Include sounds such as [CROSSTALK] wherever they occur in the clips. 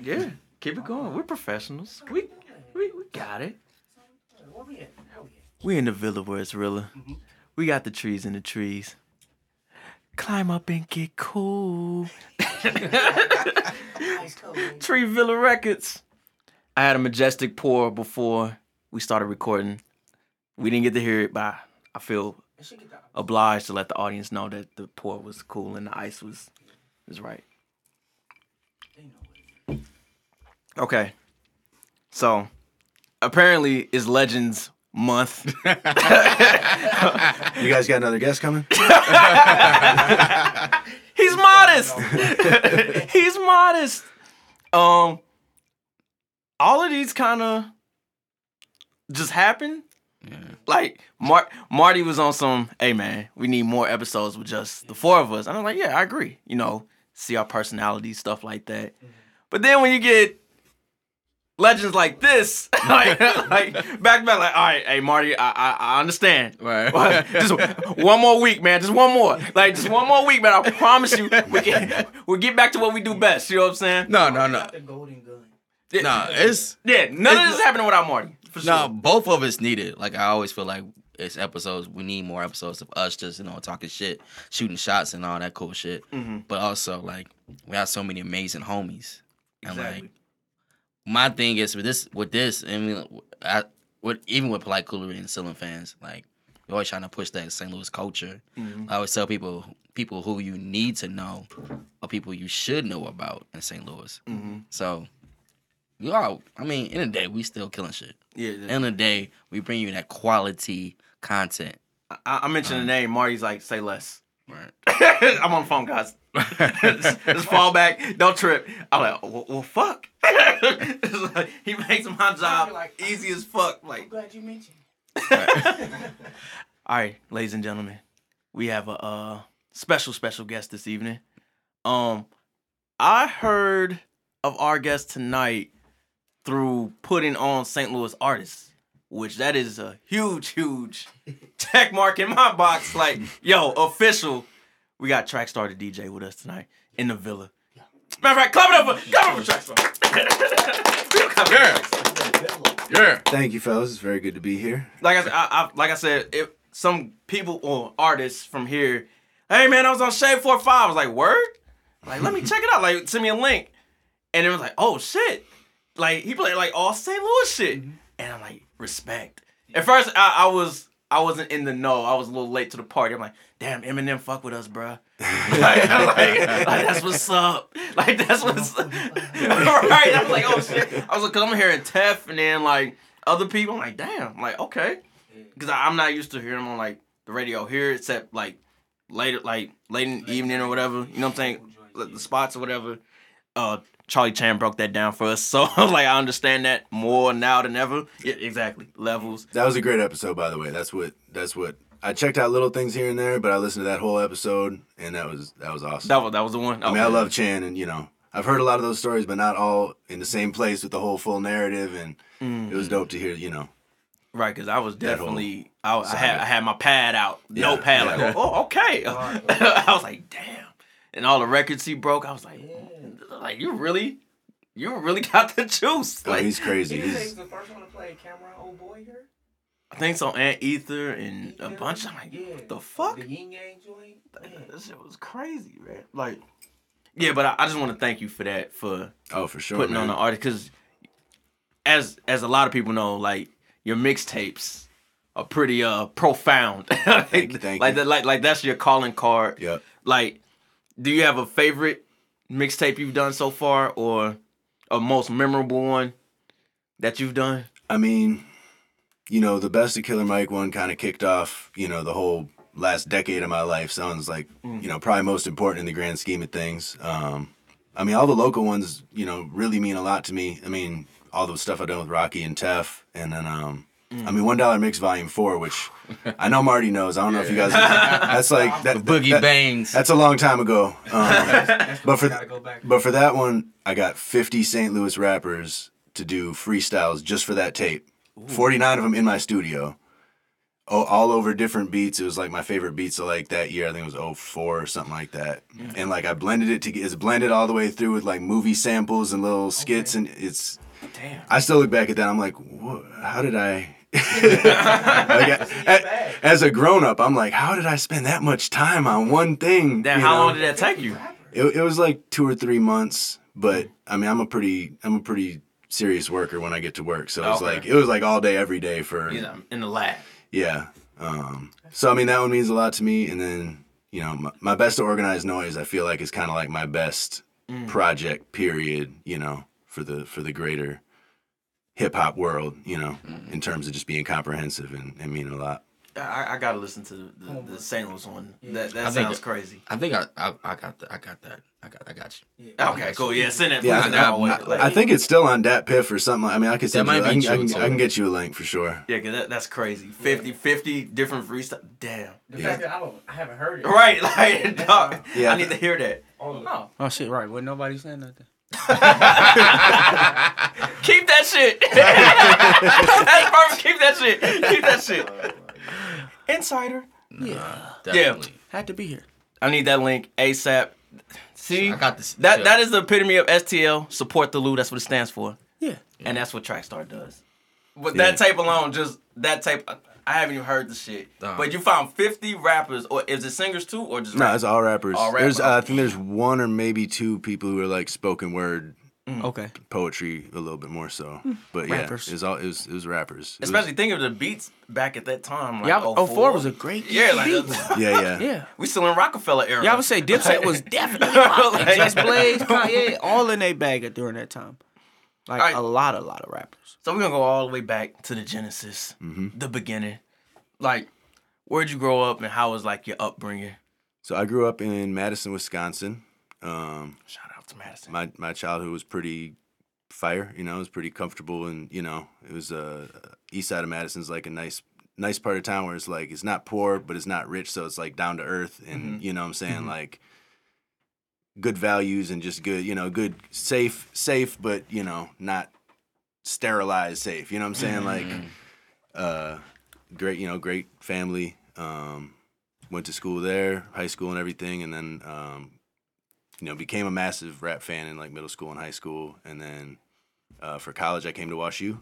Yeah, keep it going. We're professionals. We we, we got it. We at? Where we at? We in the villa where it's realer. We got the trees in the trees. Climb up and get cool. [LAUGHS] Tree Villa Records. I had a majestic pour before we started recording. We didn't get to hear it, but I, I feel obliged to let the audience know that the pour was cool and the ice was was right. They know what it is. Okay. So apparently it's Legends month. [LAUGHS] You guys got another guest coming? [LAUGHS] He's modest. [LAUGHS] He's modest. Um all of these kind of just happen. Like Mar- Marty was on some, hey man, we need more episodes with just the four of us. And I'm like, yeah, I agree. You know, see our personalities, stuff like that. But then when you get legends like this, [LAUGHS] like, [LAUGHS] like back to back, like, all right, hey Marty, I I, I understand. Right. [LAUGHS] just one more week, man. Just one more. Like just one more week, man. I promise you, we get we'll get back to what we do best. You know what I'm saying? no, no, no. Got the golden gun. Yeah, No, it's yeah. None of this is happening without Marty. For sure. no. Both of us need it. Like I always feel like it's episodes. We need more episodes of us just you know talking shit, shooting shots, and all that cool shit. Mhm. But also like we have so many amazing homies. And Exactly. like my thing is with this with this, I mean, I, with even with polite coolery and Ceiling fans, like we're always trying to push that St. Louis culture. Mhm. I always tell people people who you need to know or people you should know about in St. Louis. Mhm. So we are. I mean, in the day, we still killing shit. Yeah. In the day, we bring you that quality content. I, I mentioned the name. Marty's like, say less. Right. [LAUGHS] I'm on the phone, guys. Just, just fall back. Don't trip. I'm like, well, well fuck. [LAUGHS] Like, he makes my job like- easy as fuck. Like, I'm glad you mentioned. [LAUGHS] all right, ladies and gentlemen, we have a uh, special, special guest this evening. Um, I heard of our guest tonight through putting on St. Louis artists, which that is a huge, huge check mark in my box. Like, yo, official. We got Trackstar the DJ with us tonight in the villa. Matter of fact, clap it up for, clap it up for Trackstar. Clap it up for Trackstar. Yeah. Thank you, fellas. It's very good to be here. like I, said, I, I like I said, if some people or artists from here, hey man, I was on Shade Four Five. I was like, word, like let me check it out. Like send me a link, and it was like, oh shit, like he played like all St. Louis shit, mm-hmm. and I'm like, respect. At first, I, I was I wasn't in the know. I was a little late to the party. I'm like, damn, Eminem fuck with us, bruh. [LAUGHS] [LAUGHS] like, like, like, that's what's up. Like that's what's up. [LAUGHS] right. I was like, oh shit. I was like, cause I'm hearing Tef and then like other people. I'm like, damn. I'm like, okay. Cause I, I'm not used to hearing them on like the radio here, except like later, like late in the evening or whatever. You know what I'm saying? Like, The spots or whatever. Uh, Charlie Chan broke that down for us, [LAUGHS] so like I understand that more now than ever. Yeah, exactly. Levels. That was a great episode, by the way. That's what. That's what. I checked out little things here and there, but I listened to that whole episode, and that was that was awesome. That was that was the one. I mean, I love Chan, and you know, I've heard a lot of those stories, but not all in the same place with the whole full narrative, and it was dope to hear. You know, Right, because I was definitely I, I had I had my pad out, Yeah, notepad, yeah. like oh, okay. [LAUGHS] I was like, damn, and all the records he broke, I was like, like you really, you really [LAUGHS] got the juice. oh, Like he's crazy. Did you say He's, he's the first one to play Cam'ron Old Boy here? I think so, and Ether and a bunch. I'm like, Yeah. what the fuck? The Yin Yang joint. Yeah. That shit was crazy, man. Like, yeah, but I, I just want to thank you for that for oh, for sure. putting man. on the artist because as as a lot of people know, like your mixtapes are pretty uh profound. like, [LAUGHS] Thank you, thank like you. that, like like that's your calling card. Yeah. Like, do you have a favorite mixtape you've done so far, or a most memorable one that you've done? I mean, you know, the best of Killer Mike one kind of kicked off, you know, the whole last decade of my life. Sounds like, you know, probably most important in the grand scheme of things. Um, I mean, all the local ones, you know, really mean a lot to me. I mean, all the stuff I've done with Rocky and Tef, and then, um, I mean, One Dollar Mix Volume Four, which I know Marty knows. I don't know if you guys. That's like [LAUGHS] that. Boogie that- Bangs. That's a long time ago. [LAUGHS] Um, That's But for- go but for that one, I got 50 St. Louis rappers to do freestyles just for that tape. 49 of them in my studio. all, all over different beats. It was like my favorite beats of like that year. I think it was 04 or something like that. And like I blended it to get it's blended all the way through with like movie samples and little skits and it's Damn. I still look back at that. I'm like, what, how did I? Like, a- as a grown up, I'm like, how did I spend that much time on one thing? Damn, how know? long did that take you? It, it was like two or three months, but I mean, I'm a pretty, I'm a pretty serious worker when I get to work. So it was Okay. like, it was like all day, every day for, You know, in the lab. yeah. Um, so I mean, that one means a lot to me. And then, you know, my, my best organized noise, I feel like is kind of like my best project period, you know, for the, for the greater hip hop world, you know, in terms of just being comprehensive and, and meaning a lot. I, I gotta listen to the, the, oh, the St. Louis one. That that I sounds it- crazy. I think I, I I got the, I got that. I got I got you. Okay, cool. Yeah, send that. Yeah, I, that my way. I- Like, I think it's still on DatPiff or something. I mean, I could send That you, might I can, I, can. I can get you a link for sure. yeah, cause that, that's crazy. 50, 50 different freestyle. Damn. The Yeah. fact that I don't, I haven't heard it. Right, [LAUGHS] like dog. Yeah. I need to hear that. Oh, no. Oh shit! Right. Well, nobody saying nothing. [LAUGHS] Keep that shit. [LAUGHS] that's perfect. Keep that shit. Keep that shit. Insider. Yeah. Definitely. Had to be here. I need that link ASAP. See, I got this. that yeah. that is the epitome of STL. Support the Lou. That's what it stands for. Yeah. and that's what Trackstar does. But Yeah. that tape alone, just that tape, I haven't even heard the shit. Uh-huh. But you found fifty rappers, or is it singers too, or just No, rappers? it's all rappers. All There's, rappers. uh, I think there's one or maybe two people who are like spoken word Okay. poetry a little bit more so. But yeah, Rappers. it was all it was, it was rappers. It was- Especially think of the beats back at that time. Like Yeah. 04. Oh, four was a great. yeah, like beat. [LAUGHS] yeah, yeah, yeah. we still in Roc-A-Fella era. Yeah, I would say Dipset [LAUGHS] was definitely. Like- Just Blaze, [LAUGHS] Kanye, all in their bag during that time. Like Alright. a lot, a lot of rappers. So we're gonna go all the way back to the genesis, Mm-hmm. the beginning. Like, where'd you grow up, and how was like your upbringing? So I grew up in Madison, Wisconsin. Um, Shout out to Madison. my my childhood was pretty fire. You know, it was pretty comfortable, and you know, it was uh, east side of Madison's like a nice nice part of town where it's like it's not poor, but it's not rich, so it's like down to earth, and you know what I'm saying, like good values and just good, you know, good safe safe, but you know, not sterilized safe. You know what I'm saying, like uh, great, you know, great family. Um, went to school there, high school and everything, and then um, you know became a massive rap fan in like middle school and high school, and then uh, for college I came to Wash U,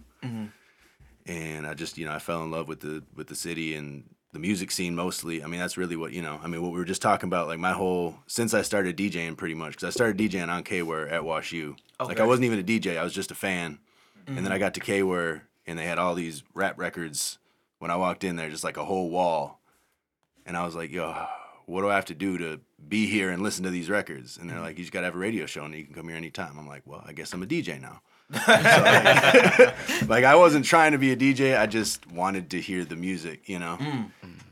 and I just you know I fell in love with the with the city and the music scene mostly. I mean that's really what you know. I mean what we were just talking about, like my whole since I started DJing pretty much because I started DJing on KWUR at Wash U. Like I wasn't even a DJ, I was just a fan, and then I mm. got to KWUR and they had all these rap records. When I walked in there, just like a whole wall and I was like, yo, what do I have to do to be here and listen to these records? And they're mm. like, you just got to have a radio show and you can come here anytime. I'm like, well, I guess I'm a DJ now. [LAUGHS] Like, I wasn't trying to be a DJ. I just wanted to hear the music, you know?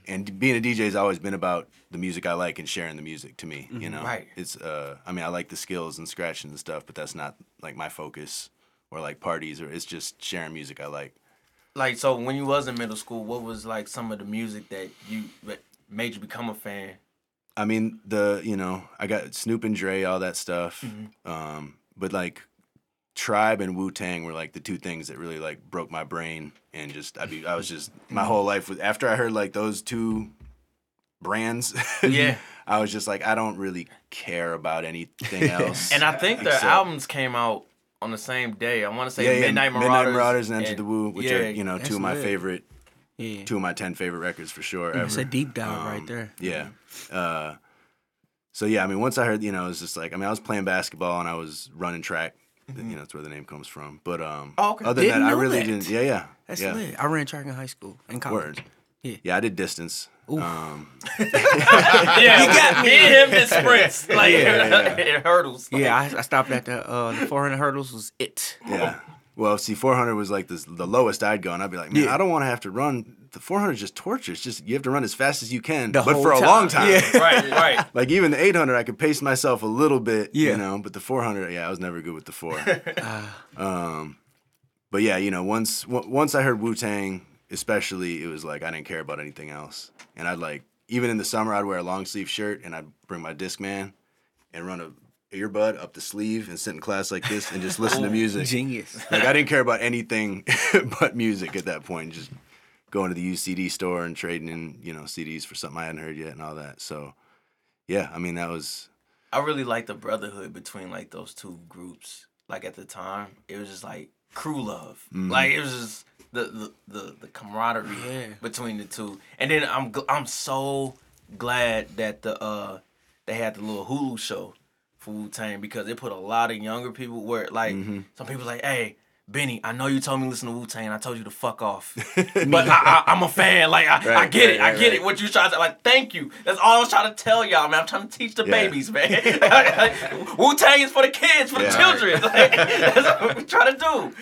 And being a DJ has always been about the music I like and sharing the music to me, you know? Right. It's, uh, I mean, I like the skills and scratching and stuff, but that's not like my focus or like parties or it's just sharing music I like. Like, so when you was in middle school, what was like some of the music that you that made you become a fan? I mean, the you know, I got Snoop and Dre, all that stuff. Um, but like Tribe and Wu Tang were like the two things that really like broke my brain and just I be I was just my whole life was after I heard like those two brands. [LAUGHS] Yeah. I was just like I don't really care about anything [LAUGHS] else. And I think their albums came out on the same day. I want to say yeah, yeah, Midnight Marauders, Midnight Marauders and Enter the Wu, which yeah, are you know two of my lit. favorite Yeah. two of my ten favorite records for sure. It's a deep dive Um, right there. Yeah. Uh, so yeah, I mean, once I heard, you know, it was just like, I mean, I was playing basketball and I was running track. You know, that's where the name comes from. But um, Oh, okay. other than Didn't that, I really that. didn't. Yeah, yeah, That's yeah. lit. I ran track in high school and college. Word. Yeah. Yeah, I did distance. Um, [LAUGHS] [LAUGHS] yeah, you got me and him did sprints like [LAUGHS] Yeah, it hurdles. Yeah, I, I stopped at the uh, the 400 hurdles was it. yeah. Well, see, 400 was like this, the lowest I'd go, and I'd be like, man, Yeah. I don't want to have to run. The 400 is just torture. It's just you have to run as fast as you can, The but whole for a time. long time. Yeah. right, right. [LAUGHS] Like even the 800, I could pace myself a little bit, Yeah. you know. But the 400, yeah, I was never good with the four. [LAUGHS] Ah. um, but yeah, you know, once w- once I heard Wu Tang, especially, it was like I didn't care about anything else. And I'd like even in the summer, I'd wear a long sleeve shirt and I'd bring my Discman and run a earbud up the sleeve and sit in class like this and just listen to [LAUGHS] music. Genius. Like I didn't care about anything but music at that point. Just going to the used CD store and trading in you know CDs for something I hadn't heard yet and all that. So yeah, I mean that was I really like the brotherhood between like those two groups. Like at the time, it was just like crew love. Mm-hmm. Like it was just the the the, the camaraderie Yeah. between the two. And then I'm gl- I'm so glad that the uh they had the little Hulu show for Wu Tang because it put a lot of younger people where like Mm-hmm. some people like, hey. Benny, I know you told me to listen to Wu Tang. I told you to fuck off, [LAUGHS] but I, I, I'm a fan. Like I, I Right, get it, right, I get right. it. What you trying to like? Thank you. That's all I was trying to tell y'all, man. I'm trying to teach the Yeah. babies, man. [LAUGHS] [LAUGHS] Wu Tang is for the kids, for the Yeah. children. Like, that's what we trying to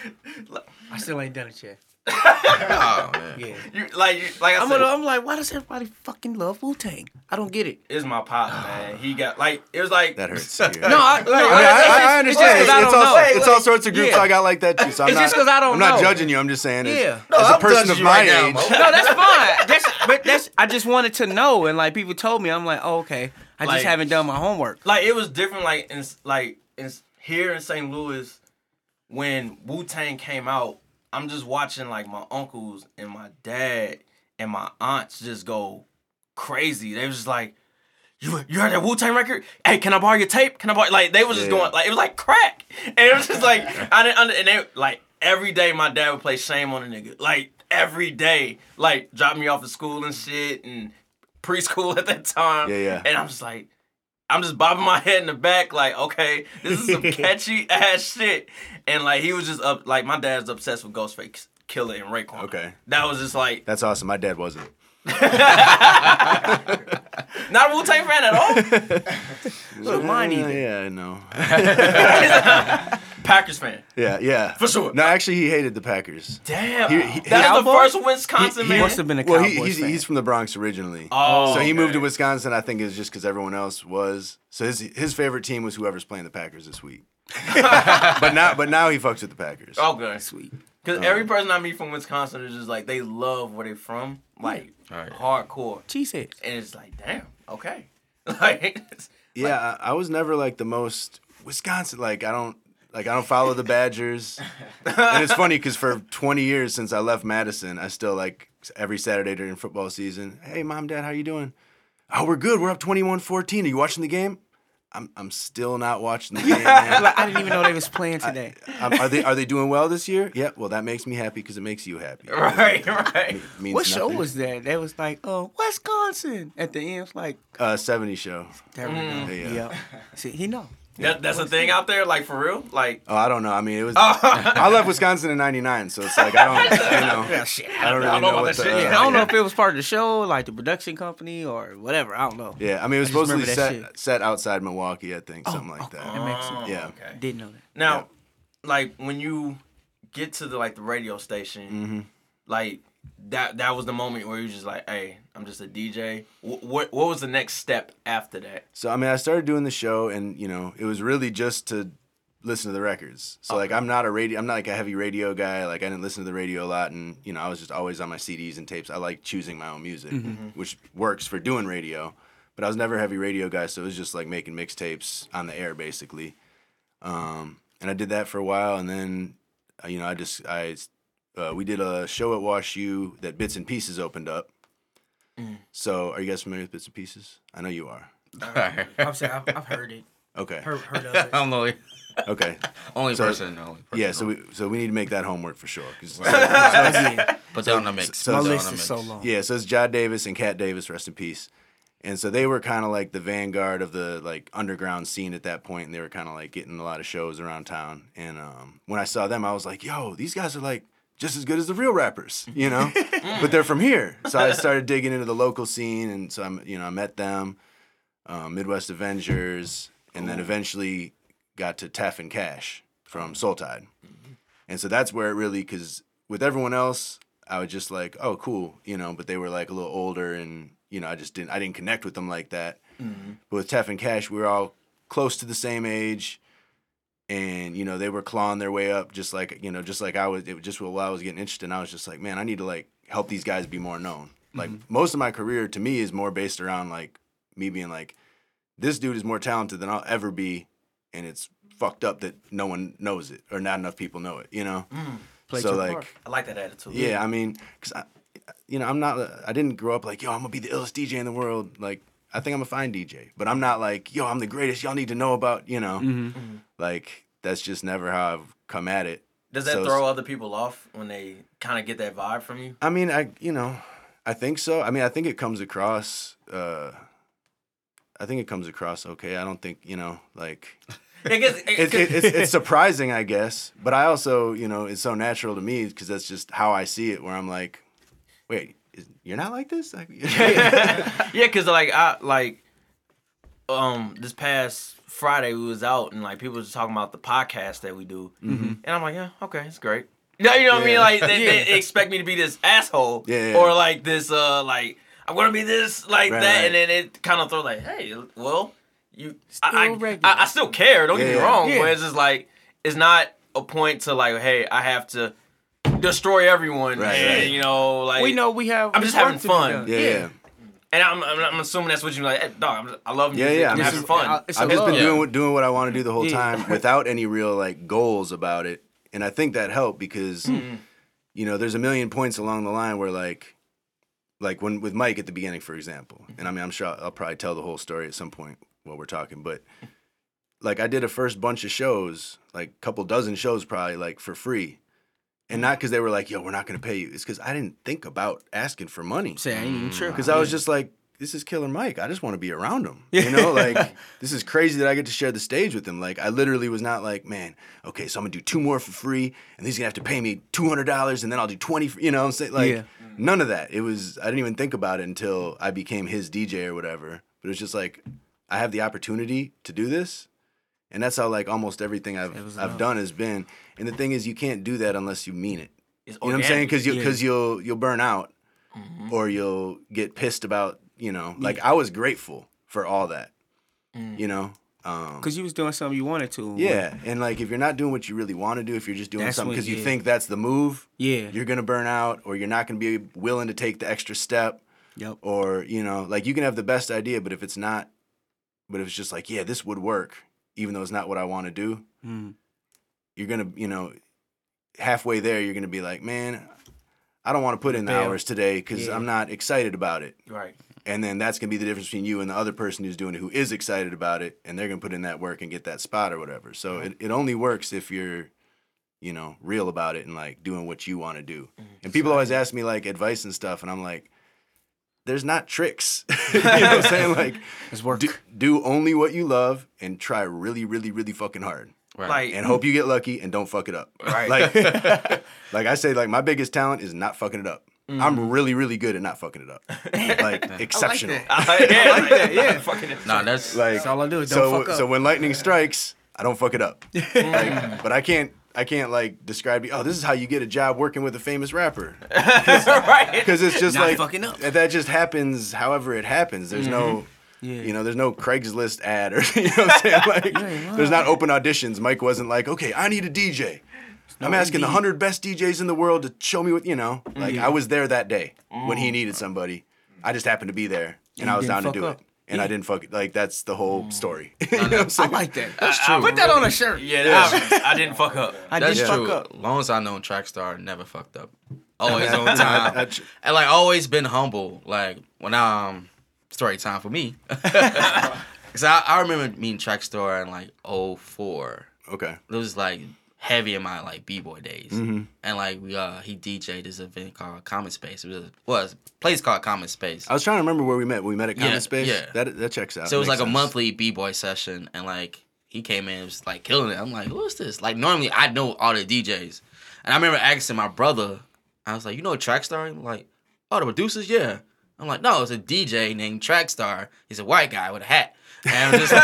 do. I still ain't done it yet. Oh man. Yeah. You like, you, like I I'm, said, gonna, I'm like, why does everybody fucking love Wu Tang? I don't get it. it's my pop, ah. man. He got like it was like that hurts. [LAUGHS] to. No, I, like, I, mean, I, it's just- I understand. just 'cause It's, I don't all, know. it's all sorts of groups Yeah. I got like that too. So I'm It's not, just 'cause I don't I'm not know. judging you. I'm just saying, as, Yeah. as a I'm person of my right age, Mo. no, that's fine. That's but that's I just wanted to know, and like people told me, I'm like, oh, okay. I Like- just haven't done my homework. like it was different. Like in like in here in St. Louis, when Wu Tang came out, I'm just watching like my uncles and my dad and my aunts just go crazy. They was just like. You, you heard that Wu Tang record? Hey, can I borrow your tape? Can I borrow? Like they was just Yeah. going like it was like crack, and it was just like I didn't under, and they like every day my dad would play Shame on a nigga like every day, like drop me off at school and shit and preschool [LAUGHS] at that time. Yeah, yeah. And I'm just like, I'm just bobbing my head in the back, like, okay, this is some [LAUGHS] catchy ass shit. And like he was just up, like my dad's obsessed with Ghostface Killah and Raekwon. Okay. that was just like that's awesome. My dad wasn't. [LAUGHS] not a Wu Tang fan at all. [LAUGHS] Look, mine either. Yeah, I know. [LAUGHS] Packers fan, Yeah, yeah. For sure. No, actually, he hated the Packers. damn. He- he- That's the first Wisconsin He- man. he must have been a well, he, Cowboys he's, fan. he's from the Bronx originally. Oh, so he moved to. Wisconsin. I think is just because everyone else was. So his his favorite team was whoever's playing the Packers this week. but now, but now he fucks with the Packers. Oh, okay, Sweet. because every person I meet from Wisconsin is just like they love where they're from, like Right. hardcore, Cheeseheads. and it's like, damn, okay, [LAUGHS] like. Yeah, I, I was never like the most Wisconsin. Like I don't like I don't follow the Badgers. [LAUGHS] and it's funny because for 20 years since I left Madison, I still like every Saturday during football season. Hey, mom, dad, how you doing? Oh, we're good. We're up 21-14. Are you watching the game? I'm I'm still not watching the [LAUGHS] game. Like, I didn't even know they was playing today. Um, are they are they doing well this year? Yeah. Well, that makes me happy because it makes you happy. Right, [LAUGHS] right. It what show nothing. was that? That was like, oh, Wisconsin. At the end, it's like, uh 70 show? there we go. Yeah. Yeah. See, he know. That, that's a thing out there, like for real, like. Oh, I don't know. I mean, it was. [LAUGHS] Oh. I left Wisconsin in '99, so it's like I don't, [LAUGHS] you know. Yeah, shit. I don't really I don't know know about what that the, shit. uh, I don't know if it was part of the show, like the production company or whatever. I don't know. Yeah, I mean, it was I just supposedly set set outside Milwaukee, I think, Oh, something like okay. that. That makes sense. Yeah. Okay. Didn't know that. Now, like when you get to the like the radio station, Mm-hmm. like that that was the moment where you just like, hey, I'm just a DJ. Wh- what what was the next step after that? So I mean, I started doing the show, and you know, it was really just to listen to the records. So like, I'm not a radio, I'm not like a heavy radio guy. Like, I didn't listen to the radio a lot, and you know, I was just always on my CDs and tapes. I like choosing my own music, which works for doing radio. But I was never a heavy radio guy, so it was just like making mixtapes on the air, basically. Um, and I did that for a while, and then, uh, you know, I just I uh, we did a show at Wash U that Bits and Pieces opened up. So, are you guys familiar with Bits and Pieces? I know you are. Alright. [LAUGHS] I'm saying I've, I've heard it. Okay. Heard, heard of I [LAUGHS] it. don't know. Okay. [LAUGHS] Only So- person. Only person. Yeah. So we so we need to make that homework for sure. 'cause- Again, Put that on the mix. so- my Put list is so long. yeah. So it's Jod Davis and Cat Davis, rest in peace. And so they were kind of like the vanguard of the like underground scene at that point, and they were kind of like getting a lot of shows around town. And um, when I saw them, I was like, "Yo, these guys are like just as good as the real rappers, you know?" [LAUGHS] but they're from here, so I started digging into the local scene, and so I'm, you know, I met them, um, Midwest Avengers, and then eventually got to Tef and Cash from Soul Tide. And so that's where it really, because with everyone else, I was just like, oh, cool, you know, but they were like a little older and, you know, I just didn't, I didn't connect with them like that. But with Tef and Cash, we were all close to the same age. And, you know, they were clawing their way up just like, you know, just like I was, it was just while I was getting interested. And I was just like, man, I need to like help these guys be more known. Like mm-hmm. most of my career to me is more based around like me being like, this dude is more talented than I'll ever be. And it's fucked up that no one knows it or not enough people know it, you know? Mm. Played so like, part. I like that attitude. yeah, I mean, because I you know, I'm not. I didn't grow up like, yo, I'm gonna be the illest DJ in the world. Like, I think I'm a fine DJ, but I'm not like, yo, I'm the greatest. Y'all need to know about, you know, Mm-hmm. mm-hmm. like that's just never how I've come at it. Does that So- throw other people off when they kind of get that vibe from you? I mean, I you know, I think so. I mean, I think it comes across. uh I think it comes across okay. I don't think you know, like [LAUGHS] I guess it, it, it's, it's [LAUGHS] surprising, I guess. But I also, you know, it's so natural to me because that's just how I see it. Where I'm like, wait, is, you're not like this? [LAUGHS] Yeah, cause like I like um this past Friday we was out and like people was talking about the podcast that we do, and I'm like, yeah, okay, it's great. Yeah, you know what I mean? Like they, they [LAUGHS] expect me to be this asshole, Yeah, yeah. or like this, uh, like I'm gonna be this, like Right, that, right. and then it kind of throw like, hey, well, you, I, I. I, I still care. Don't get me wrong, Yeah. but it's just like it's not a point to like, hey, I have to destroy everyone, Right, and right. you know, like we know we have. I'm just having fun. yeah, yeah, and I'm, I'm, I'm assuming that's what you mean like. Hey, dog, I'm, I love Yeah, music. yeah, I'm having is- fun. it's a I've just been love. doing what doing what I want to do the whole Yeah. time [LAUGHS] without any real like goals about it, and I think that helped because Mm-hmm. you know there's a million points along the line where like like when with Mike at the beginning, for example, and I mean I'm sure I'll, I'll probably tell the whole story at some point while we're talking, but like I did a first bunch of shows, like couple dozen shows probably like for free. And not because they were like, "Yo, we're not gonna pay you." It's because I didn't think about asking for money. Say, I ain't even sure. Because I was just like, this is Killer Mike. I just want to be around him. You know, like [LAUGHS] this is crazy that I get to share the stage with him. Like I literally was not like, man, okay, so I'm gonna do two more for free, and he's gonna have to pay me two hundred dollars, and then I'll do twenty. For, you know, I'm saying like Yeah. none of that. It was I didn't even think about it until I became his DJ or whatever. But it was just like I have the opportunity to do this, and that's how like almost everything I've I've love. done has been. And the thing is, you can't do that unless you mean it. It's You know what I'm saying? Because you Yeah. because you'll you'll burn out, Mm-hmm. or you'll get pissed about you know. Like I was grateful for all that, Mm. you know. Um, because you was doing something you wanted to. yeah, and like if you're not doing what you really want to do, if you're just doing That's something because you yeah. think that's the move, Yeah. you're gonna burn out, or you're not gonna be willing to take the extra step, Yep. or you know, like you can have the best idea, but if it's not, but if it's just like, yeah, this would work, even though it's not what I want to do, Mm. you're gonna, you know, halfway there, you're gonna be like, man, I don't want to put in the Bail. hours today because Yeah. I'm not excited about it. right. And then that's gonna be the difference between you and the other person who's doing it who is excited about it, and they're gonna put in that work and get that spot or whatever. So it, it only works if you're, you know, real about it and like doing what you want to do. And people always ask me like advice and stuff, and I'm like, there's not tricks. [LAUGHS] you [LAUGHS] know what I'm saying? Like, It's work. do, do only what you love and try really, really, really fucking hard, Right. Like, and hope you get lucky and don't fuck it up. Right. Like, [LAUGHS] like I say, like my biggest talent is not fucking it up. I'm mm. really, really good at not fucking it up. Like exceptional. that. I like, yeah, like that. yeah. Fucking Nah, that's Like That's all I do is don't so, fuck up. so when lightning strikes, I don't fuck it up. Like, but I can't, I can't like describe. you. Oh, this is how you get a job working with a famous rapper. [LAUGHS] right. [LAUGHS] Because it's just Not like fucking up. that just happens. However, it happens. There's no. Mm-hmm. Yeah. You know, there's no Craigslist ad or [LAUGHS] you know what I'm saying. Like, there's not open auditions. Mike wasn't like, okay, I need a DJ. I'm asking the hundred best DJs in the world to show me what you know. Like Yeah. I was there that day when he mm. needed somebody. I just happened to be there, and And I was down to do fuck it. Up. And I didn't fuck it. Like that's the whole story. [LAUGHS] you [LAUGHS] know what I'm I saying? like that. That's I- true. I Put that on a shirt. Yeah, I, I didn't fuck up. I That's did true. fuck up. Long as I know Trackstar never fucked up. Always on I- [LAUGHS] time. I and like always been humble. Like when I um story time for me. Cause I, I remember meeting Trackstar in like 04. okay. It was like heavy in my like b boy days. Mm-hmm. And like we uh he DJ'd this event called Common Space. It was was a place called Common Space. I was trying to remember where we met. We met at Common Yeah, Space. yeah. That that checks out. So it was Makes like a monthly b boy session, and like he came in, and was like killing it. I'm like, who is this? Like normally I know all the DJs, and I remember asking my brother, I was like, you know Trackstar? Like, oh the producers, yeah. I'm like, no, it's a DJ named Trackstar. He's a white guy with a hat. And I'm just [LAUGHS]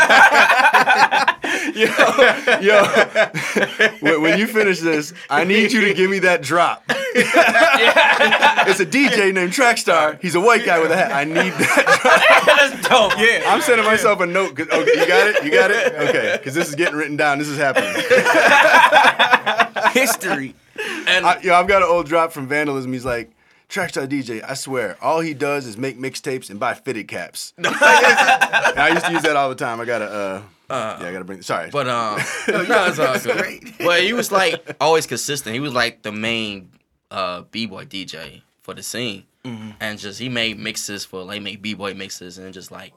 [LAUGHS] Yo, when, when you finish this, I need you to give me that drop. it's a DJ named Trackstar. He's a white guy with a hat. I need that. drop. That's dope. Yeah. I'm sending myself a note. 'cause- Okay, you got it. You got it. Okay, because this is getting written down. This is happening. History. and I, yo, I've got an old drop from Vandalism. He's like, Trackstar DJ, I swear, all he does is make mixtapes and buy fitted caps. and [LAUGHS] I used to use that all the time. I gotta, uh, yeah, I gotta bring. Sorry, But [LAUGHS] um, no, it's all good. But he was like always consistent. He was like the main uh b boy DJ, for the scene, Mm-hmm. and just he made mixes for like make b boy mixes and just like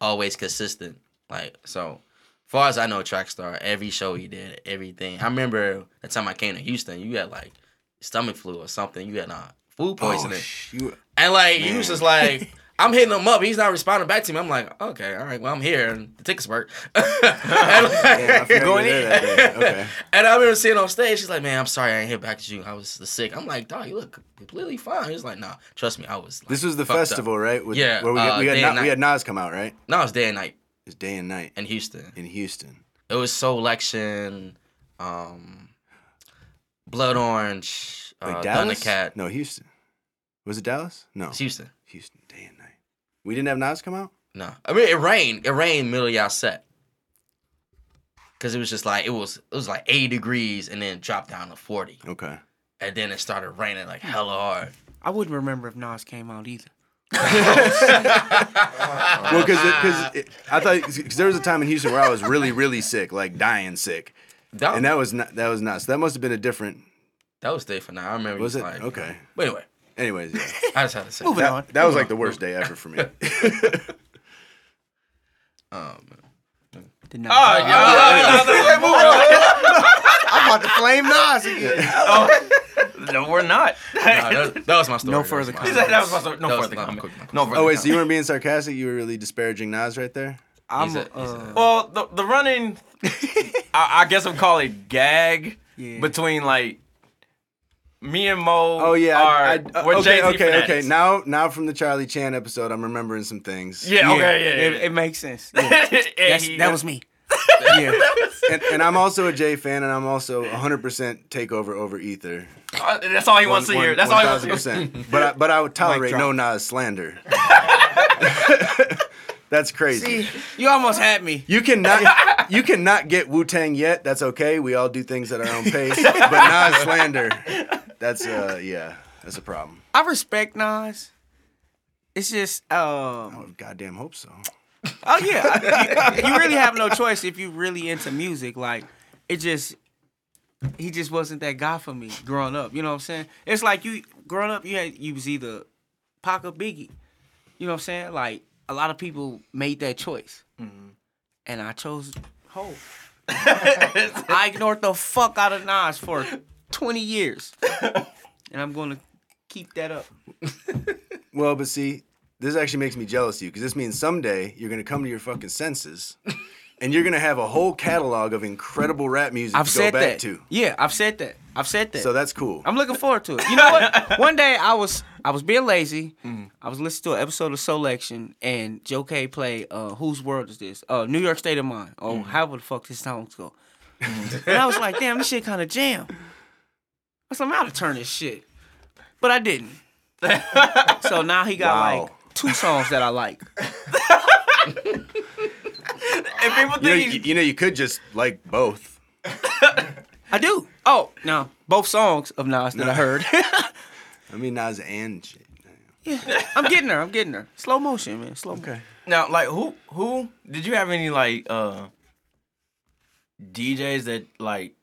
always consistent. Like so, far as I know, Trackstar every show he did, everything. I remember the time I came to Houston, you had like stomach flu or something. You had uh, food poisoning. Oh, And like he was just like, [LAUGHS] I'm hitting him up. He's not responding back to me. I'm like, okay, all right, well I'm here and the tickets work. [LAUGHS] and, [LAUGHS] like- yeah, I forgot you were Going in. Okay. and I remember seeing on stage, she's like, man, I'm sorry I didn't hit back to you. I was sick. I'm like, dog, you look completely fine. He's like, nah, trust me, I was. Like, This was the fucked up." festival, right? With, Yeah, Where we, uh, we, had Na- we had Nas come out, right? No, it's day and night It's day and night in Houston. in Houston. It was Soul Election, um, Blood Orange, Like uh, Dallas? Thundercat. No, Houston. Was it Dallas? No. It's Houston. Houston, day and night. We didn't have Nas come out? No, I mean it rained. It rained middle of y'all set. Cause it was just like it was it was like 80 degrees and then dropped down to 40. Okay. And then it started raining like hella hard. I wouldn't remember if Nas came out either. [LAUGHS] Well, because because I thought cause there was a time in Houston where I was really, really sick, like dying sick, That, and that was not that was nuts. That must have been a different. That was day for now. I remember Was was it like okay? But anyway, Anyways, yeah. I just had to say Moving that. on. that, that was like the worst day ever for me. [LAUGHS] [LAUGHS] Um, Did not. Oh, yeah. [LAUGHS] I'm about to flame Nas again. Oh, no, we're not. nah, that, that was my story. No further my comments. that was my story. No further not comment. my No further oh wait, so you weren't being sarcastic? You were really disparaging Nas right there? I'm a- uh, Well, the the running, I, I guess I'll call it gag Yeah. between like me and Mo. Oh yeah, are, I, I, we're okay, Jay-Z okay, fanatics. okay. Now, now from the Charlie Chan episode, I'm remembering some things. Yeah, okay, yeah, It, yeah. it makes sense. [LAUGHS] Yeah. And he- that was me. [LAUGHS] yeah. and, and I'm also a Jay fan, and I'm also 100% takeover over Ether. Uh, That's all he wants to One- hear. That's one- all he wants to hear. 1000%. But I, but I would tolerate no Nas slander. [LAUGHS] That's crazy. See, you almost had me. You cannot [LAUGHS] you cannot get Wu Tang yet. That's okay. We all do things at our own pace. But Nas slander, that's uh yeah, that's a problem. I respect Nas. It's just, I um, would goddamn hope so. oh yeah, you, you really have no choice if you're really into music. Like, it just, he just wasn't that guy for me growing up. You know what I'm saying? It's like you growing up, you had you was either Pac or Biggie. You know what I'm saying? Like a lot of people made that choice, mm-hmm. and I chose Hov. [LAUGHS] I ignored the fuck out of Nas for 20 years, and I'm gonna keep that up. [LAUGHS] Well, but see, this actually makes me jealous of you because this means someday you're gonna come to your fucking senses, and you're gonna have a whole catalog of incredible rap music I've to go back that. to. Yeah, I've said that. I've said that. So that's cool. I'm looking forward to it. You know what? [LAUGHS] One day I was I was being lazy. Mm. I was listening to an episode of Selection and Joe K played uh Whose World Is This? Uh New York State of Mind. Oh, Mm. however the fuck this songs go. and I was like, damn, this shit kinda jam. I was like, I'm out to turn this shit. But I didn't. [LAUGHS] so now he got Wow. like two songs that I like. [LAUGHS] And people you, know, think you, he's you know, you could just like both. I do. Oh, no. Both songs of Nas that I heard. [LAUGHS] [LAUGHS] I mean, Nas and shit. yeah. I'm getting there. I'm getting there. Slow motion, man. Slow motion. Okay. now like who who did you have any like uh DJs that like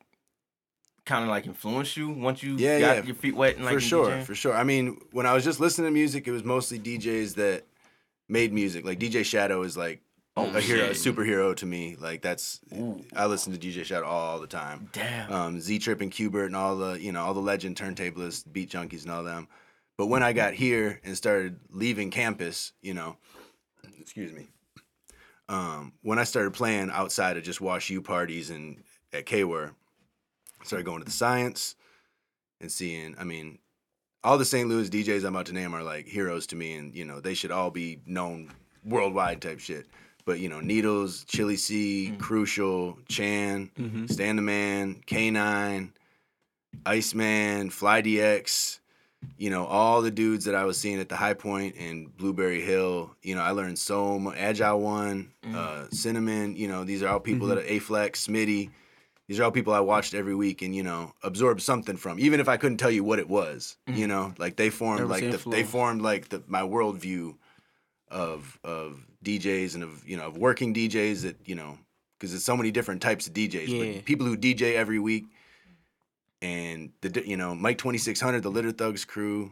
kind of like influenced you once you Yeah, got yeah. your feet wet and like for sure, DJing? for sure. I mean, when I was just listening to music, it was mostly DJs that made music. Like DJ Shadow is like Oh, a hero, a superhero to me. Like that's Ooh. I listen to DJ Shadow all the time. Damn. Um, Z Trip and Qbert and all the you know all the legend turntablists, beat junkies and all them. But when I got here and started leaving campus, you know, excuse me. Um, when I started playing outside of just Wash U parties and at KWUR, started going to the science and seeing. I mean, all the St. Louis DJs I'm about to name are like heroes to me, and you know they should all be known worldwide type shit. But you know, Needles, Chili C, mm-hmm. Crucial, Chan, mm-hmm. Stan the Man, K9, Iceman, Fly DX, you know, all the dudes that I was seeing at the High Point and Blueberry Hill. You know, I learned so much. Agile One, mm-hmm. uh, Cinnamon. You know, these are all people that are Aflex, Smitty. These are all people I watched every week and you know absorbed something from, even if I couldn't tell you what it was. You know, like they formed like the, they formed like the my worldview of of DJs and of you know of working DJs that you know because there's so many different types of DJs. Yeah. But people who DJ every week and the you know Mike 2600, the Litter Thugs crew.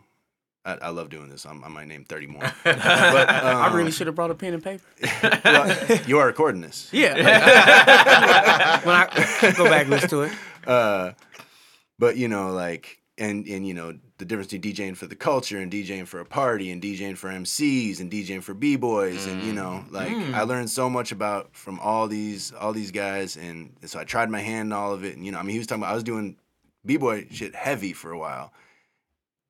I, I love doing this. I'm, I might name 30 more. [LAUGHS] but um, I really should have brought a pen and paper. [LAUGHS] well, you are recording this. Yeah. [LAUGHS] when I go back listen to it. Uh, but you know, like, and and you know, the difference between DJing for the culture and DJing for a party and DJing for MCs and DJing for b boys and you know, mm. like, mm. I learned so much about from all these all these guys, and so I tried my hand in all of it. And you know, I mean, he was talking about I was doing b boy shit heavy for a while,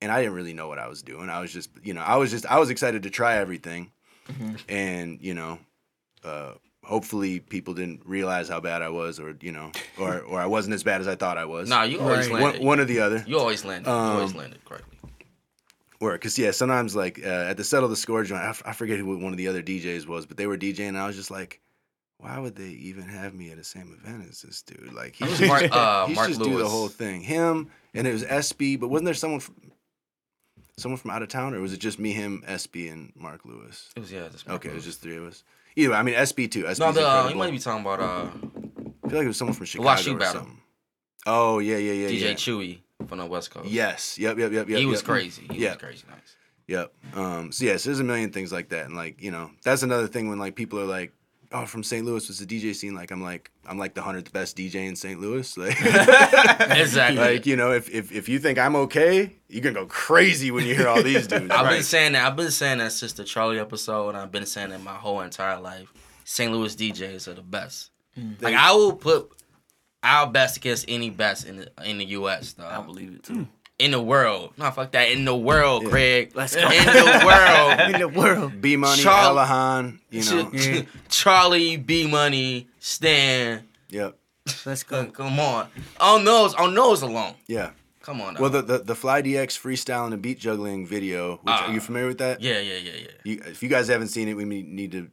and I didn't really know what I was doing. I was just, you know, I was just I was excited to try everything, mm-hmm. and you know. Uh, hopefully people didn't realize how bad I was, or you know, or or I wasn't as bad as I thought I was. Nah, you always Right. landed. one, one or the other. You always landed. you always Um, landed correctly. Or because yeah, sometimes like uh, at the settle the score joint, I, f- I forget who one of the other DJs was, but they were DJing, and I was just like, why would they even have me at the same event as this dude? Like he It was Mark- just, [LAUGHS] uh, he Mark just do the whole thing. Him and it was SB, but wasn't there someone from someone from out of town, or was it just me, him, SB, and Mark Lewis? It was yeah. Just Okay, it was just three of us. Either way, I mean SB too. SB no. The, uh, you might be talking about uh, I feel like it was someone from Chicago Washi or Battle. something. Oh yeah, yeah, yeah, DJ yeah. Chewy from the West Coast. Yes. Yep. Yep. Yep. Yep. he was crazy. He Yeah. was crazy nice. Yep. Um, so yes, there's a million things like that, and like you know, that's another thing when like people are like, "Oh, from St. Louis was the DJ scene." Like I'm like, I'm like the hundredth best DJ in St. Louis. [LAUGHS] Like, [LAUGHS] Exactly. like you know, if, if if you think I'm okay, you're gonna go crazy when you hear all these dudes. I've been saying that. I've been saying that since the Charlie episode, and I've been saying that my whole entire life. St. Louis DJs are the best. Mm. Like I will put our best against any best in the in the U.S. Though. I believe it too. Hmm. In the world. No, fuck that. In the world, Yeah. Craig. [LAUGHS] Let's go. [LAUGHS] In the world. In the world. B Money, Charl- Alahan, you know. Yeah. [LAUGHS] Charlie, B Money, Stan. Yep. Let's Come, go. come on. On those, on those alone. Yeah. Come on. Well, the, the the Fly DX freestyling and the beat juggling video. Which, Ah. are you familiar with that? yeah, yeah, yeah, yeah. You, if you guys haven't seen it, we need to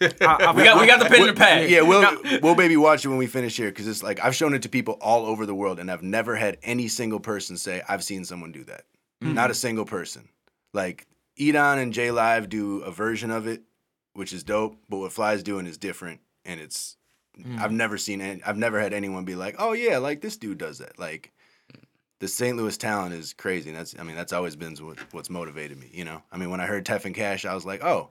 I- I- [LAUGHS] We got we got the pen in the pad. Yeah, we'll we'll maybe watch it when we finish here because it's like I've shown it to people all over the world and I've never had any single person say I've seen someone do that. Mm-hmm. Not a single person. Like Edan and J Live do a version of it, which is dope. But what Fly's doing is different, and it's mm. I've never seen any, I've never had anyone be like, oh yeah, like this dude does that. Like the St. Louis talent is crazy. And that's I mean that's always been what, what's motivated me. You know, I mean when I heard Tef and Cash, I was like, oh.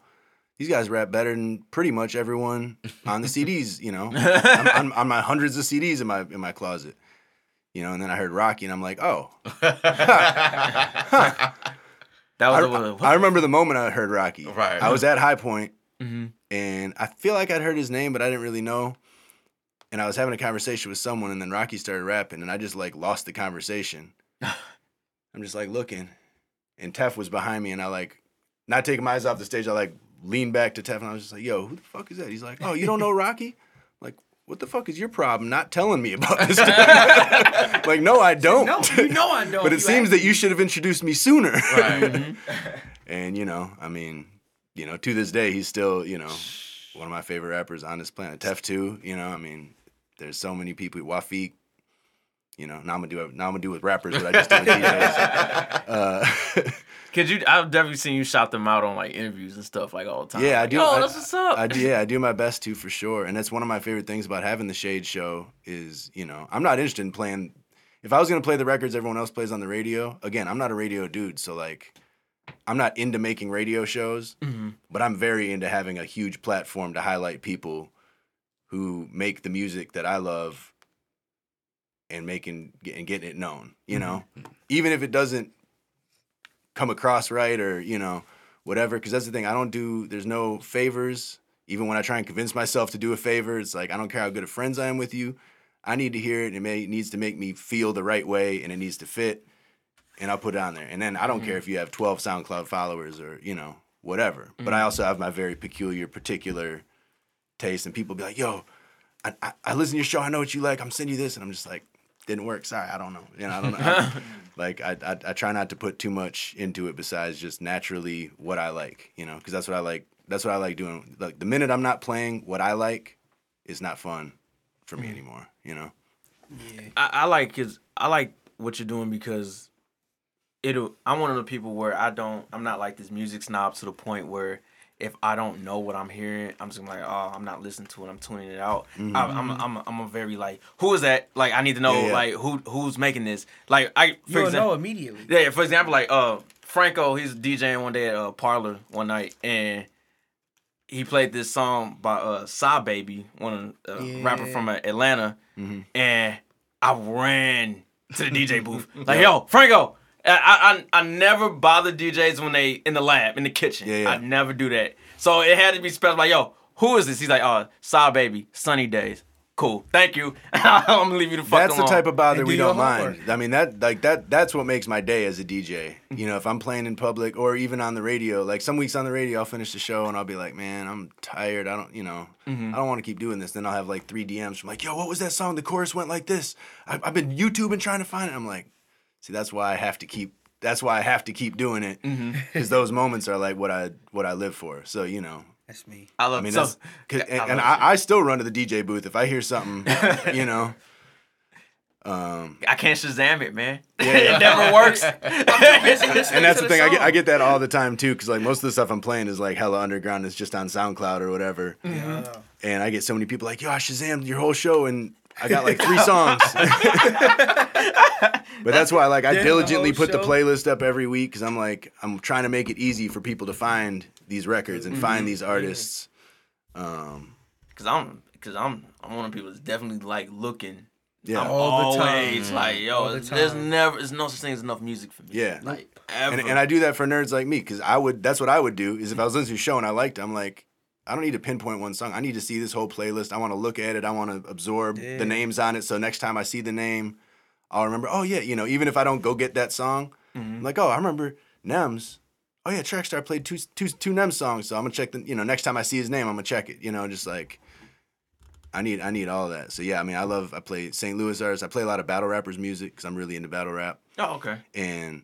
These guys rap better than pretty much everyone on the CDs, you know, on, on, on my hundreds of CDs in my in my closet, you know. And then I heard Rocky, and I'm like, oh, [LAUGHS] That I, was the one. I remember the moment I heard Rocky. Right. I was at High Point, Mhm. and I feel like I'd heard his name, but I didn't really know. And I was having a conversation with someone, and then Rocky started rapping, and I just like lost the conversation. [LAUGHS] I'm just like looking, and Tef was behind me, and I like, not taking my eyes off the stage, I like leaned back to Tef, and I was just like, "Yo, who the fuck is that?" He's like, "Oh, you don't know [LAUGHS] Rocky?" like, what the fuck is your problem? Not telling me about this? [LAUGHS] [LAUGHS] like, no, I don't. No, you know I don't. but it You seems that you should have introduced me sooner. right. Mm-hmm. And you know, I mean, you know, to this day, he's still, you know, one of my favorite rappers on this planet. Tef too, you know, I mean, there's so many people. Wafiq, you know, now I'm gonna do now I'm gonna do with rappers what I just did with DJs. Uh, [LAUGHS] Cause you, I've definitely seen you shout them out on like interviews and stuff like all the time. Yeah, I do. Yo, I- that's what's up. I do, yeah, I do my best to for sure, and that's one of my favorite things about having the Shade Show is, you know, I'm not interested in playing. If I was gonna play the records everyone else plays on the radio, again, I'm not a radio dude, so like, I'm not into making radio shows, but I'm very into having a huge platform to highlight people who make the music that I love and making and getting it known. You know, mm-hmm. Mm-hmm. even if it doesn't come across right or you know whatever because that's the thing i don't do there's no favors. Even when i try and convince myself to do a favor it's like i don't care how good of friends i am with you i need to hear it and it, may, it needs to make me feel the right way and it needs to fit and i'll put it on there. And then i don't mm-hmm. care if you have 12 soundcloud followers or you know whatever but i also have my very peculiar particular taste and people be like yo I, I, I listen to your show i know what you like i'm sending you this and i'm just like didn't work sorry i don't know you know i don't know I- [LAUGHS] like I, I I try not to put too much into it besides just naturally what I like, you know, because that's what I like. That's what I like doing. Like the minute I'm not playing what I like, it's not fun for me mm. anymore, you know. I, I like cause I like what you're doing because it'll. I'm one of the people where I don't. I'm not like this music snob to the point where if I don't know what I'm hearing, I'm just gonna like, oh, I'm not listening to it. I'm tuning it out. I, I'm, I'm, I'm a very like, who is that? Like, I need to know Yeah, yeah. like who who's making this. Like, I for You'll example, know immediately. Yeah, for example, like uh Franco, he's DJing one day at a parlor one night, and he played this song by uh Sa Baby, one of uh, rapper from uh, Atlanta, Mm-hmm. and I ran to the DJ booth [LAUGHS] like, "Yo, Franco." I, I I never bother DJs when they in the lab in the kitchen. Yeah, yeah. I never do that. So it had to be special. Like, yo, who is this? He's like, oh, Sa Baby, Sunny Days. Cool, thank you. [LAUGHS] I'm gonna leave you the fuck That's the type of bother And we do don't mind. homework. I mean that like that that's what makes my day as a DJ. You know, if I'm playing in public or even on the radio, like some weeks on the radio I'll finish the show and I'll be like, "Man, I'm tired. I don't, you know, Mm-hmm. I don't want to keep doing this." Then I'll have like 3 DMs from like, "Yo, what was that song? The chorus went like this. I, I've been YouTubing trying to find it." I'm like, "See, that's why I have to keep that's why I have to keep doing it Mm-hmm. [LAUGHS] because those moments are like what I what I live for. So you know, That's me. I love I mean, so, that's, 'cause- and, I and I, I still run to the DJ booth if I hear something, [LAUGHS] you know. Um, I can't Shazam it, man. [LAUGHS] yeah. it never works. and that's the thing. I get I get that all the time too, because like most of the stuff I'm playing is like hella underground. It's just on SoundCloud or whatever. Yeah. And I get so many people like, "Yo, I Shazam your whole show," and I got like three songs. [LAUGHS] but that's why like I Damn, diligently whole put the playlist up every week because I'm like I'm trying to make it easy for people to find these records and find these artists. Um, Cause I'm, cause I'm, I'm one of the people that's definitely like looking. yeah. I'm All the time. always like, yo, All the there's never, there's no such thing as enough music for me. Yeah. like ever. and, and I do that for nerds like me because I would. That's what I would do. Is if I was listening to a show and I liked, it, I'm like, I don't need to pinpoint one song. I need to see this whole playlist. I want to look at it. I want to absorb Yeah. the names on it. So next time I see the name, I'll remember. Oh yeah, you know, even if I don't go get that song, I'm like, oh, I remember Nems. Oh yeah, Trackstar played two two two Nems songs. So I'm gonna check the. You know, next time I see his name, I'm gonna check it. You know, just like. I need I need all that. So yeah, I mean, I love I play St. Louis artists. I play a lot of battle rappers music because I'm really into battle rap oh, okay. and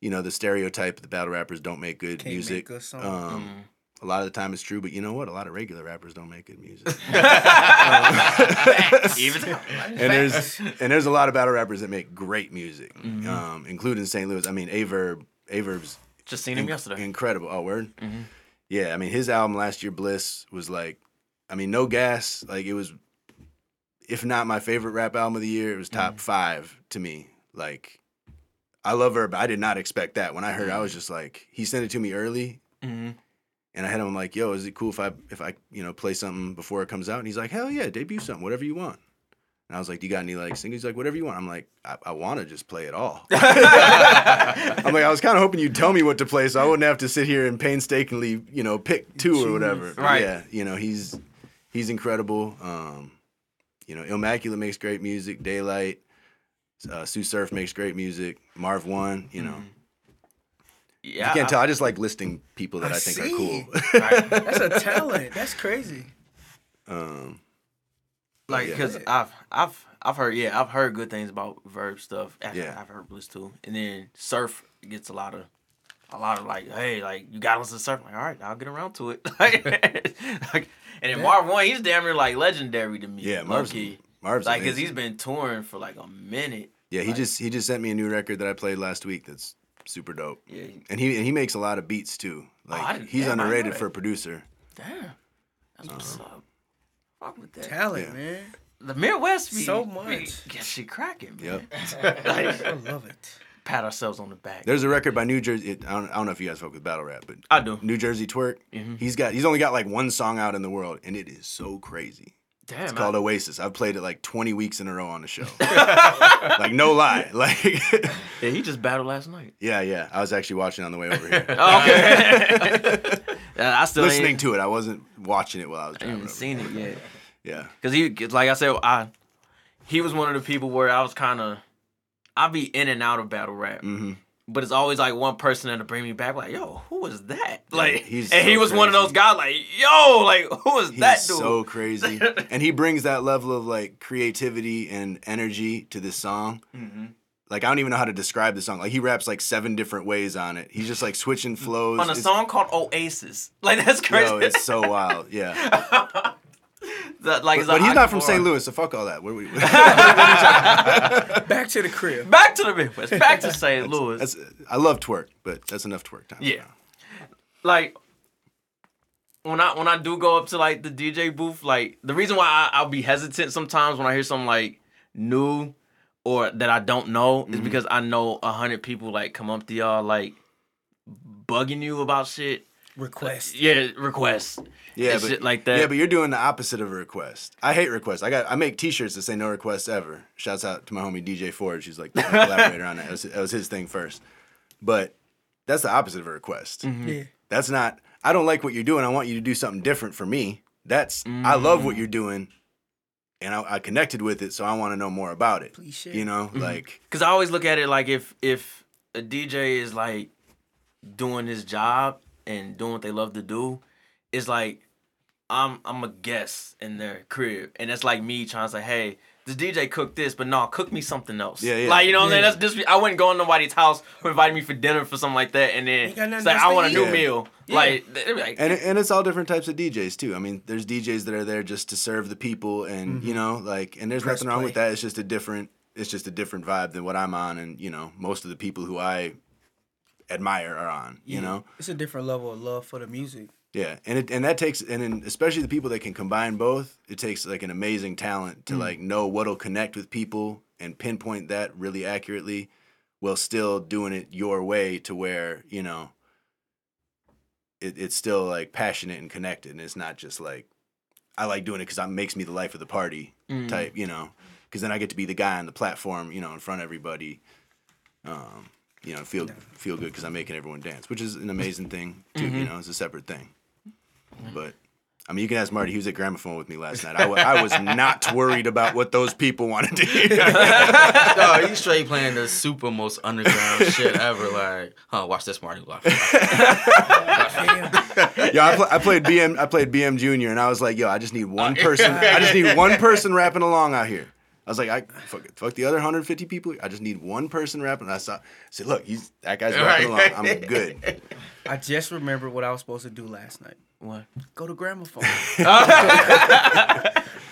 you know the stereotype the battle rappers don't make good Can't music. make good um, Mm. A lot of the time it's true, but you know what? A lot of regular rappers don't make good music. [LAUGHS] [LAUGHS] Even and there's and there's a lot of battle rappers that make great music, Mm-hmm. um, including St. Louis. I mean, Averb, Averb's just seen him inc- yesterday. incredible. Oh, word. Mhm. Yeah, I mean, his album last year, Bliss, was like, I mean, no gas. Like it was, if not my favorite rap album of the year, it was top Mm-hmm. five to me. Like, I love her, but I did not expect that. When I heard, Mm-hmm. I was just like, he sent it to me early, hmm and I had him like, "Yo, is it cool if I if I you know play something before it comes out?" And he's like, "Hell yeah, debut something, whatever you want." And I was like, "Do you got any like singles?" He's like, "Whatever you want." I'm like, "I, I want to just play it all." [LAUGHS] I'm like, I was kind of hoping you'd tell me what to play, so I wouldn't have to sit here and painstakingly, you know, pick two or whatever. Right. Yeah. You know, he's he's incredible. Um, you know, Immaculate makes great music. Daylight, uh, Sue Surf makes great music. Marv One. You know, Mm-hmm. Yeah, you can't tell. I just like listing people that I, I think see. are cool. Right. That's a [LAUGHS] talent. That's crazy. um, Like, Yeah. cause I've I've I've heard yeah I've heard good things about Verb stuff. After Yeah. I've heard Bliss too, and then Surf gets a lot of a lot of like hey like you got to listen to Surf. Like all right, I'll get around to it. [LAUGHS] like, like, and then Marv One, he's damn near like legendary to me. yeah, low Marv's key. Marv's Like, cause he's been touring for like a minute. yeah. He like- just he just sent me a new record that I played last week. That's super dope. Yeah, And he and he makes a lot of beats too. Oh, I Like didn't- he's damn, I didn't know underrated for a producer. damn, that's what's up. Fuck with that. Talent, Yeah. man. The Midwest, be, So be- much. get shit cracking, Yep. man. [LAUGHS] like, I love it. pat ourselves on the back. There's a record by New Jersey. It, I, don't, I don't know if you guys fuck with battle rap, but I do. New Jersey Twork. Mhm. He's got he's only got like one song out in the world, and it is so crazy. Damn, It's I- called Oasis. I've played it like 20 weeks in a row on the show. [LAUGHS] like no lie. [LAUGHS] Like [LAUGHS] Yeah, he just battled last night. yeah, yeah. I was actually watching on the way over here. Oh, okay. Yeah, I still Listening to it. I wasn't watching it while I was I driving. even over. seen it yet. Yeah. Cause he, like I said, I he was one of the people where I was kind of I'd be in and out of battle rap, hmm but it's always like one person that'll bring me back. Like, yo, who was that? Like, he's and he so was one of those guys. Like, yo, like who was He's that dude? so crazy. [LAUGHS] and he brings that level of like creativity and energy to this song. Mhm. Like I don't even know how to describe the song. Like he raps like seven different ways on it. He's just like switching flows. On a It's- song called Oasis. [LAUGHS] Like that's crazy. Yo, it's so wild. Yeah. [LAUGHS] [LAUGHS] That, like, But, but he's not from. St. Louis, so fuck all that. What are [LAUGHS] we, Back to the crib. Back to the Midwest. Back to St. Louis. that's, I love twerk, but that's enough twerk time. Yeah. like when I when I do go up to like the DJ booth, like the reason why I, I'll be hesitant sometimes when I hear something like new or that I don't know is mm-hmm. because I know a hundred people like come up to y'all like bugging you about shit. Request. Yeah, requests. Yeah, and but shit like that. Yeah, but you're doing the opposite of a request. I hate requests. I got I make T-shirts that say no requests ever. Shouts out to my homie DJ Ford. She's like the [LAUGHS] collaborator on that. That was, that was his thing first. But that's the opposite of a request. Yeah. That's not. I don't like what you're doing. I want you to do something different for me. That's I love what you're doing, and I, I connected with it, so I want to know more about it. Please share. You know, Mm-hmm. like Cause I always look at it like if if a DJ is like doing his job and doing what they love to do, it's like I'm I'm a guest in their crib, and it's like me trying to say, hey. This DJ cooked this, but no, cook me something else. Yeah, yeah. Like you know what I'm saying? That's just I wouldn't go in nobody's house who invited me for dinner for something like that, and then Ain't got say I want a new Yeah. meal. Yeah. Like, like and and it's all different types of DJs too. I mean, there's DJs that are there just to serve the people, and Mm-hmm. you know, like, and there's Press nothing wrong with that. It's just a different, it's just a different vibe than what I'm on, and you know, most of the people who I admire are on. You know, It's a different level of love for the music. Yeah, and it and that takes, and then especially the people that can combine both, it takes like an amazing talent Mm. to like know what'll connect with people and pinpoint that really accurately, while still doing it your way to where you know. It, it's still like passionate and connected, and it's not just like I like doing it because it makes me the life of the party Mm. type, you know. Because then I get to be the guy on the platform, you know, in front of everybody. Um, you know, feel feel good because I'm making everyone dance, which is an amazing thing too. You know, it's a separate thing. But I mean, you can ask Marty. He was at Gramophone with me last night. I was not worried about what those people wanted to hear. [LAUGHS] No, he's straight playing the super most underground shit ever. Like, huh? Watch this, Marty. Watch. watch. Damn. [LAUGHS] Yo, I, pl- I played BM. I played BM Junior, and I was like, yo, I just need one [LAUGHS] person. I just need one person rapping along out here. I was like, I fuck, it, fuck the other 150 people. I just need one person rapping. And I saw, I said, look, he's that guy's rapping along. I'm good. I just remembered what I was supposed to do last night. What? Go to gramophone. [LAUGHS]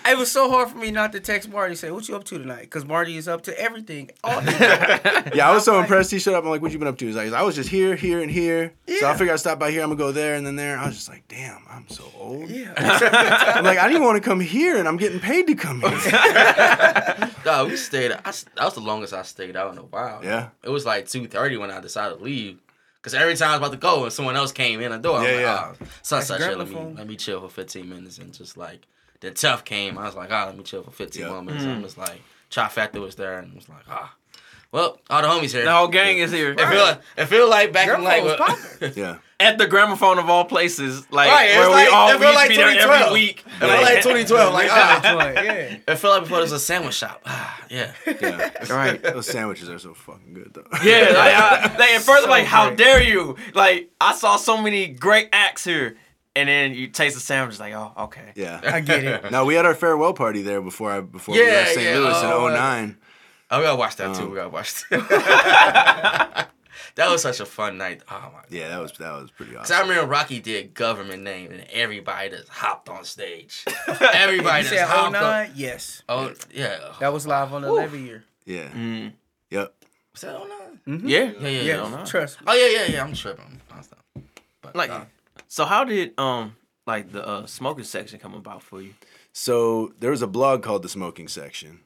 it was so hard for me not to text Marty and say, "What you up to tonight?" Because Marty is up to everything. All [LAUGHS] Yeah, I was so like- impressed. He showed up. I'm like, what you been up to? He's like, I was just here, here, and here. Yeah. So I figured I'd stop by here. I'm gonna go there and then there. I was just like, damn, I'm so old. yeah. [LAUGHS] I'm like, I didn't want to come here, and I'm getting paid to come here. No, we stayed. I, s- that was the longest I stayed out in a while. Yeah. It was like two thirty when I decided to leave. Cause every time I was about to go and someone else came in the door, I'm Yeah, like, yeah. oh, such such shit. Let me let me chill for fifteen minutes and just like the tough came. I was like, ah, let me chill for fifteen Yeah. more minutes. I'm just like trifecta was there and was like, ah, well, all the homies here. The whole gang is here. It feel like it feel like back in like Gramophone was what- popping. [LAUGHS] Yeah. At the gramophone of all places, like Right, where was we like- all we used like to be there every week. It felt like 2012. Like [LAUGHS] ah, yeah. it felt like before there was a sandwich shop. Ah, yeah. Yeah. [LAUGHS] right. Those sandwiches are so fucking good though. Yeah, like, I, [LAUGHS] like at first I'm So like, how dare you? Like I saw so many great acts here, and then you taste the sandwich, like, oh, okay. Yeah. I get it. No, we had our farewell party there before I before we left St. yeah, Louis oh, in 09. Oh, we gotta watch that too. Um, We gotta watch that. That was such a fun night. Oh my god. Yeah, that was that was pretty Cause I awesome. remember Rocky did government name and everybody just hopped on stage. [LAUGHS] Everybody You just said hopped 09? on. Yes. Oh yeah. That was live on the Levee year. Yeah. Mm. Yep. Was that 09? Yeah. Yeah, yeah, Yeah, yeah. oh, trust me. Oh yeah, yeah, yeah. I'm tripping. I'm stop. But Like, uh, so how did um like the uh, smoking section come about for you? So there was a blog called the Smoking Section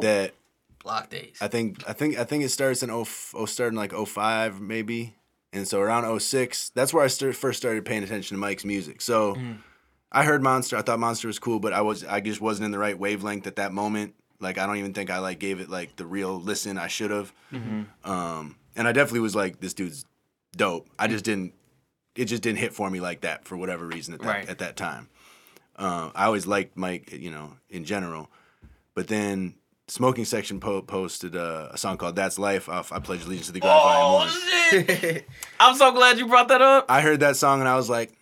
that block days. I think I think I think it starts in 0, oh, starting like 05 maybe. And so around 06, that's where I start, first started paying attention to Mike's music. So I heard Monster. I thought Monster was cool, but I was I just wasn't in the right wavelength at that moment. Like I don't even think I like gave it like the real listen I should have. Um, and I definitely was like, this dude's dope. I just didn't. It just didn't hit for me like that for whatever reason at that Right. at that time. Uh, I always liked Mike, you know, in general. But then Smoking Section po- posted uh, a song called "That's Life" off "I Pledge Allegiance to the Grind" Volume One. shit! I'm so glad you brought that up. I heard that song and I was like,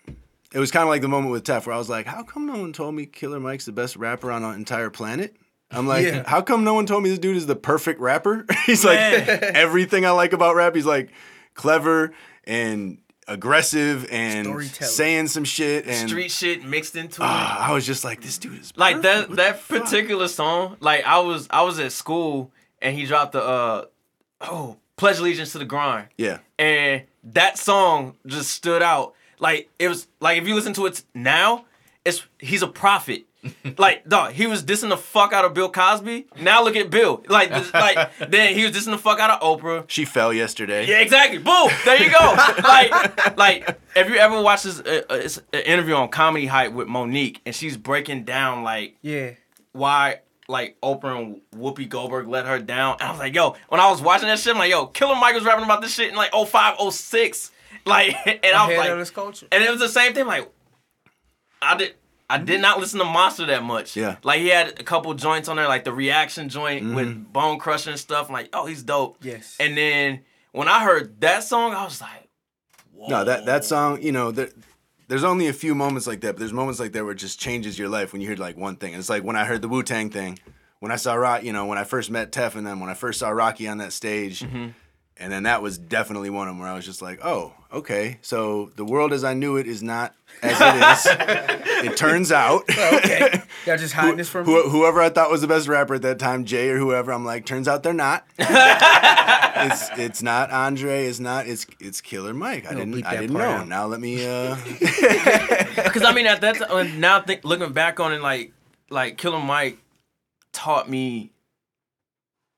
it was kind of like the moment with Tef where I was like, how come no one told me Killer Mike's the best rapper on the entire planet? I'm like, Yeah. how come no one told me this dude is the perfect rapper? [LAUGHS] he's like everything I like about rap. He's like clever and aggressive and saying some shit and Street shit mixed into it. Ah, I was just like, this dude is like that What that the fuck? particular song like i was i was at school and he dropped the uh oh pledge allegiance to the grind. Yeah, and that song just stood out. Like it was like if you listen to it now it's he's a prophet like dog, he was dissing the fuck out of Bill Cosby. Now look at Bill. Like this, like [LAUGHS] then he was dissing the fuck out of Oprah. She fell yesterday. Yeah, exactly. Boom. There you go. like, like, if you ever watched this, uh, uh, it's an interview on Comedy Hype with Mo'Nique, and she's breaking down like Yeah. why like Oprah and Whoopi Goldberg let her down. And I was like, yo, when I was watching that shit, I'm like, yo, Killer Mike was rapping about this shit in like 05, 06. Like, [LAUGHS] and I was Ahead like, of this culture. and it was the same thing. Like, I did. I did not listen to Monster that much. Yeah. Like he had a couple joints on there, like the reaction joint Mm-hmm. with Bone Crusher and stuff. I'm like, oh, he's dope. Yes. And then when I heard that song, I was like, Whoa. No, that that song, you know, there, there's only a few moments like that, but there's moments like that where it just changes your life when you hear like one thing. And It's like when I heard the Wu Tang thing, when I saw Rock, you know, when I first met Tef and them, when I first saw Rocky on that stage, Mm-hmm. And then that was definitely one of them where I was just like, oh, okay, so the world as I knew it is not as it is. [LAUGHS] it turns out. okay. Y'all just [LAUGHS] hiding this from me. Who, whoever I thought was the best rapper at that time, Jay or whoever, I'm like, turns out they're not. [LAUGHS] it's it's not Andre. It's not. It's it's Killer Mike. I didn't I didn't know. out. Now let me. uh Because I mean, at that time, now think, looking back on it, like like Killer Mike taught me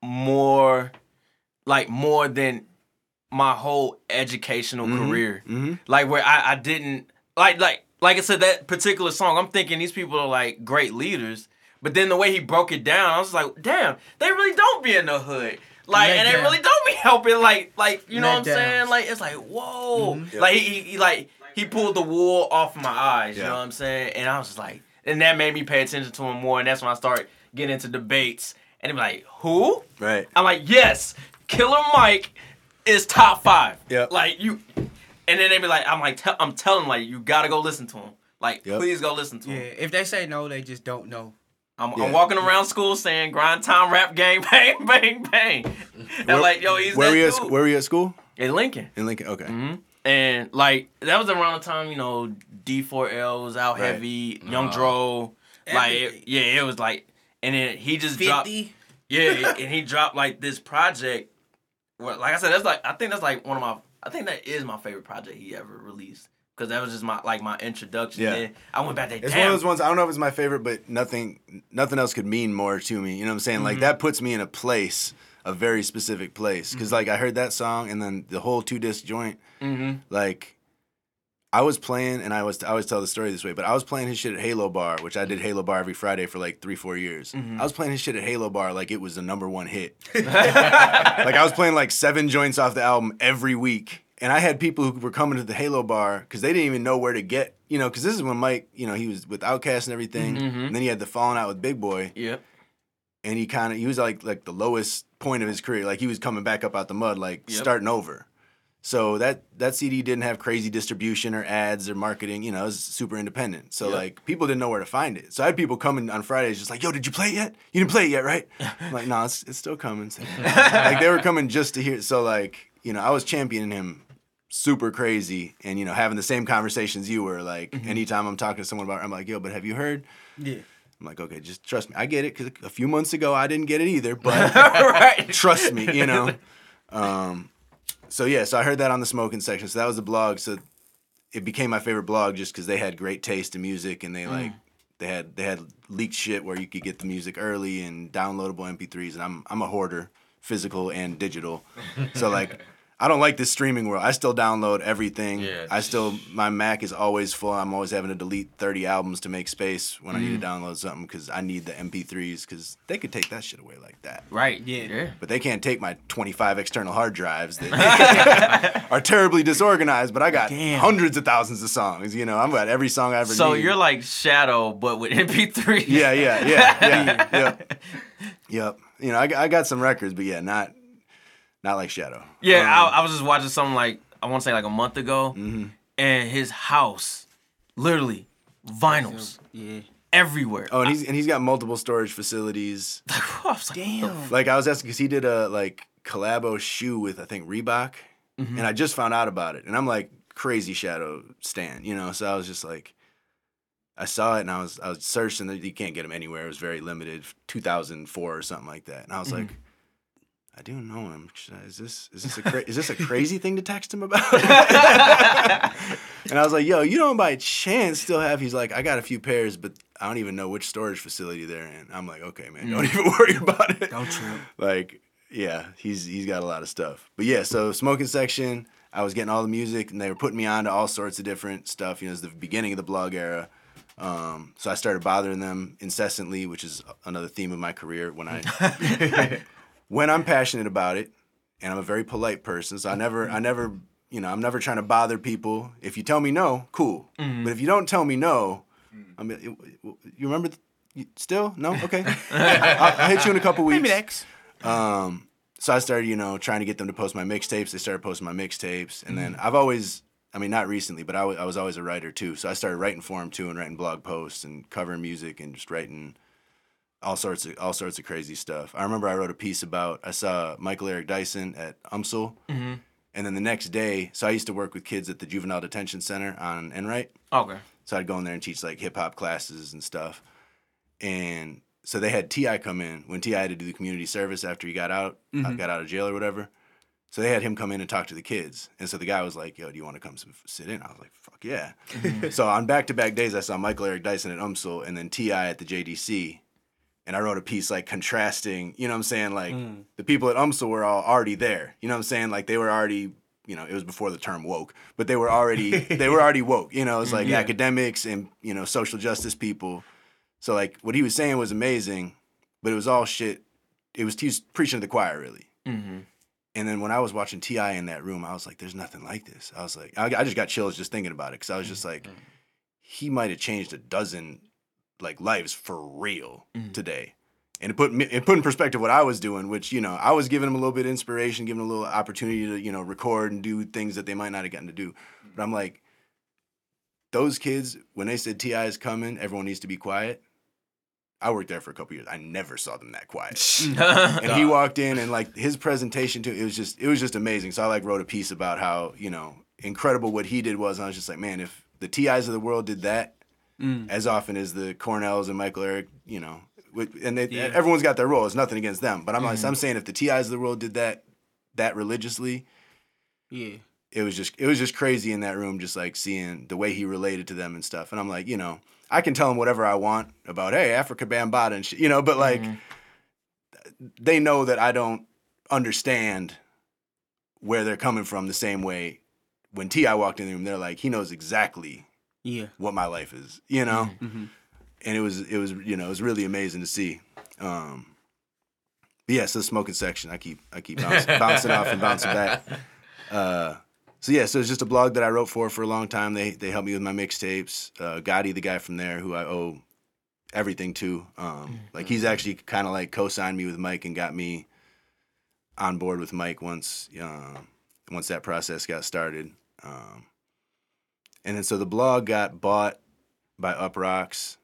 more, like more than my whole educational career. mhm. Like where I, I didn't like like like I said that particular song. I'm thinking these people are like great leaders, but then the way he broke it down, I was like, damn, they really don't be in the hood. Like, Let and they really don't be helping. Like, like you know Let what I'm saying? Like, it's like, whoa. Yeah. Like he, he, he like he pulled the wool off my eyes. You know what I'm saying? And I was just like, and that made me pay attention to him more. And that's when I started getting into debates. And they be like, who? Right. I'm like, yes, Killer Mike is top five. Yeah. Like you, and then they be like, I'm like, tell I'm telling like you gotta go listen to him. Like, Yep. please go listen to Yeah. him. If they say no, they just don't know. I'm, Yeah. I'm walking around school saying grind time rap game [LAUGHS] bang bang bang. And Where- like, yo, he's Where that were you? At, dude. where were you at school? in Lincoln. In Lincoln. Okay. hmm And like that was around the time you know D4L was out Right. heavy, Young Uh, Dro, like it- yeah, it was like, and then he just dropped, Fifty. yeah, and he dropped like this project. Where, like I said, that's like I think that's like one of my, I think that is my favorite project he ever released because that was just my like my introduction. Yeah. Then I went back to It's one of those ones. I don't know if it's my favorite, but nothing, nothing else could mean more to me. You know what I'm saying? Like that puts me in a place, a very specific place. Because like I heard that song and then the whole two disc joint. Mhm. Like I was playing, and I was I always tell the story this way, but I was playing his shit at Halo Bar, which I did Halo Bar every Friday for like three four years. I was playing his shit at Halo Bar like it was the number one hit. [LAUGHS] like I was playing like seven joints off the album every week. And I had people who were coming to the Halo bar because they didn't even know where to get, you know, because this is when Mike, you know, he was with Outkast and everything, Mhm. and then he had the falling out with Big Boi, Yep. and he kind of he was like like the lowest point of his career, like he was coming back up out the mud, like Yep. starting over. So that that CD didn't have crazy distribution or ads or marketing, you know, it was super independent. So like people didn't know where to find it. So I had people coming on Fridays just like, "Yo, did you play it yet? You didn't play it yet, right?" [LAUGHS] I'm like, "No, it's, it's still coming." like they were coming just to hear. So like you know, I was championing him super crazy, and you know, having the same conversations you were. Like Mm-hmm. anytime I'm talking to someone about, it, I'm like, "Yo, but have you heard?" Yeah. I'm like, "Okay, just trust me. I get it because a few months ago I didn't get it either, but." [LAUGHS] right. trust me, you know. [LAUGHS] Um, so yeah, so I heard that on the smoking section. So that was the blog. So it became my favorite blog just because they had great taste in music and they mm. like they had they had leaked shit where you could get the music early and downloadable MP3s. And I'm I'm a hoarder, physical and digital. So like. I don't like this streaming world. I still download everything. Yeah. I still my Mac is always full. I'm always having to delete 30 albums to make space when I need to mm-hmm. download something because I need the MP3s because they could take that shit away like that Right. Yeah. Yeah. but they can't take my 25 external hard drives that [LAUGHS] [LAUGHS] are terribly disorganized. But I got Damn. hundreds of thousands of songs. You know, I've got every song I ever. So need. you're like Shadow, but with MP3. yeah, yeah, yeah, yeah, [LAUGHS] yep, yep. You know, I, I got some records, but yeah, not not like Shadow. Yeah, Um, I, I was just watching something like I want to say like a month ago, Mm-hmm. and his house, literally, vinyls Yeah. everywhere. Oh, and he's and he's got multiple storage facilities. I was like, Damn. Like I was asking because he did a like collabo shoe with I think Reebok, Mm-hmm. and I just found out about it, and I'm like crazy Shadow stan, you know. So I was just like, I saw it and I was I was searching you can't get them anywhere. It was very limited, 2004 or something like that, and I was Mm-hmm. like, I do know him. Is this is this a cra- is this a [LAUGHS] crazy thing to text him about? [LAUGHS] and I was like, yo, you don't by chance still have? He's like, I got a few pairs, but I don't even know which storage facility they're in. I'm like, okay, man, don't even [LAUGHS] worry about it. Don't trip. Like, yeah, he's he's got a lot of stuff. But yeah, so smoking section, I was getting all the music, and they were putting me on to all sorts of different stuff. You know, it's the beginning of the blog era. Um, so I started bothering them incessantly, which is another theme of my career. When I when I'm passionate about it, and I'm a very polite person, so I never I never you know I'm never trying to bother people. If you tell me no, cool. But if you don't tell me no, I mean, you remember? th- you- Still no? Okay, [LAUGHS] I'll, I'll hit you in a couple weeks. Maybe next. Um, so I started, you know, trying to get them to post my mixtapes. They started posting my mixtapes, and then I've always, I mean, not recently, but I wa- I was always a writer too. So I started writing for them too, and writing blog posts and covering music and just writing all sorts of all sorts of crazy stuff. I remember I wrote a piece about I saw Michael Eric Dyson at UMSL, mm-hmm. and then the next day, so I used to work with kids at the Juvenile Detention Center on Enright. Okay. So I'd go in there and teach like hip hop classes and stuff. And so they had T.I. come in when T.I. had to do the community service after he got out, uh, mm-hmm. got out of jail or whatever. So they had him come in and talk to the kids. And so the guy was like, "Yo, do you want to come sit in?" I was like, "Fuck yeah!" Mm-hmm. so on back to back days, I saw Michael Eric Dyson at UMSL and then T.I. at the JDC. And I wrote a piece like contrasting, you know what I'm saying? Like the people at UMSL were all already there. You know what I'm saying? Like they were already, you know, it was before the term woke, but they were already [LAUGHS] they were already woke. You know, it's like academics and, you know, social justice people. So like what he was saying was amazing, but it was all shit. It was he was preaching to the choir really. Mm-hmm. And then when I was watching T.I. in that room, I was like, "There's nothing like this." I was like, I, I just got chills just thinking about it because I was just like, he might have changed a dozen like lives for real mm-hmm. today. And it put me, it put in perspective what I was doing, which you know I was giving them a little bit of inspiration, giving them a little opportunity to you know record and do things that they might not have gotten to do. But I'm like, those kids when they said T.I. is coming, everyone needs to be quiet. I worked there for a couple years. I never saw them that quiet. [LAUGHS] and he walked in and like his presentation too. It was just it was just amazing. So I like wrote a piece about how you know incredible what he did was. And I was just like, man, if the T.I.'s of the world did that Mm. as often as the Cornels and Michael Eric, you know, and they, everyone's got their role. It's nothing against them, but I'm like, mm-hmm. I'm saying if the T.I.'s of the world did that that religiously, Yeah. it was just it was just crazy in that room, just like seeing the way he related to them and stuff. And I'm like, you know, I can tell him whatever I want about, hey, Afrika Bambaataa and shit, you know, but like mm-hmm. they know that I don't understand where they're coming from the same way. When Ti walked in the room, they're like, he knows exactly Yeah. what my life is, you know. Mhm. And it was it was you know it was really amazing to see. Um, but yeah, so the smoking section, I keep I keep bouncing, [LAUGHS] bouncing off and bouncing back. Uh, so yeah, so it's just a blog that I wrote for for a long time. They they helped me with my mixtapes. Uh, Gotti, the guy from there, who I owe everything to, um, like he's actually kind of like co-signed me with Mike and got me on board with Mike once uh, once that process got started. Um, and then so the blog got bought by Uproxx.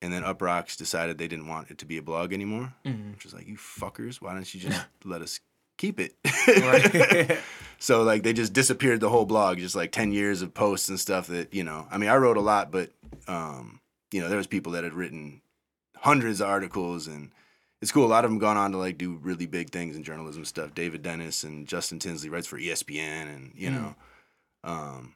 And then Uproxx decided they didn't want it to be a blog anymore. Which was like, you fuckers, why don't you just [LAUGHS] let us keep it? [LAUGHS] [LAUGHS] so like they just disappeared the whole blog, just like 10 years of posts and stuff that, you know, I mean, I wrote a lot, but um, you know, there was people that had written hundreds of articles and it's cool. A lot of them gone on to like do really big things in journalism stuff. David Dennis and Justin Tinsley writes for ESPN and, you know, um,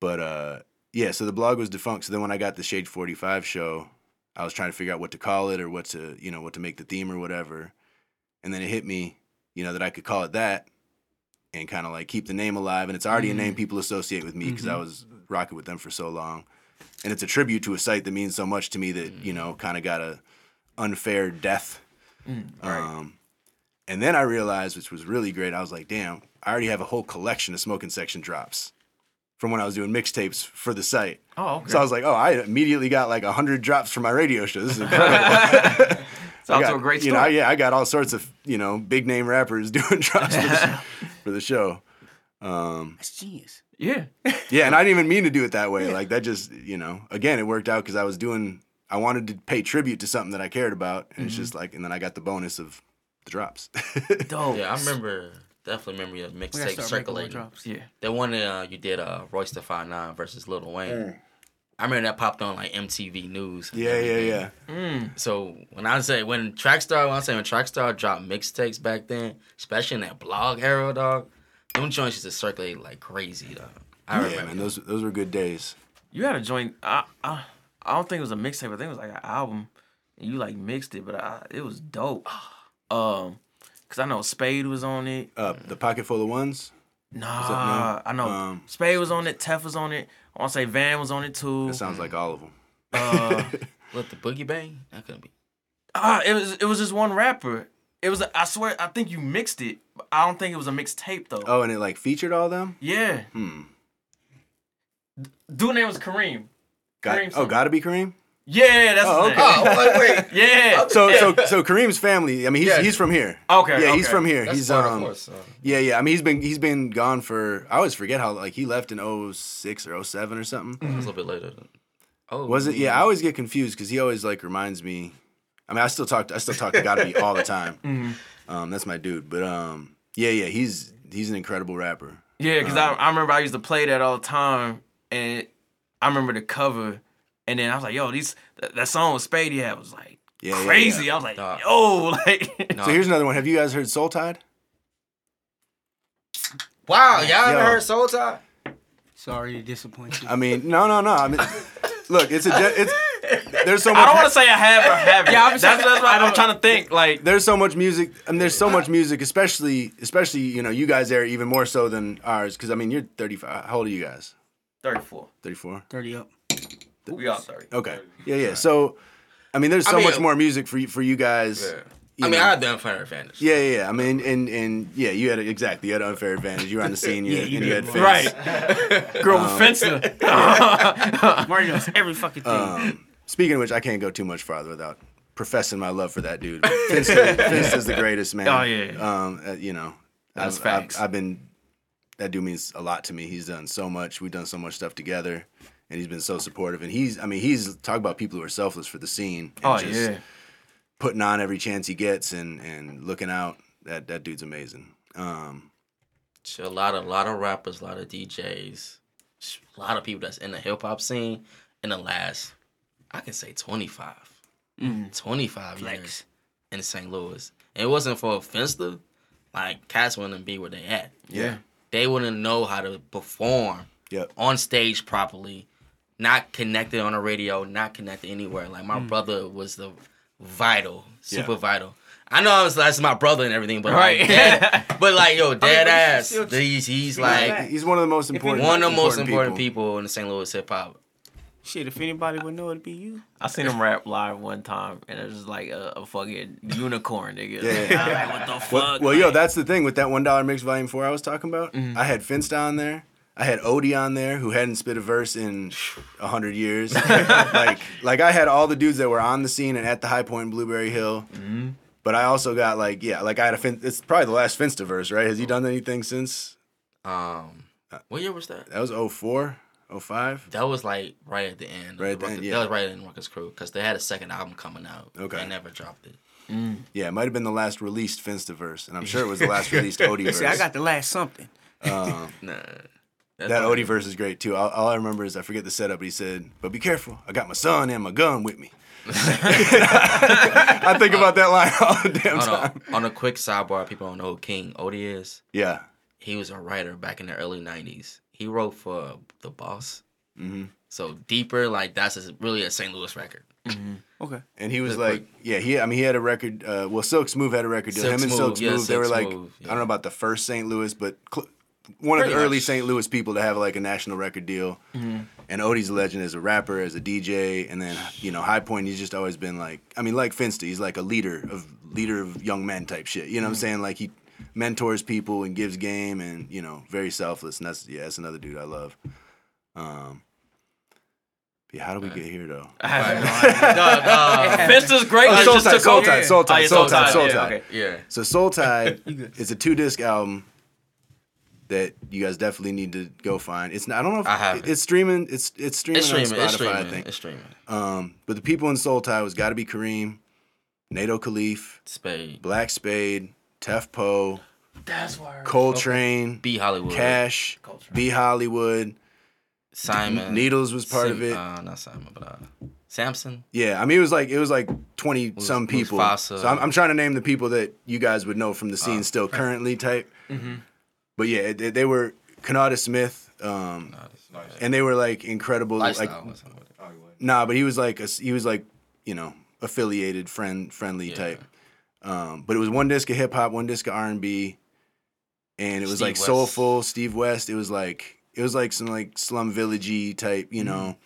but uh, yeah, so the blog was defunct. So then when I got the Shade 45 show, I was trying to figure out what to call it or what to, you know, what to make the theme or whatever. And then it hit me, you know, that I could call it that and kind of like keep the name alive. And it's already a name people associate with me because I was rocking with them for so long. And it's a tribute to a site that means so much to me that, you know, kind of got a unfair death. Um, and then I realized, which was really great, I was like, damn, I already have a whole collection of smoking section drops from when I was doing mixtapes for the site. Oh, okay. So I was like, oh, I immediately got like 100 drops for my radio show. This is [LAUGHS] incredible. It's also I got- a great You know, yeah, I got all sorts of, you know, big name rappers [LAUGHS] doing drops for the, [LAUGHS] for the show. Um, That's genius. yeah. yeah, and I didn't even mean to do it that way. Like that just, you know, again, it worked out because I was doing, I wanted to pay tribute to something that I cared about. And it's Mm-hmm. just like, and then I got the bonus of the drops. [LAUGHS] Dope. Yeah, I remember definitely remember your We mixtape start circulating. drops. Yeah. The one that uh, you did uh, Royce the Five Nine versus Lil Wayne. I remember that popped on like MTV News. Yeah, yeah, yeah. Mm. So when I say when Trackstar, when I say when Trackstar dropped mixtapes back then, especially in that blog era, dog, them joints used to circulate like crazy, dog. I Yeah, remember. man, those those were good days. You had a joint. I, I I don't think it was a mixtape. I think it was like an album. And you like mixed it, but I, it was dope. Um, cause I know Spade was on it. Uh, the pocket full of ones. Nah, I know Um, Spade was on it. Tef was on it. I want to say Van was on it too. That sounds like all of them. Uh, [LAUGHS] What the Boogie Bang? That couldn't be. ah, it was it was just one rapper. It was. I swear. I think you mixed it. I don't think it was a mixtape though. Oh, and it like featured all them. Yeah. Hmm. Dude name was Kareem. Got, Kareem oh, gotta be Kareem. Yeah, that's Oh, his okay. name. Oh, wait, wait. [LAUGHS] Yeah. So so so Kareem's family. I mean, he's Yeah. he's from here. Okay, Yeah, he's from here. That's he's part of um. course, so. Yeah, yeah. I mean, he's been he's been gone for. I always forget how like he left in 06 or 07 or something. It was a little bit later. Than, oh, Was it? Yeah, I always get confused because he always like reminds me. I mean, I still talk. I still talk to Gotta Be all the time. [LAUGHS] Mm-hmm. Um, that's my dude. But um, yeah, yeah. He's he's an incredible rapper. Yeah, because I, I remember I used to play that all the time, and I remember the cover, and then I was like, "Yo, these that, that song with Spady had was like Yeah, yeah, crazy." yeah. I was like, [LAUGHS] Nah. "Yo, like." No. So here's another one. Have you guys heard Soul Tide? wow, y'all ever Yo. heard Soul Tide? Sorry to disappoint you. I mean, no, no, no. I mean, look, it's a ge- it's there's so much. I much. don't want to say I have or haven't. Yeah, I'm that's, that's what I'm trying to think. Like, there's so much music. I mean, there's so much music, especially especially you know you guys there even more so than ours. Because I mean, you're 35. How old are you guys? 34. 34. 30 up. We all 30. Okay. Yeah, yeah. So, I mean, there's I so mean- much more music for you, for you guys. Yeah. you I mean, know. I had the unfair advantage. Yeah, yeah, yeah. I mean, and and yeah, you had a, exactly you had an unfair advantage. You were on the [LAUGHS] scene, you Yeah, had, you and you had bro. fans. Right. [LAUGHS] Girl with fencing. [LAUGHS] Mario knows every fucking thing. Um, speaking of which, I can't go too much farther without professing my love for that dude. Finsta, is the greatest man. Oh, yeah. Um, uh, you know, That's I've, facts. I've, I've been that dude means a lot to me. He's done so much. We've done so much stuff together, and he's been so supportive. And he's, I mean, he's talk about people who are selfless for the scene. And Oh, just yeah. Putting on every chance he gets and and looking out. That that dude's amazing. Um, Shit, A lot of lot of rappers, a lot of DJs, a lot of people that's in the hip hop scene in the last, I can say 25, 25 years in St. Louis. And it wasn't for Finsta, like cats wouldn't be where they at. yeah. They wouldn't know how to perform Yep. on stage properly, not connected on a radio, not connected anywhere. Like my hmm. brother was the vital, super Yeah. vital. I know I was that's my brother and everything, but Right. like, dead, [LAUGHS] but like yo, dead but you ass. still- He's he's you like know He's one of the most important. one of the most important people. in the St. Louis hip hop. Shit, if anybody would know, it'd be you. I seen him rap live one time, and it was like a, a fucking unicorn, nigga. Yeah. I'm like, ah, what the fuck? Well, well yo, that's the thing with that one dollar mix volume four I was talking about. Mm-hmm. I had Finsta on there. I had Odie on there, who hadn't spit a verse in [SIGHS] a hundred years. [LAUGHS] like, like I had all the dudes that were on the scene and at the High Point in Blueberry Hill. But I also got like, yeah, like I had a fin. It's probably the last Finsta verse, right? Has he done anything since? Um, what year was that? That was 04, 05? That was like right at the end. Right at the the end, yeah. That was right in Ruckus Crew because they had a second album coming out. Okay. They never dropped it. Yeah, it might have been the last released Finsta verse, and I'm sure it was the last [LAUGHS] released Odie verse. [LAUGHS] See, I got the last something. Um, Nah. That's that all- Odie verse is great too. All, all I remember is I forget the setup. But he said, "But be careful, I got my son and my gun with me." [LAUGHS] I think about that line all the damn On time. a, on a quick sidebar, people don't know who King Odie is. Yeah, He was a writer back in the early '90s. He wrote for The Boss. hmm So deeper, like that's a, really a St. Louis record. Okay. and he was Look, like, "Yeah, he. I mean, he had a record. Uh, well, Silk Smooth had a record deal. Silk Him and Smooth, Silk Smooth, yeah, they Silk were like, Smooth, I don't know about the first St. Louis, but cl- one of Pretty the early much. St. Louis people to have like a national record deal. And Odie's a legend as a rapper, as a DJ, and then you know High Point. He's just always been like, I mean, like Finsta, he's like a leader of leader of young men type shit. You know what I'm saying? Like he mentors people and gives game, and you know, very selfless. And that's yeah, that's another dude I love. Um, yeah, how do we get here though? I have no idea. Dog, uh, great. Oh, it Soul just Tide, took Soul over. Tide, Soul Oh, Tide, yeah, Soul Tide, Soul yeah, Tide. okay. yeah. So Soul [LAUGHS] Tide is a two disc album that you guys definitely need to go find. It's not, I don't know if I haven't. it's streaming. It's it's streaming, It's streaming. on Spotify, It's streaming. I think. It's streaming. Um, but the people in Soul Tide was got to be Kareem, Nato Khalif, Spade. Black Spade, Tef Poe, That's why. Coltrane, B Hollywood. Cash, Coltrane. B Hollywood, Simon Needles was part of it. Uh, not Simon, but uh, Samson. Yeah, I mean it was like it was like twenty Was- some people. Fasa. So I'm, I'm trying to name the people that you guys would know from the scene Oh. still currently type. Mm-hmm. But yeah, it, it- they were Kanata Smith, um, and they were like incredible. Lifestyle. Like nah, but he was like a, he was like you know affiliated friend friendly Yeah. type. Um, but it was one disc of hip hop, one disc of R and B, and it was Steve like West. soulful. Steve West. It was like it was like some like slum villagey type, Mm-hmm. you know.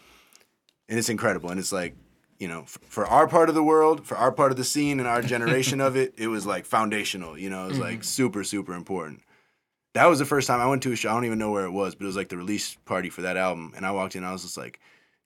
And it's incredible, and it's like you know f- for our part of the world, for our part of the scene, and our generation of it, it was like foundational. You know, it was Mm-hmm. like super super important. That was the first time I went to a show. I don't even know where it was, but it was like the release party for that album, and I walked in. I was just like,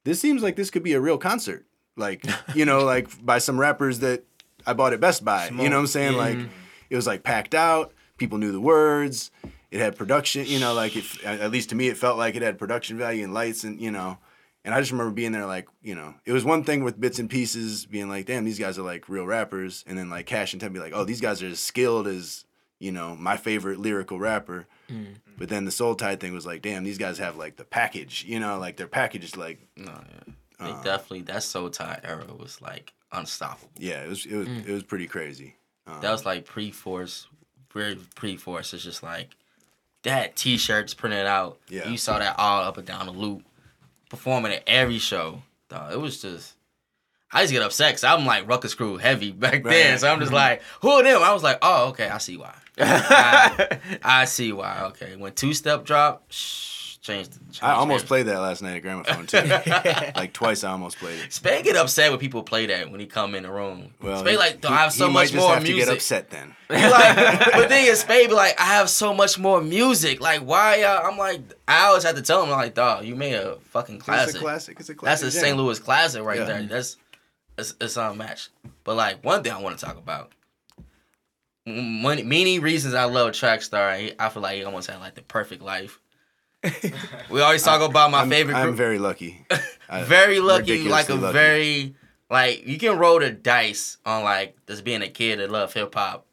this seems like this could be a real concert. Like you know, [LAUGHS] like by some rappers that I bought at Best Buy. You know what I'm saying? Like mm-hmm. it was like packed out. People knew the words. It had production. You know, like it, at least to me, it felt like it had production value and lights and you know. And I just remember being there, like you know, it was one thing with bits and pieces, being like, damn, these guys are like real rappers, and then like Cash and Temp be like, oh, these guys are as skilled as you know my favorite lyrical rapper. But then the Soul Tide thing was like, damn, these guys have like the package, you know, like their package is like, No, yeah. They Uh. definitely that Soul Tide era was like unstoppable. yeah, it was it was it was pretty crazy. Um, That was like pre-force, very pre-force. It's just like that T-shirts printed out. Yeah. you saw that all up and down the loop, performing at every show. Dog, it was just. I just get upset because I'm like Ruckus Crew heavy [LAUGHS] back then, so I'm just like, who are them? I was like, oh, okay, I see why. I, I see why. Okay, when two step drop, shh, changed. changed I almost changed. played that last night at Gramophone too. [LAUGHS] like twice, I almost played it. Spade get upset when people play that when he come in the room. Well, Spade like, I have so he much might just more have music. to get upset then. [LAUGHS] Like, but the thing [LAUGHS] is, Spade be like, I have so much more music. Like, why? Uh, I'm like, I always have to tell him, like, dog, you made a fucking classic. It's a classic. It's a That's classic. a jam. St. Louis classic right Yeah. there. That's it's, it's unmatched. But like, one thing I want to talk about. Many, many reasons I love Trackstar. I feel like he almost had like the perfect life. [LAUGHS] we always talk about my I'm, favorite I'm very lucky. [LAUGHS] Very lucky, like a lucky. very like you can roll the dice on like just being a kid that love hip hop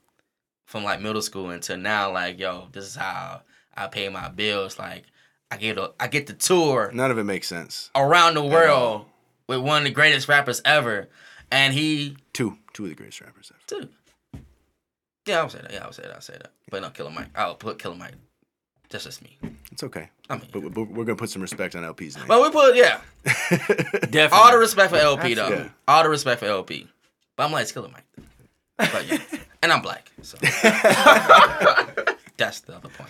from like middle school until now. Like yo, this is how I pay my bills. Like I get a I get the tour None of it makes sense. around the world with one of the greatest rappers ever, and he Two, two of the greatest rappers ever. too. Yeah, I would say that. Yeah, I would say that. I would say that. But no, Killer Mike. I'll put Killer Mike. That's just me. It's okay. I mean, But, but we're gonna put some respect on El-P's name. but we put yeah. [LAUGHS] Definitely. All the respect for El-P though. Yeah. All the respect for El-P. But I'm like, it's Killer Mike. But yeah. [LAUGHS] and I'm black. So [LAUGHS] that's the other point.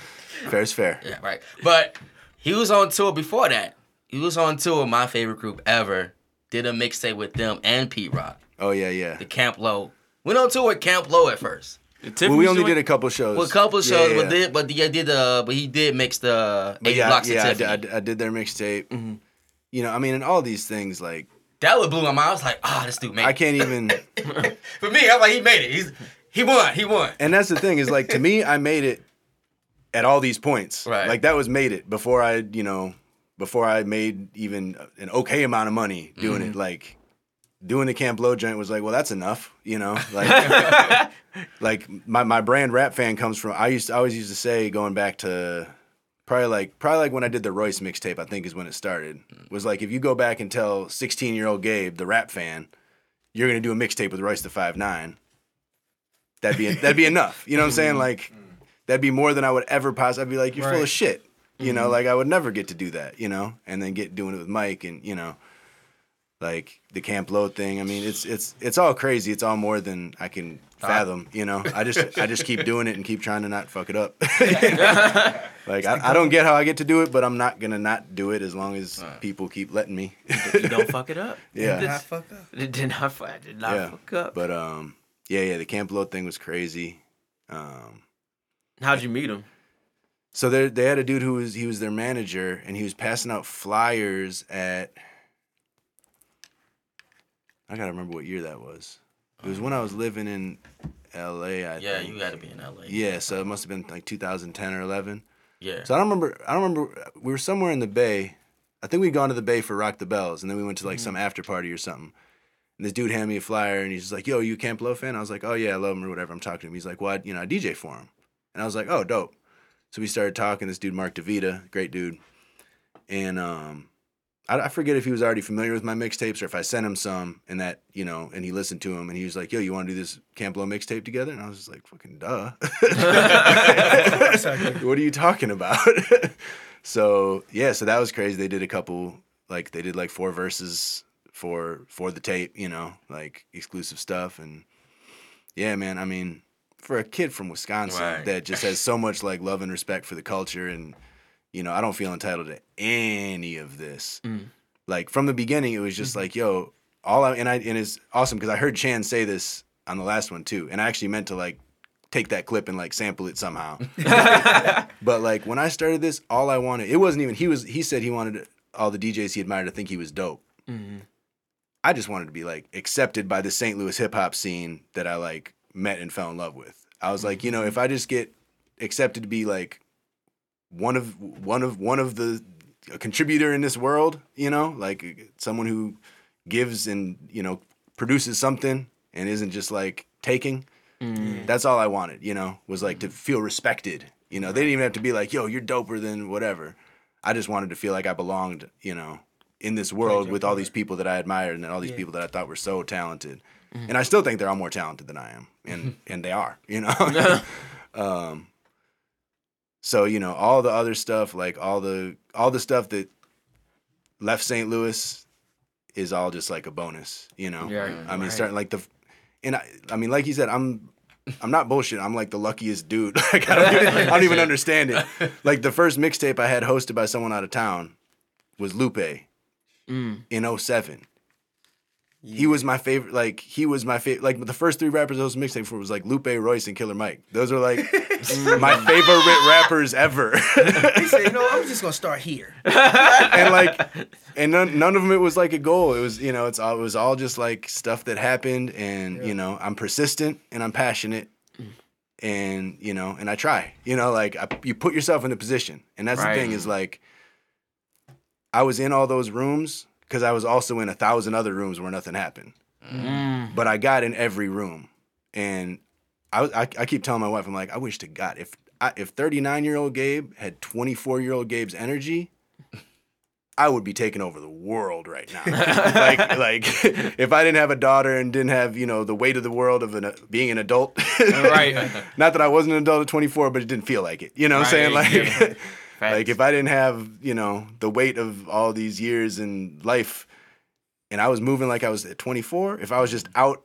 Fair is fair. Yeah, right. But he was on tour before that. He was on tour with my favorite group ever. Did a mixtape with them and Pete Rock. Oh yeah, yeah. The Camp Lo. Went on tour with Camp Lo at first. Well, we only did a couple shows. Well, a couple shows, Yeah, but yeah. did but yeah, did the but he did mix the eight yeah, blocks yeah, of I did, I did- I did their mixtape. Mm-hmm. You know, I mean, and all these things like That would blew my mind. I was like, ah, this dude made I can't even. [LAUGHS] For me, I'm like, he made it. He's he won. He won. and that's the thing is like to me, I made it at all these points. Right. Like that was made it before I, you know, before I made even an okay amount of money doing Mm-hmm. it. Like doing the Camp Lo joint was like, well, that's enough. You know, [LAUGHS] like like my my brand rap fan comes from. I used to, I always used to say going back to. Probably like probably like when I did the Royce mixtape, I think is when it started. Was like if you go back and tell 16 year old Gabe, the rap fan, you're gonna do a mixtape with Royce the Five Nine. That'd be that'd be enough. You know what I'm saying? Mm-hmm. Like that'd be more than I would ever possibly. I'd be like, you're full of shit. You know, mm-hmm. like I would never get to do that. You know, and then get doing it with Mike and you know, like the Camp Lo thing. I mean, it's it's it's all crazy. It's all more than I can fathom. You know, I just I just keep doing it and keep trying to not fuck it up. [LAUGHS] [LAUGHS] like I, I don't get how I get to do it, but I'm not gonna not do it as long as people keep letting me. You don't fuck it up. [LAUGHS] Yeah. Did not fuck up. It did not fuck. I did not Yeah. fuck up. But um, yeah, yeah, the Camp Lo thing was crazy. Um, How'd you meet him? so they they had a dude who was he was their manager and he was passing out flyers at. I gotta remember what year that was. It was when I was living in L.A. I Yeah, think. you got to be in LA. Yeah, so it must have been like 2010 or 11. Yeah. So I don't remember. I don't remember. We were somewhere in the Bay. I think we'd gone to the Bay for Rock the Bells, and then we went to like some after party or something. And this dude handed me a flyer, and he's just like, "Yo, you a Camp Lo fan?" I was like, "Oh yeah, I love him or whatever." I'm talking to him. He's like, "Well, you know, I DJ for him," and I was like, "Oh, dope." So we started talking. This dude, Mark DeVita, great dude, and um, I, I forget if he was already familiar with my mixtapes or if I sent him some, and that you know, and he listened to him, and he was like, "Yo, you want to do this Camp Lo mixtape together?" And I was just like, "Fucking duh." [LAUGHS] what are you talking about? [LAUGHS] so yeah, so that was crazy. They did a couple, like they did like four verses for for the tape, you know, like exclusive stuff, and yeah, man. I mean, for a kid from Wisconsin Right. that just has so much like love and respect for the culture, and you know, I don't feel entitled to any of this. Mm. Like from the beginning, it was just like, yo, all I and I and it's awesome because I heard Chan say this on the last one too, and I actually meant to like take that clip and like sample it somehow. [LAUGHS] [LAUGHS] but like when I started this, all I wanted it wasn't even he was he said he wanted all the DJs he admired to think he was dope. Mhm. I just wanted to be like accepted by the St. Louis hip hop scene that I like met and fell in love with. I was like, you know, if I just get accepted to be like one of one of one of the a contributor in this world, you know, like someone who gives and you know produces something and isn't just like taking. Mm. That's all I wanted, you know, was like to feel respected. You know, they didn't even have to be like, "Yo, you're doper than whatever." I just wanted to feel like I belonged, you know, in this world with all these people that I admired and all these Yeah. people that I thought were so talented. And I still think they're all more talented than I am, and [LAUGHS] and they are, you know. [LAUGHS] [LAUGHS] um, so you know, all the other stuff, like all the all the stuff that left St. Louis, is all just like a bonus, you know. Yeah, I mean, right. starting like the, and I, I mean, like you said, I'm, I'm not bullshit. I'm like the luckiest dude. [LAUGHS] like I don't, even, I don't even understand it. [LAUGHS] Like the first mixtape I had hosted by someone out of town was Lupe Mm. in 07. He was my favorite. Like he was my favorite. Like the first three rappers I was mixtape for was like Lupe, Royce, and Killer Mike. Those are like [LAUGHS] my favorite rappers ever. [LAUGHS] He said, you know, I'm just gonna start here. [LAUGHS] and like and none, none of them it was like a goal it was you know it's all it was all just like stuff that happened and you know i'm persistent and i'm passionate mm. and you know and i try you know like I, you put yourself in a position and that's Right. the thing is like i was in all those rooms because i was also in a thousand other rooms where nothing happened Mm. but i got in every room and I, I, I keep telling my wife i'm like i wish to god if I, if 39 year old gabe had 24 year old gabe's energy I would be taking over the world right now. [LAUGHS] like, like if I didn't have a daughter and didn't have, you know, the weight of the world of an, being an adult. Right. [LAUGHS] Not that I wasn't an adult at 24, but it didn't feel like it. You know what I'm saying? Like, yeah. Like if I didn't have, you know, the weight of all these years in life, and I was moving like I was at 24, if I was just out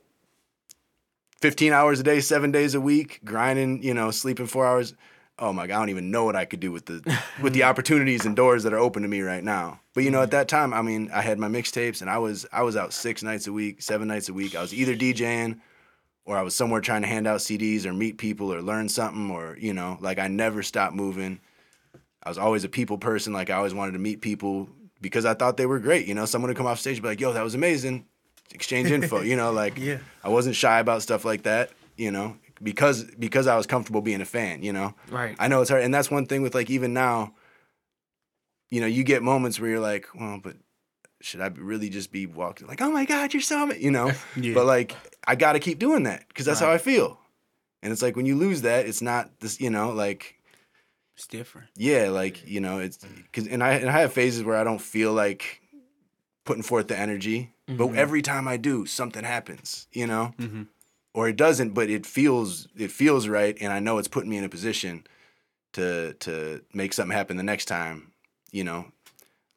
15 hours a day, seven days a week, grinding, you know, sleeping four hours. Oh my god, I don't even know what I could do with the [LAUGHS] with the opportunities and doors that are open to me right now. But you know, at mm-hmm. that time, I mean, I had my mixtapes and I was I was out six nights a week, seven nights a week. I was either DJing or I was somewhere trying to hand out CDs or meet people or learn something or, you know, like I never stopped moving. I was always a people person. Like I always wanted to meet people because I thought they were great. You know, someone would come off stage and be like, yo, that was amazing. Exchange info, you know, like [LAUGHS] Yeah. I wasn't shy about stuff like that, you know, because because I was comfortable being a fan, you know. Right. I know it's hard, and that's one thing with like even now. You know, you get moments where you're like, well, but should I really just be walking like, oh my god, you're so, ama-" you know? [LAUGHS] Yeah. But like, I got to keep doing that because that's how I feel. And it's like when you lose that, it's not this, you know, like It's different. yeah, like you know, it's because and I and I have phases where I don't feel like putting forth the energy, but every time I do, something happens, you know, Mhm. or it doesn't, but it feels it feels right, and I know it's putting me in a position to to make something happen the next time, you know,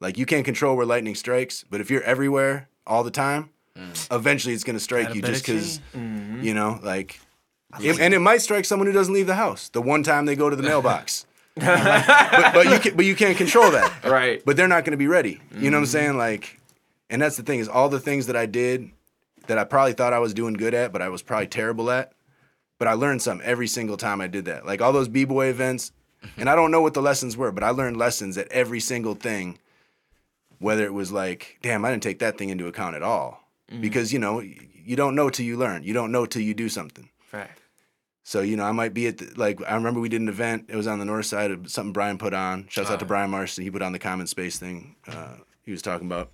like you can't control where lightning strikes, but if you're everywhere all the time, eventually it's gonna strike Got you just because Mhm. you know, like, it- and it might strike someone who doesn't leave the house the one time they go to the [LAUGHS] mailbox. But, but you can, but you can't control that. [LAUGHS] Right. But they're not going to be ready. You know what I'm mm-hmm. saying? Like, and that's the thing is all the things that I did that I probably thought I was doing good at, but I was probably terrible at. But I learned something every single time I did that. Like all those b boy events, mm-hmm. and I don't know what the lessons were, but I learned lessons at every single thing. Whether it was like, damn, I didn't take that thing into account at all, mm-hmm. because you know you don't know till you learn. You don't know till you do something. Fact. So you know, I might be at the, like I remember we did an event. It was on the north side of something Brian put on. Shouts out to Brian Marston. He put on the common space thing. Uh, he was talking about,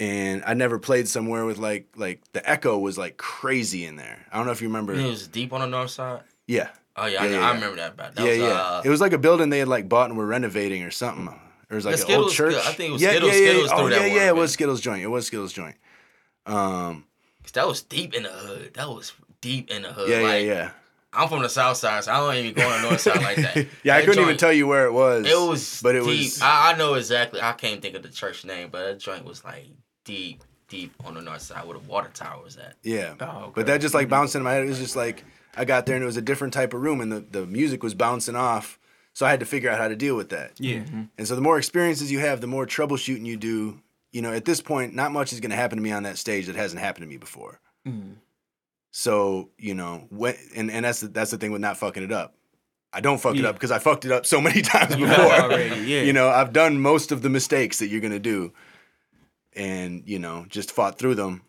and I never played somewhere with like like the echo was like crazy in there. I don't know if you remember. It was deep on the north side. Yeah, Oh yeah, I, Yeah, know- yeah, I remember that. Bad. That yeah, was, yeah. Uh, it was like a building they had like bought and were renovating or something, Or it was like an old church. I think it was yeah, Skittles- Yeah, yeah, Skittles oh, yeah, yeah. It was Skittles joint. It was Skittles joint. Um, that was deep in the hood. That was deep in the hood. yeah, like, yeah, yeah. I'm from the south side, so I don't even go on the north side like that. [LAUGHS] yeah, I couldn't even tell you where it was. It was, but it deep. was. I, I know exactly. I can't think of the church name, but that joint was like deep, deep on the north side where the water tower was at. Yeah. Oh, okay. But that just like mm-hmm. bounced in my head. It was just like I got there and it was a different type of room and the, the music was bouncing off. So I had to figure out how to deal with that. Yeah. Mm-hmm. And so the more experiences you have, the more troubleshooting you do. You know, at this point, not much is going to happen to me on that stage that hasn't happened to me before. Mm-hmm. So you know, when and, and that's the, that's the thing with not fucking it up. I don't fuck it up because I fucked it up so many [LAUGHS] times [LAUGHS] before. already, yeah. You know, I've done most of the mistakes that you're gonna do, and you know, just fought through them.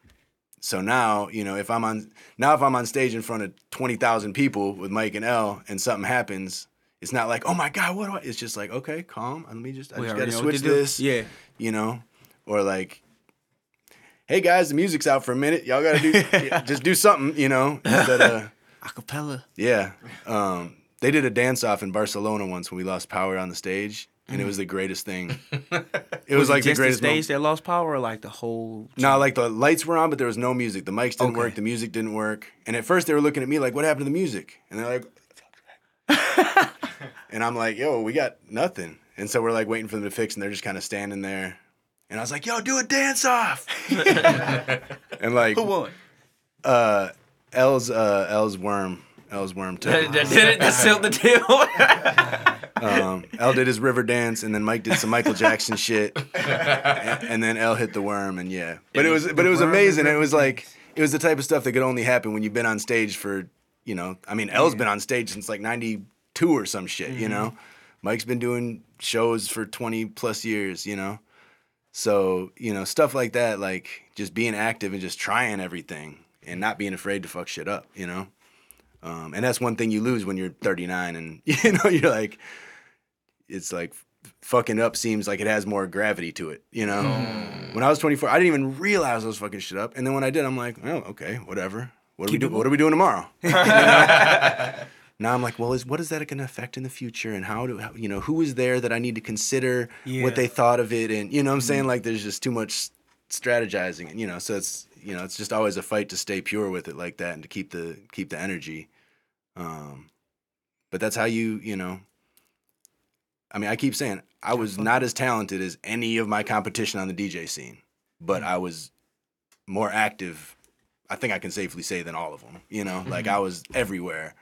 So now, you know, if I'm on now if I'm on stage in front of twenty thousand people with Mike and L, and something happens, it's not like, oh my god, what do I? It's just like, okay, calm. Let me just, I We just gotta switch this. Yeah. You know, or like, hey guys, the music's out for a minute. Y'all gotta do, [LAUGHS] just do something. You know, instead [LAUGHS] of, Acapella. yeah. Um, they did a dance off in Barcelona once when we lost power on the stage, and it was the greatest thing. [LAUGHS] It was, like the just greatest. the moment. stage that lost power, or like the whole. No, like the lights were on, but there was no music. The mics didn't Okay. work. The music didn't work. And at first, they were looking at me like, "What happened to the music?" And they're like, and I'm like, "Yo, we got nothing." And so we're like waiting for them to fix, and they're just kind of standing there. And I was like, "Yo, do a dance off." [LAUGHS] and like, Who won? uh, L's uh, L's worm, L's worm That, took. that did it. That sealed the deal. [LAUGHS] Um, L did his river dance, and then Mike did some Michael Jackson shit, and, [LAUGHS] and then L hit the worm, and yeah. But it was, but it was amazing. It was like it was the type of stuff that could only happen when you've been on stage for, you know, I mean, L's been on stage since like '92 or some shit, you know. Mike's been doing shows for 20 plus years, you know. So you know, stuff like that, like just being active and just trying everything and not being afraid to fuck shit up, you know. Um, and that's one thing you lose when you're 39 and [LAUGHS] you know you're like it's like fucking up seems like it has more gravity to it you know? When i was 24 i didn't even realize i was fucking shit up. And then when i did i'm like oh okay whatever. What are we Keep it what are we doing tomorrow? [LAUGHS] [LAUGHS] now i'm like well is what is that going to affect in the future? And how do how, you know who is there that i need to consider Yeah. what they thought of it? And you know what i'm mm-hmm. saying? Like there's just too much strategizing and you know so it's you know it's just always a fight to stay pure with it like that and to keep the keep the energy. Um but that's how you you know i mean i keep saying i was not as talented as any of my competition on the dj scene but mm-hmm. i was more active i think i can safely say than all of them you know? Like mm-hmm. i was everywhere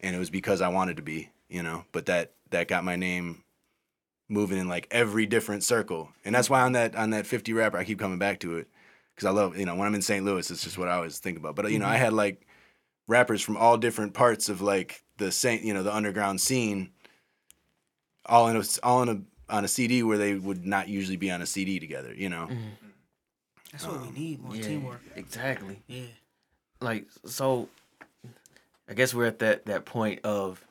and it was because i wanted to be you know but that that got my name moving in like every different circle and that's why on that on that 50 rapper i keep coming back to it because i love you know when i'm in st louis it's just what i always think about but you know i mm-hmm. had like rappers from all different parts of like the Saint, you know, the underground scene, all in a, all in a on a CD where they would not usually be on a CD together, you know. Mm-hmm. That's what we um, need more Yeah, teamwork. Exactly. Yeah. Like so, I guess we're at that that point of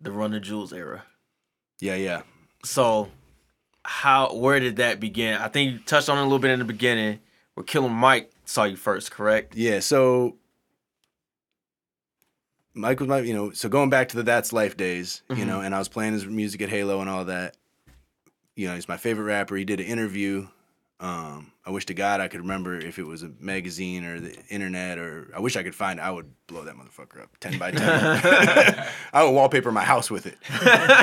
the Run the Jewels era. Yeah, yeah, So, how where did that begin? I think you touched on it a little bit in the beginning. Where Killer Mike saw you first, correct? yeah. So Mike was my, you know, so going back to the That's Life days, you mm-hmm. know, and I was playing his music at Halo and all that. You know, he's my favorite rapper. He did an interview. Um, I wish to God I could remember if it was a magazine or the internet, or I wish I could find. I would blow that motherfucker up, ten by ten. [LAUGHS] I would wallpaper my house with it.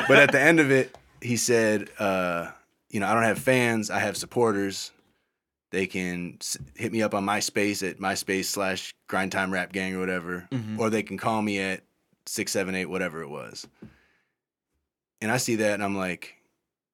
but at the end of it, he said, uh, "You know, I don't have fans. I have supporters. They can s- hit me up on MySpace at MySpace slash Grind Time Rap Gang or whatever, or they can call me at six seven eight whatever it was." And I see that, and I'm like,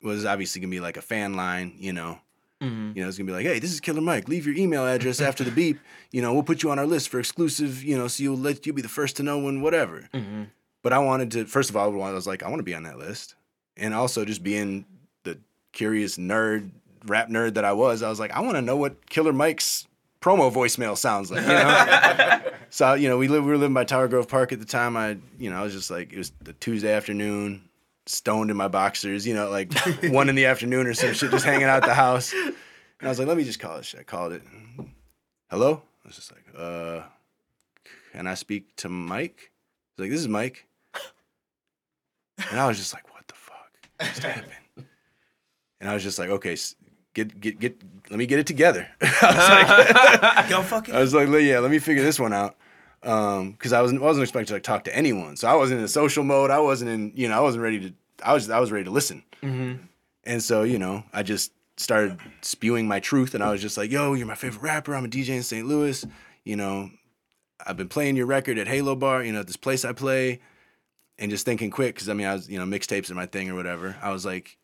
"Well, this is obviously gonna be like a fan line, you know." Mm-hmm. You know, it's gonna be like, hey, this is Killer Mike. Leave your email address after the beep. You know, we'll put you on our list for exclusive. You know, so you'll let you be the first to know when whatever. Mm-hmm. But I wanted to. First of all, I was like, I want to be on that list, and also just being the curious nerd, rap nerd that I was, I was like, I want to know what Killer Mike's promo voicemail sounds like. You know. [LAUGHS] so you know, we live. We were living by Tower Grove Park at the time. I, you know, I was just like, it was the Tuesday afternoon stoned in my boxers, you know, like [LAUGHS] one in the afternoon or some shit, just hanging out the house. And I was like, let me just call this shit. I called it. Hello? I was just like, uh, can I speak to Mike? He's like, this is Mike. And I was just like, what the fuck just [LAUGHS] happened? And I was just like, okay, get get get. Let me get it together. [LAUGHS] I was like, Yo, fuck it. I was like, yeah, let me figure this one out. Um, because I wasn't wasn't expecting to like talk to anyone, so I wasn't in a social mode. I wasn't in, you know, I wasn't ready to. I was I was ready to listen. Mm-hmm. And so you know, I just started spewing my truth, and I was just like, yo, you're my favorite rapper. I'm a DJ in St. Louis. You know, I've been playing your record at Halo Bar. You know, at this place I play, and just thinking quick because I mean, I was you know mixtapes are my thing or whatever. I was like,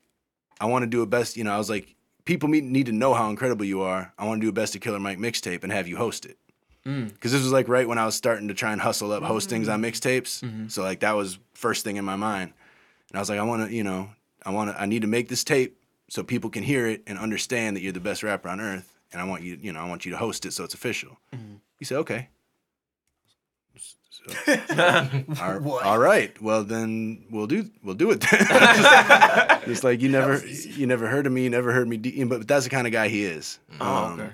I want to do a best. You know, I was like, people need, need to know how incredible you are. I want to do a best of Killer Mike mixtape and have you host it. Mm. Because this was like right when I was starting to try and hustle up mm. hostings on mixtapes. Mm-hmm. So like that was first thing in my mind. And I was like, I want to, you know, I want to, I need to make this tape so people can hear it and understand that you're the best rapper on earth. And I want you, you know, I want you to host it so it's official. He said, okay. [LAUGHS] So, all, all right. Well, then we'll do we'll do it. Then. [LAUGHS] [LAUGHS] it's like you never you never heard of me, you never heard me. De- but that's the kind of guy he is. Oh, um, okay.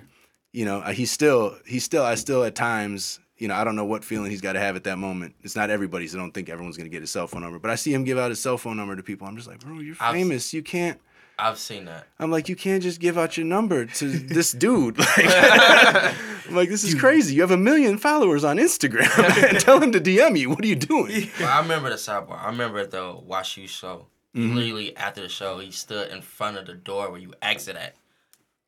You know, uh, he's still he's still I still at times. You know, I don't know what feeling he's got to have at that moment. It's not everybody's. I don't think everyone's gonna get his cell phone number. But I see him give out his cell phone number to people. I'm just like, bro, you're I've- famous. You can't. I've seen that. I'm like, you can't just give out your number to this [LAUGHS] dude. Like, [LAUGHS] I'm like, this is crazy. You have a million followers on Instagram. [LAUGHS] and Tell him to DM you. What are you doing? But I remember the sidebar. I remember the WashU show. Mm-hmm. Literally after the show, he stood in front of the door where you exit at,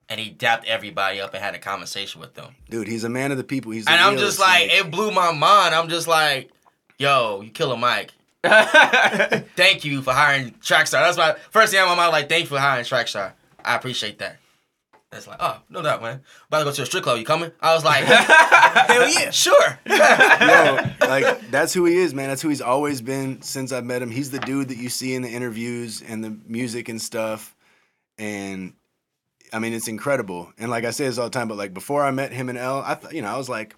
and he dapped everybody up and had a conversation with them. Dude, he's a man of the people. He's And I'm just like, it blew my mind. I'm just like, yo, you Killer Mike. [LAUGHS] Thank you for hiring Trackstar. That's my first thing on my mind. Like, thank you for hiring Trackstar. I appreciate that. It's like, oh, no doubt, man. About to go to a strip club. You coming? I was like, [LAUGHS] Hell yeah. [LAUGHS] sure. Yo, like that's who he is, man. That's who he's always been since I met him. He's the dude that you see in the interviews and the music and stuff. And I mean, it's incredible. And like I say this all the time, but like before I met him and L, I thought, you know, I was like,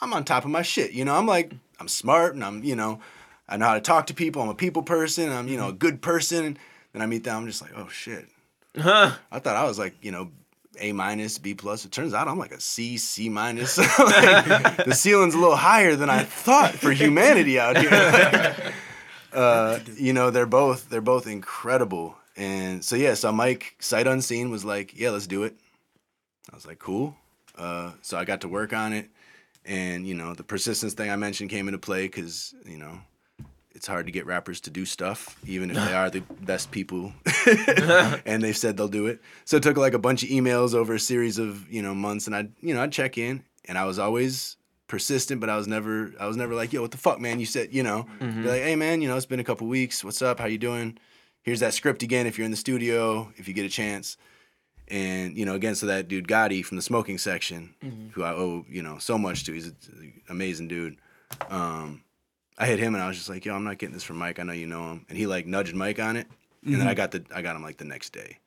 I'm on top of my shit. You know, I'm like, I'm smart and I'm, you know, I know how to talk to people. I'm a people person. I'm, you know, a good person. Then I meet them. I'm just like, oh shit. Huh. I thought I was like, you know, A minus, B plus. It turns out I'm like a C, C minus. [LAUGHS] [LAUGHS] Like, the ceiling's a little higher than I thought for [LAUGHS] humanity out here. uh, you know, they're both they're both incredible. And so yeah, so Mike sight unseen was like, yeah, let's do it. I was like, cool. Uh, so I got to work on it, and you know, the persistence thing I mentioned came into play because you know it's hard to get rappers to do stuff, even if they [LAUGHS] are the best people, [LAUGHS] [LAUGHS] and they've said they'll do it. So it took like a bunch of emails over a series of you know months, and I you know I'd check in, and I was always persistent, but I was never I was never like yo what the fuck man? You said you know. Be like hey man you know it's been a couple weeks. What's up? How you doing here's that script again if you're in the studio if you get a chance and you know again so that dude Gotti from the smoking section who I owe you know so much to he's an amazing dude um I hit him and I was just like, yo, I'm not getting this from Mike. I know you know him. And he like nudged Mike on it. And then I got the I got him like the next day.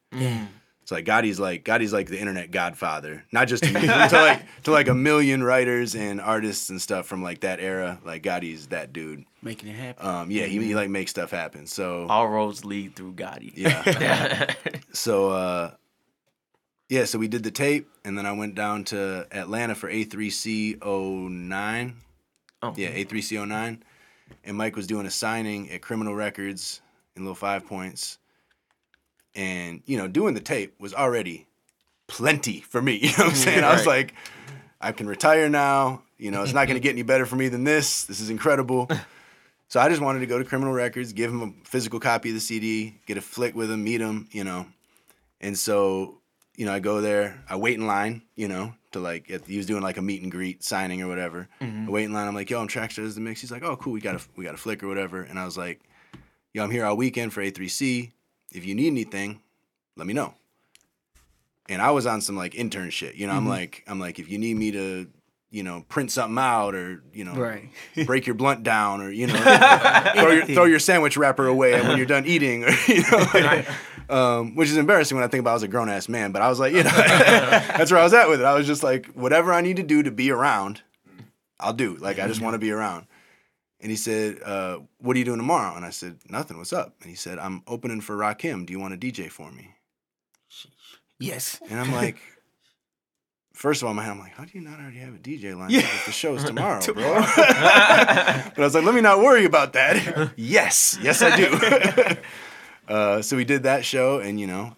So like Gotti's like Gotti's like the internet godfather. Not just to me, [LAUGHS] to like to like a million writers and artists and stuff from like that era. Like Gotti's that dude. Making it happen. Um yeah, he, he like makes stuff happen. So All roads lead through Gotti. yeah. [LAUGHS] so uh yeah, so we did the tape and then I went down to Atlanta for A3C09. Oh. Yeah, A3C09. And Mike was doing a signing at Criminal Records in Little Five Points. And, you know, doing the tape was already plenty for me. [LAUGHS] You know what I'm [LAUGHS] saying? I was like, I can retire now. You know, it's not going to get any better for me than this. This is incredible. [LAUGHS] So I just wanted to go to Criminal Records, give him a physical copy of the CD, get a flick with him, meet him, you know. And so, you know, I go there, I wait in line, you know, to like, he was doing like a meet and greet signing or whatever. Mm-hmm. I wait in line, I'm like, yo, I'm Trackstar as the mix. He's like, oh, cool, we got a, we got a flick or whatever. And I was like, yo, I'm here all weekend for A3C. If you need anything, let me know. And I was on some like intern shit, you know. I'm like, I'm like, if you need me to, you know, print something out or you know, Right. [LAUGHS] break your blunt down or you know, [LAUGHS] throw, your, throw your sandwich wrapper away when you're done eating or [LAUGHS] you know, like, um, which is embarrassing when I think about I was a grown ass man. But I was like, you know, that's where I was at with it. I was just like, whatever I need to do to be around, I'll do. Like I just want to be around. And he said, uh, "What are you doing tomorrow?" And I said, "Nothing. What's up?" And he said, "I'm opening for Rakim. Do you want to DJ for me?" Yes. And I'm like, first of all, in my head, I'm like, how do you not already have a DJ lined up if the show's tomorrow, [LAUGHS] bro? [LAUGHS] but I was like, let me not worry about that. [LAUGHS] yes, yes, I do. uh, so we did that show, and you know,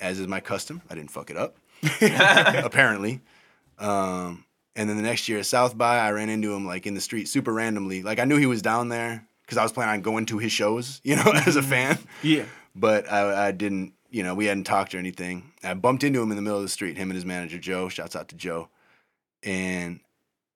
as is my custom. I didn't fuck it up, apparently. Um, and then the next year at South by, I ran into him like in the street, super randomly. Like I knew he was down there because I was planning on going to his shows, [LAUGHS] you know, as a mm-hmm. fan. Yeah. But I, I didn't, you know, we hadn't talked or anything. I bumped into him in the middle of the street, him and his manager Joe. Shouts out to Joe. And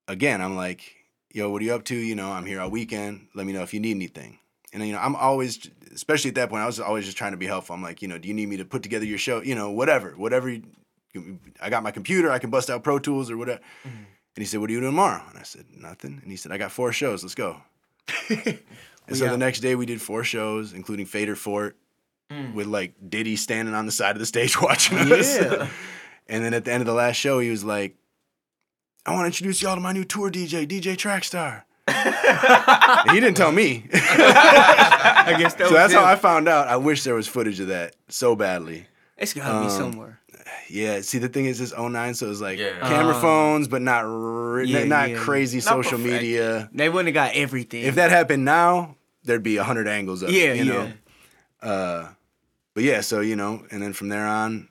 again, I'm like, yo, what are you up to? You know, I'm here all weekend. Let me know if you need anything. And you know, I'm always, especially at that point, I was always just trying to be helpful. I'm like, you know, do you need me to put together your show? You know, whatever, whatever. I got my computer. I can bust out Pro Tools or whatever. And he said, "What are you doing tomorrow?" And I said, "Nothing." And he said, "I got four shows. Let's go." [LAUGHS] and so the next day we did four shows, including Fader Fort, with like Diddy standing on the side of the stage [LAUGHS] watching us. Yeah. [LAUGHS] and then at the end of the last show, he was like, "I want to introduce y'all to my new tour DJ, DJ Trackstar." He didn't tell me. I guess that so that's how. I found out. I wish there was footage of that so badly. It's gotta be um, somewhere. Yeah, see the thing is this 09, so it's like Yeah. camera Uh, phones, but not r- yeah, not yeah. crazy Not social perfected. media. They wouldn't have got everything. If that happened now, there'd be a hundred angles of it, Yeah, you know. Uh, but yeah, so you know, and then from there on,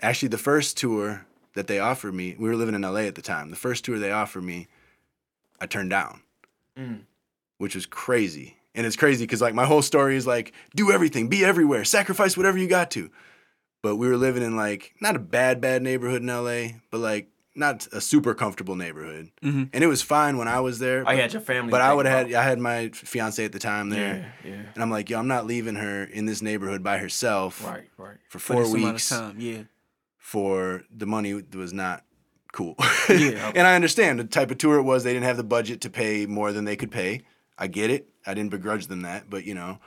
actually the first tour that they offered me, we were living in LA at the time. The first tour they offered me, I turned down, Mm. which was crazy. And it's crazy because like my whole story is like do everything, be everywhere, sacrifice whatever you got to. But we were living in like not a bad bad neighborhood in LA, but like not a super comfortable neighborhood. Mhm. And it was fine when I was there. But- had your family. but I would have had I had my fiance at the time there. Yeah, yeah. And I'm like, yo, I'm not leaving her in this neighborhood by herself Right, right. for for four of weeks time, yeah. for the money was not cool. Yeah. [LAUGHS] and I understand the type of tour it was. They didn't have the budget to pay more than they could pay. I get it. I didn't begrudge them that, but you know,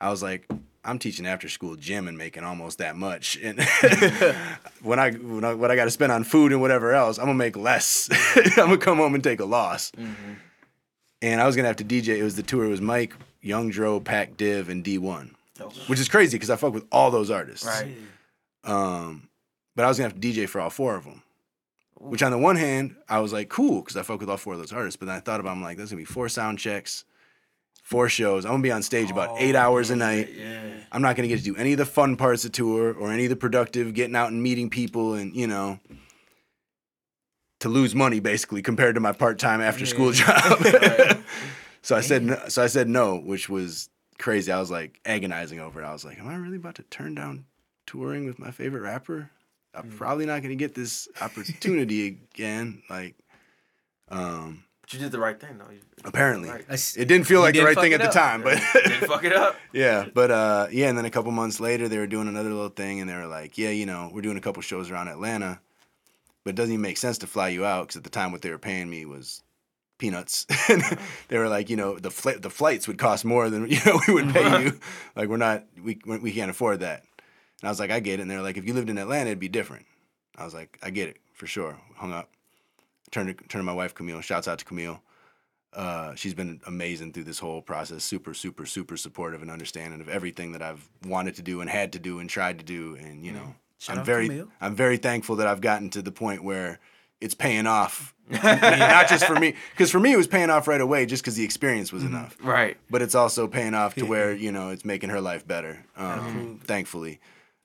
I was like, I'm teaching after school gym and making almost that much, [LAUGHS] and [LAUGHS] when I when I, what I got to spend on food and whatever else, I'm gonna make less. [LAUGHS] I'm gonna come home and take a loss. And I was gonna have to DJ. It was the tour. It was Mike, Young Dro, Pac Div, and Dee-1, which is crazy because I fuck with all those artists. Right. Um, but I was gonna have to DJ for all four of them. Which on the one hand, I was like, cool, because I fuck with all four of those artists. But then I thought about, I'm like, there's gonna be four sound checks, four shows. I'm gonna be on stage about eight hours a night. Yeah. I'm not gonna get to do any of the fun parts of tour or any of the productive, getting out and meeting people, and you know, to lose money basically compared to my part time after school job. [LAUGHS] [LAUGHS] so I said, no, so I said no, which was crazy. I was like agonizing over it. I was like, am I really about to turn down touring with my favorite rapper? I'm probably not gonna get this opportunity [LAUGHS] again. Like, um, you did the right thing, though. You apparently, Right. It didn't feel like the didn't right thing it at the up. time, but didn't fuck it up. [LAUGHS] yeah, but uh, yeah, and then a couple months later, they were doing another little thing, and they were like, "Yeah, you know, we're doing a couple shows around Atlanta, but it doesn't even make sense to fly you out because at the time, what they were paying me was peanuts. [LAUGHS] And they were like, you know, the fl- the flights would cost more than [LAUGHS] you know we would pay you. like, we're not, we we can't afford that. And I was like, I get it. And they're like, if you lived in Atlanta, it'd be different. I was like, I get it for sure. Hung up. Turned to, turned to my wife Camille. Shouts out to Camille. Uh, she's been amazing through this whole process. Super, super, super supportive and understanding of everything that I've wanted to do and had to do and tried to do. And you know, Shout I'm very, Camille. I'm very thankful that I've gotten to the point where it's paying off. [LAUGHS] Not just for me, because for me it was paying off right away, just because the experience was enough. Right. But it's also paying off to where you know it's making her life better. Um, thankfully.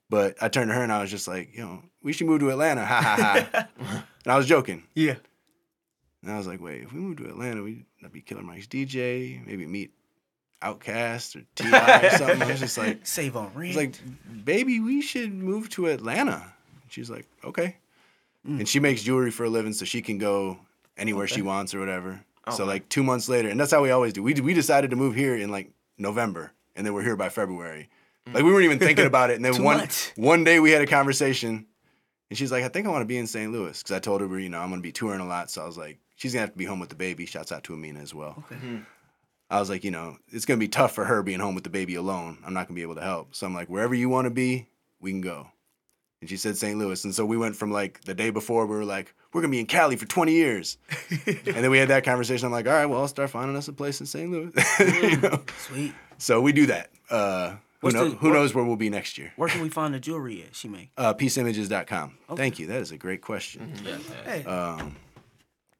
But I turned to her and I was just like, you know, we should move to Atlanta. Ha ha ha. [LAUGHS] and I was joking. Yeah. And I was like, wait, if we move to Atlanta, we'd be Killer Mike's DJ, maybe meet OutKast or T.I. or [LAUGHS] something. I was just like, Save on rent. like, baby, we should move to Atlanta. And she's like, okay. Mm. And she makes jewelry for a living, so she can go anywhere she wants or whatever. So Okay. like two months later, and that's how we always do. We we decided to move here in like November, and then we're here by February. Mm. Like we weren't even thinking about it. And then [LAUGHS] one one day we had a conversation, and she's like, I think I want to be in St. Louis because I told her, you know, I'm gonna be touring a lot. So I was like, she's gonna have to be home with the baby. Shouts out to Amina as well. Okay. I was like, you know, it's gonna be tough for her being home with the baby alone. I'm not gonna be able to help. So I'm like, wherever you want to be, we can go. And she said St. Louis, and so we went from like the day before we were like, we're gonna be in Cali for 20 years, [LAUGHS] and then we had that conversation. I'm like, all right, well, I'll start finding us a place in St. Louis. [LAUGHS] you know? Sweet. So we do that. Uh, who, know, the- who what- knows where we'll be next year? Where can we find the jewelry at she make? Uh, peaceimages.com. Thank you. That is a great question. Yeah, Hey. Um,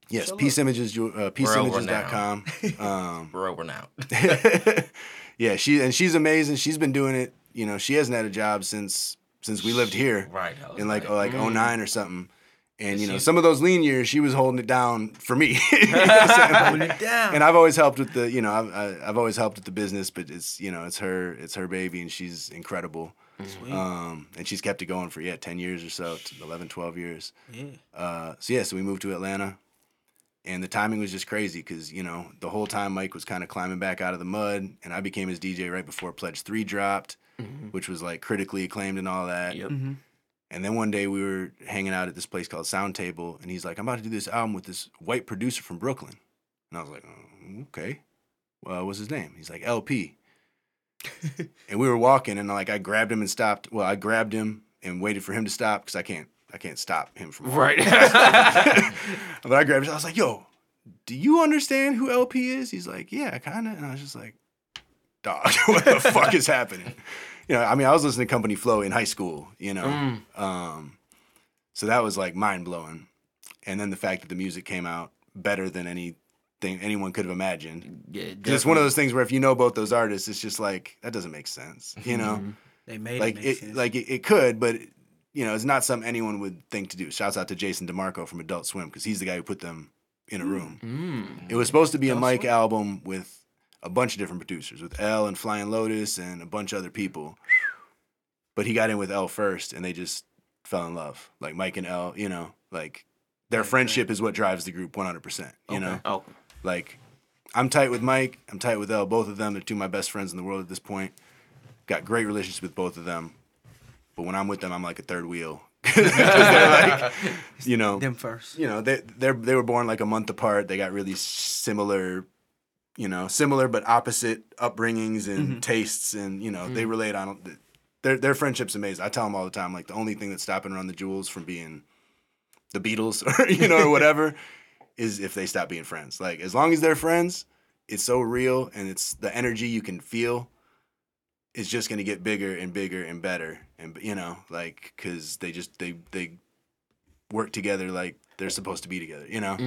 yes, So look. peaceimages, uh, peaceimages.com. [LAUGHS] Um, we're over now. [LAUGHS] [LAUGHS] yeah, she and she's amazing. She's been doing it. You know, she hasn't had a job since since we lived here Right. In like like, oh, like mm. 09 or something. And you know, some of those lean years, she was holding it down for me. You know what I'm saying? Holding it down. and I've always helped with the, you know, I've, I- I've always helped with the business, but it's, you know, it's her, it's her baby, and she's incredible. Sweet. Um, and she's kept it going for yeah, 10 years or so, t- 11, 12 years. yeah. Uh, so yeah, so we moved to Atlanta, and the timing was just crazy because you know the whole time Mike was kind of climbing back out of the mud, and I became his DJ right before Pledge Three dropped, which was like critically acclaimed and all that. Yep. Mm-hmm. And then one day we were hanging out at this place called Sound Table, and he's like, "I'm about to do this album with this white producer from Brooklyn," and I was like, "Oh, "Okay, well, what's his name?" He's like, "El-P." [LAUGHS] and we were walking, and like I grabbed him and stopped. Well, I grabbed him and waited for him to stop because I can't, I can't stop him from Right. [LAUGHS] but I grabbed it. I was like, "Yo, do you understand who El-P is?" He's like, "Yeah, kind of." And I was just like, "Dog, [LAUGHS] what the fuck is happening?" You know, I mean, I was listening to Company Flow in high school. You know, Mm. um, so that was like mind blowing. And then the fact that the music came out better than anything anyone could have imagined. yeah. It's one of those things where if you know both those artists, it's just like that doesn't make sense. You know, They made like it it, like it, it could, but you know, it's not something anyone would think to do. Shouts out to Jason DeMarco from Adult Swim because he's the guy who put them in a room. Mm. It was supposed to be a Mike Swim? album with a bunch of different producers, with L and Flying Lotus and a bunch of other people. But he got in with L first, and they just fell in love. Like Mike and L, you know, like their Right, friendship is what drives the group 100%. You know, Oh. like I'm tight with Mike, I'm tight with L. Both of them, they're two of my best friends in the world at this point. Got great relationships with both of them. But when I'm with them, I'm like a third wheel. [LAUGHS] like, you know, them first. you know they they they were born like a month apart. They got really similar, you know, similar but opposite upbringings and mm-hmm. tastes, and you know they mm. relate on their their friendship's amazing. I tell them all the time, like the only thing that's stopping Run the Jewels from being the Beatles [LAUGHS] or you know or whatever [LAUGHS] is if they stop being friends. Like as long as they're friends, it's so real and it's the energy you can feel. It's just gonna get bigger and bigger and better, and you know, like because they just they they work together like they're supposed to be together, you know.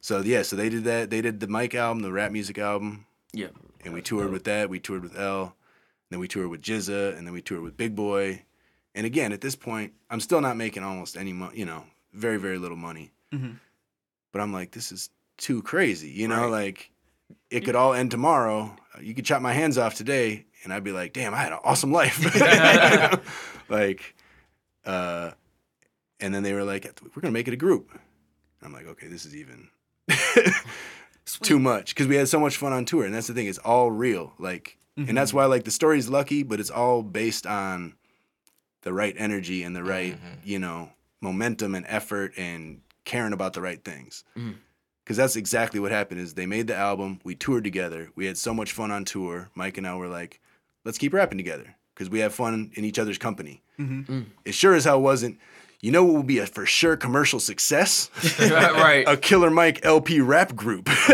So yeah, so they did that. They did the Mike album, the rap music album, Yeah. and we toured with that. We toured with L, then we toured with GZA, and then we toured with Big Boi. And again, at this point, I'm still not making almost any money, you know, very very little money. Mhm. But I'm like, this is too crazy, you know, Right. like it could all end tomorrow. You could chop my hands off today, and I'd be like, damn, I had an awesome life. [LAUGHS] [LAUGHS] Like, uh, and then they were like, we're gonna make it a group. I'm like, okay, this is even [LAUGHS] too much because we had so much fun on tour, and that's the thing; it's all real. Like, and that's why like the story's lucky, but it's all based on the right energy and the right, you know, momentum and effort and caring about the right things. Mhm. Because that's exactly what happened. Is they made the album, we toured together, we had so much fun on tour. Mike and I were like, let's keep rapping together because we have fun in each other's company. Mm-hmm. Mm. It sure as hell wasn't. You know what will be a for sure commercial success? [LAUGHS] right. a Killer Mike El-P rap group. [LAUGHS]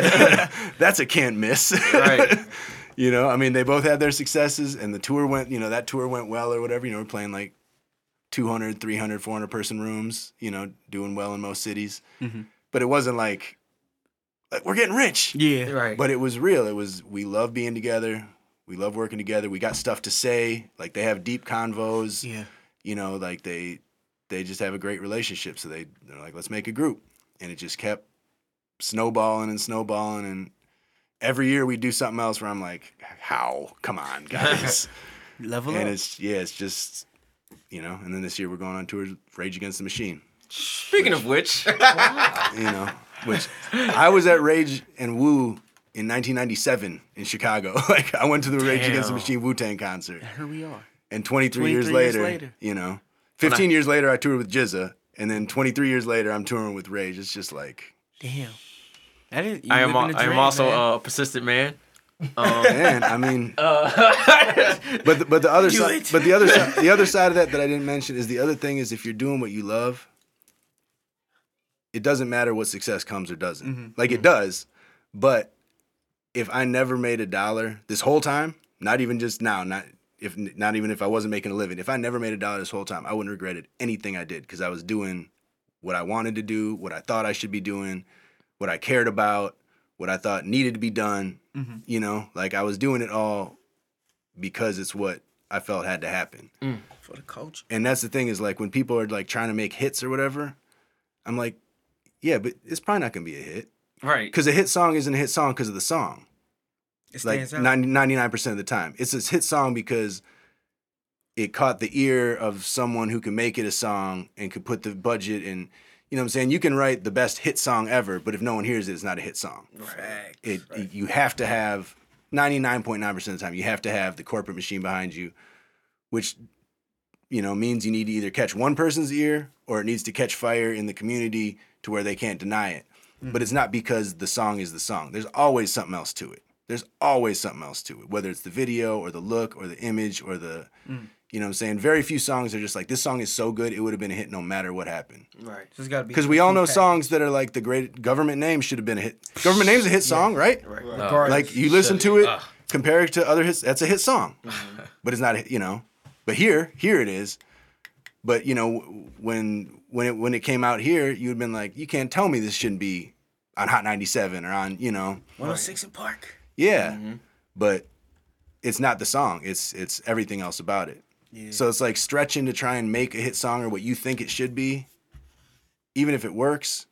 That's a can't miss. Right. [LAUGHS] you know, I mean, they both had their successes and the tour went, you know, that tour went well or whatever. You know, we're playing like 200, 300, 400 person rooms, you know, doing well in most cities. Mm-hmm. But it wasn't like, like, we're getting rich. Yeah. Right. But it was real. It was, we love being together. We love working together. We got stuff to say. Like, they have deep convos Yeah. you know, like they they just have a great relationship. So they they're like, let's make a group, and it just kept snowballing and snowballing. And every year we do something else where I'm like, how? Come on, guys. [LAUGHS] Level up. and up. it's yeah, it's just you know. And then this year we're going on tour with Rage Against the Machine. Speaking of which, [LAUGHS] You know, which I was at Rage and Wu. In 1997 in Chicago, [LAUGHS] like I went to the Rage Against the Machine Wu Tang concert. Here we are. And 23, 23 years, years later, later. you know, 15 years later, I toured with GZA. And then 23 years later, I'm touring with Rage. It's just like, Damn. That is. I am. living the I am also man. a persistent man. [LAUGHS] Um, man, I mean, [LAUGHS] uh, but the, but the other side, but the other side, the other side of that that I didn't mention is the other thing is if you're doing what you love, it doesn't matter what success comes or doesn't. Mhm. Like it does, but if I never made a dollar this whole time, not even just now, not if not even if I wasn't making a living, if I never made a dollar this whole time, I wouldn't regretted anything I did because I was doing what I wanted to do, what I thought I should be doing, what I cared about, what I thought needed to be done. Mhm. You know, like I was doing it all because it's what I felt had to happen. For the culture. And that's the thing is like when people are like trying to make hits or whatever, I'm like, yeah, but it's probably not gonna be a hit Right. because a hit song isn't a hit song because of the song. It Like stands out. 99 percent of the time, it's a hit song because it caught the ear of someone who can make it a song and could put the budget and you know what I'm saying. You can write the best hit song ever, but if no one hears it, it's not a hit song. Facts. It, you have to have 99.9% of the time you have to have the corporate machine behind you which you know means you need to either catch one person's ear or it needs to catch fire in the community to where they can't deny it but it's not because the song is the song there's always something else to it there's always something else to it whether it's the video or the look or the image or the you know what i'm saying very few songs are just like this song is so good it would have been a hit no matter what happened Right. So it's gotta be because we all know complete songs that are like the great government name should have been a hit government name's a hit song right Right. package. Regardless. like you listen to it, Ugh. compare it to other hits. That's a hit song, mm-hmm. but it's not. a You know, but here, here it is. But you know, when when it when it came out here, you'd been like, you can't tell me this shouldn't be on Hot 97 or on, you know, 106 & Park. yeah. Mm-hmm. But it's not the song. It's it's everything else about it. Yeah. So it's like stretching to try and make a hit song or what you think it should be, even if it works,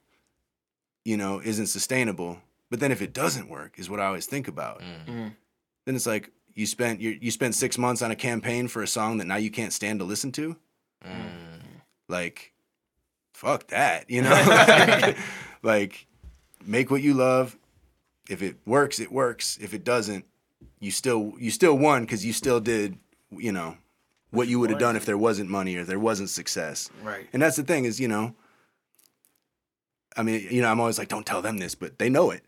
you know, isn't sustainable. But then if it doesn't work, is what I always think about. Mhm. Then it's like you spent you you spent six months on a campaign for a song that now you can't stand to listen to. Mm. Like, fuck that, you know. [LAUGHS] like, like, make what you love. If it works, it works. If it doesn't, you still you still won because you still did, you know, what you would have done if there wasn't money or there wasn't success. Right. And that's the thing is, you know, I mean, you know, I'm always like, don't tell them this, but they know it.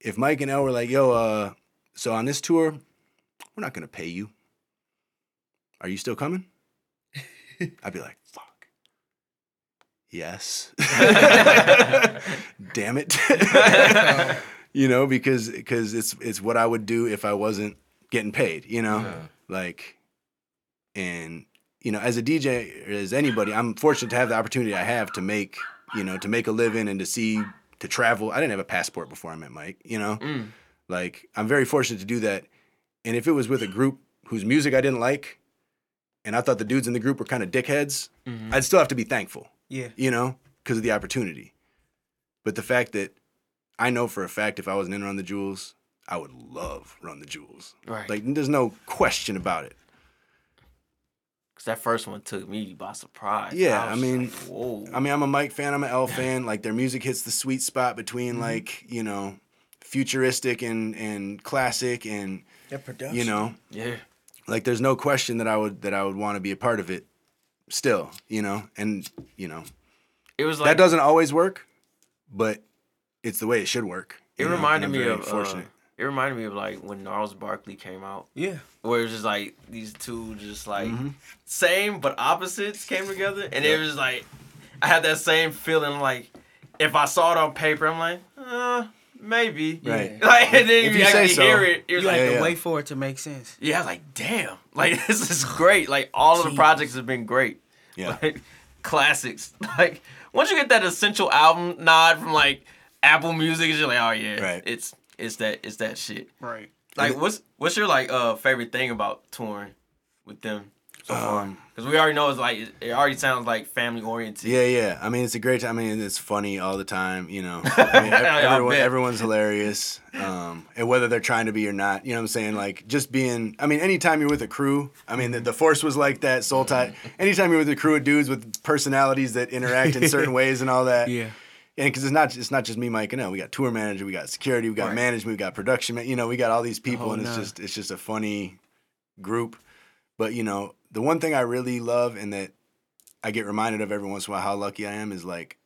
If Mike and El were like, yo, uh, so on this tour, we're not gonna pay you. Are you still coming? [LAUGHS] I'd be like, fuck. Yes. [LAUGHS] [LAUGHS] Damn it. [LAUGHS] you know, because because it's it's what I would do if I wasn't getting paid, you know? Like and you know, as a DJ or as anybody, I'm fortunate to have the opportunity I have to make, you know, to make a living and to see to travel. I didn't have a passport before I met Mike, you know? Mm. Like I'm very fortunate to do that. And if it was with a group whose music I didn't like and I thought the dudes in the group were kind of dickheads, Mhm. I'd still have to be thankful, Yeah. you know, because of the opportunity. But the fact that I know for a fact if I wasn't in Run the Jewels, I would love Run the Jewels. Right. Like there's no question about it. Cause that first one took me by surprise. Yeah, was I mean, like, whoa. I mean, I'm a Mike fan. I'm an L fan. Like their music hits the sweet spot between Mm-hmm. like you know, futuristic and and classic, and Their production. you know, yeah. like there's no question that I would that I would want to be a part of it. Still, you know, and you know It was like that doesn't always work, but it's the way it should work. It you know, reminded me very of. Uh, it reminded me of like when Gnarls Barkley came out, Yeah. where it was just like these two, just like Mm-hmm. same but opposites came together, and it was like I had that same feeling. Like if I saw it on paper, I'm like, uh, maybe. Right. [LAUGHS] Like and then If you, you say actually so. hear it, it was You like, have Yeah, to yeah. wait for it to make sense. yeah, like damn, [LAUGHS] like this is great. Like all of the projects have been great. Yeah. [LAUGHS] Like classics. [LAUGHS] Like once you get that essential album nod from like Apple Music, you're like, oh yeah, Right. it's it's that it's that shit. Right. Like what's what's your like uh favorite thing about touring with them so? Um, Because we already know it's like it already sounds like family oriented. Yeah, yeah. I mean, it's a great time. I mean, it's funny all the time. You know, [LAUGHS] I mean, I everyone, everyone's hilarious. Um, and whether they're trying to be or not, you know what I'm saying? Like, just being. I mean, anytime you're with a crew. I mean, the, the force was like that. Soul Tide. Anytime you're with a crew of dudes with personalities that interact in certain [LAUGHS] ways and all that. Yeah. And because it's not it's not just me, Mike, and no, we got tour manager, we got security, we got Right. management, we got production. You know, we got all these people, whole and it's just it's just a funny group. But you know, the one thing I really love and that I get reminded of every once in a while how lucky I am is like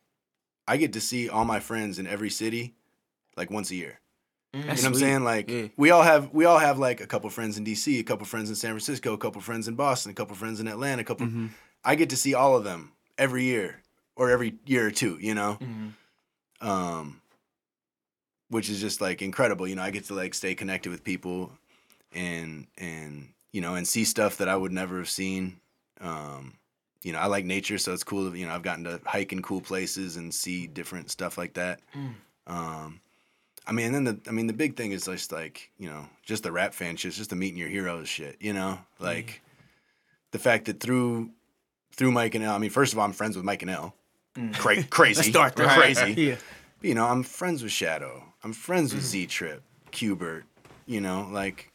I get to see all my friends in every city like once a year. Mm. You know what I'm sweet. saying? Like Yeah. we all have we all have like a couple friends in DC, a couple friends in San Francisco, a couple friends in Boston, a couple friends in Atlanta, a couple Mhm. I get to see all of them every year or every year or two, you know? Mhm. um which is just like incredible you know i get to like stay connected with people and and you know and see stuff that i would never have seen um you know i like nature so it's cool you know i've gotten to hike in cool places and see different stuff like that Mm. um i mean and then the i mean the big thing is just like you know just the rap fan shit just the meeting your heroes shit you know like the fact that through through Mike and L, I mean, first of all, I'm friends with Mike and L. Cra- [LAUGHS] crazy, start there. crazy. [LAUGHS] Yeah. You know, I'm friends with Shadow. I'm friends with Z Trip, Qbert. You know, like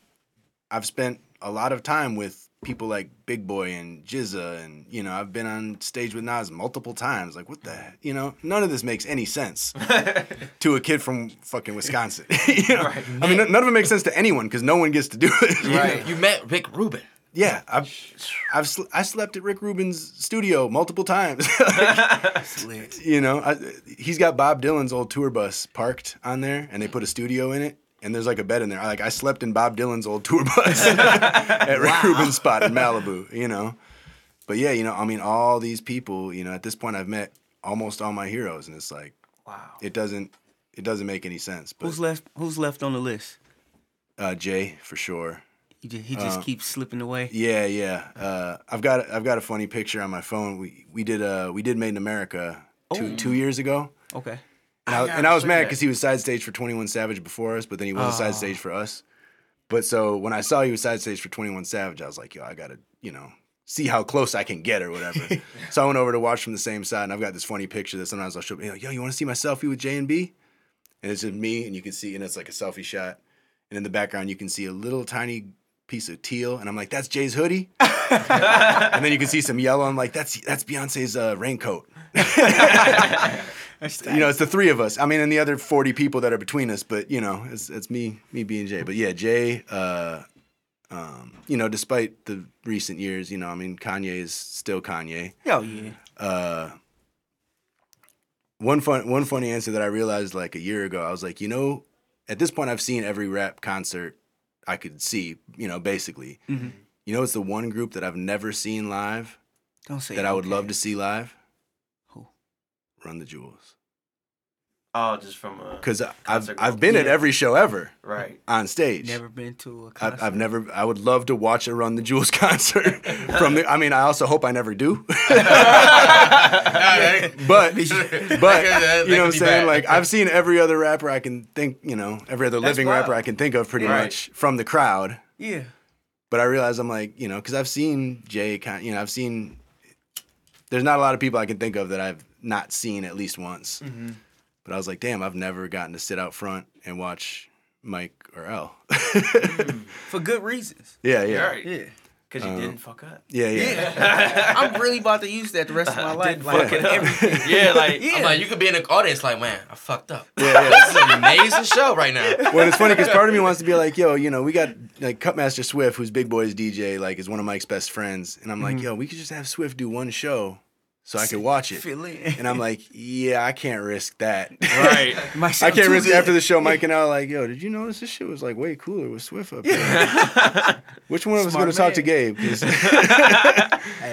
I've spent a lot of time with people like Big Boi and GZA, and you know, I've been on stage with Nas multiple times. Like, what the, he- you know, none of this makes any sense [LAUGHS] to a kid from fucking Wisconsin. [LAUGHS] you know? I mean, none of it makes sense to anyone because no one gets to do it. [LAUGHS] Right. You met Rick Rubin. Yeah, I've, I've, sl- I slept at Rick Rubin's studio multiple times. Slick. you know, I, he's got Bob Dylan's old tour bus parked on there, and they put a studio in it, and there's like a bed in there. Like I slept in Bob Dylan's old tour bus [LAUGHS] at Rick Rubin's spot in Malibu. You know, but yeah, you know, I mean, all these people. You know, at this point, I've met almost all my heroes, and it's like Wow. it doesn't, it doesn't make any sense. But Who's left? Who's left on the list? uh, Jay for sure. He just, he just Uh, keeps slipping away. Yeah, yeah. Uh, I've got I've got a funny picture on my phone. We we did uh we did Made in America two two years ago. Okay. And I, yeah, and I was mad because he was side stage for Twenty One Savage before us, but then he was Oh. side stage for us. But so when I saw he was side stage for Twenty One Savage, I was like, yo, I gotta you know see how close I can get or whatever. [LAUGHS] so I went over to watch from the same side, and I've got this funny picture that sometimes I'll show. Yo, yo you want to see my selfie with J and B? And it's just me, and you can see, and it's like a selfie shot. And in the background, you can see a little tiny piece of teal, and I'm like, that's Jay's hoodie. [LAUGHS] and then you can see some yellow. I'm like, that's that's Beyonce's uh, raincoat. [LAUGHS] [LAUGHS] you know, it's the three of us. I mean, and the other 40 people that are between us, but you know, it's it's me, me being Jay. But yeah, Jay, uh, um, you know, despite the recent years, you know, I mean, Kanye is still Kanye. Oh yeah. Uh, one fun, one funny answer that I realized like a year ago, I was like, you know, at this point, I've seen every rap concert I could see. You know, basically, Mhm. you know, it's the one group that I've never seen live Don't say that I would okay. love to see live. Who? Run the Jewels. Oh, just from a Because I've Concert I've goes. been at every show ever right. on stage. Never been to a I've, concert. I've never. I would love to watch a Run the Jewels [LAUGHS] concert from the. I mean, I also hope I never do. [LAUGHS] [LAUGHS] but but you know what I'm saying? Like I've seen every other rapper I can think. You know, every other living wild. rapper I can think of, pretty Right. much from the crowd. Yeah. But I realize I'm like, you know, because I've seen Jay. Kind, you know, I've seen. There's not a lot of people I can think of that I've not seen at least once. Mm-hmm. But I was like, damn, I've never gotten to sit out front and watch Mike or L. [LAUGHS] For good reasons. yeah, Yeah. yeah, Right. Yeah. Because you Um, didn't fuck up. yeah, yeah. Yeah. [LAUGHS] I'm really about to use that the rest of my [LAUGHS] life. Didn't Like, fuck it up. everything. yeah, like Yeah. I'm like, you could be in the audience like, man, I fucked up. Yeah, yeah. This is an amazing show right now. well, it's funny because part of me wants to be like, yo, you know, we got like Cutmaster Swift, who's Big Boi's DJ, like is one of Mike's best friends, and I'm like, yo, we could just have Swift do one show, so I could watch it. Fill. And I'm like, yeah, I can't risk that. right. [LAUGHS] Might I can't too risk good. after the show. Mike [LAUGHS] and I were like, yo, did you notice this shit was like way cooler with Swift up there? [LAUGHS] Which one of us is gonna talk to Gabe? Hey,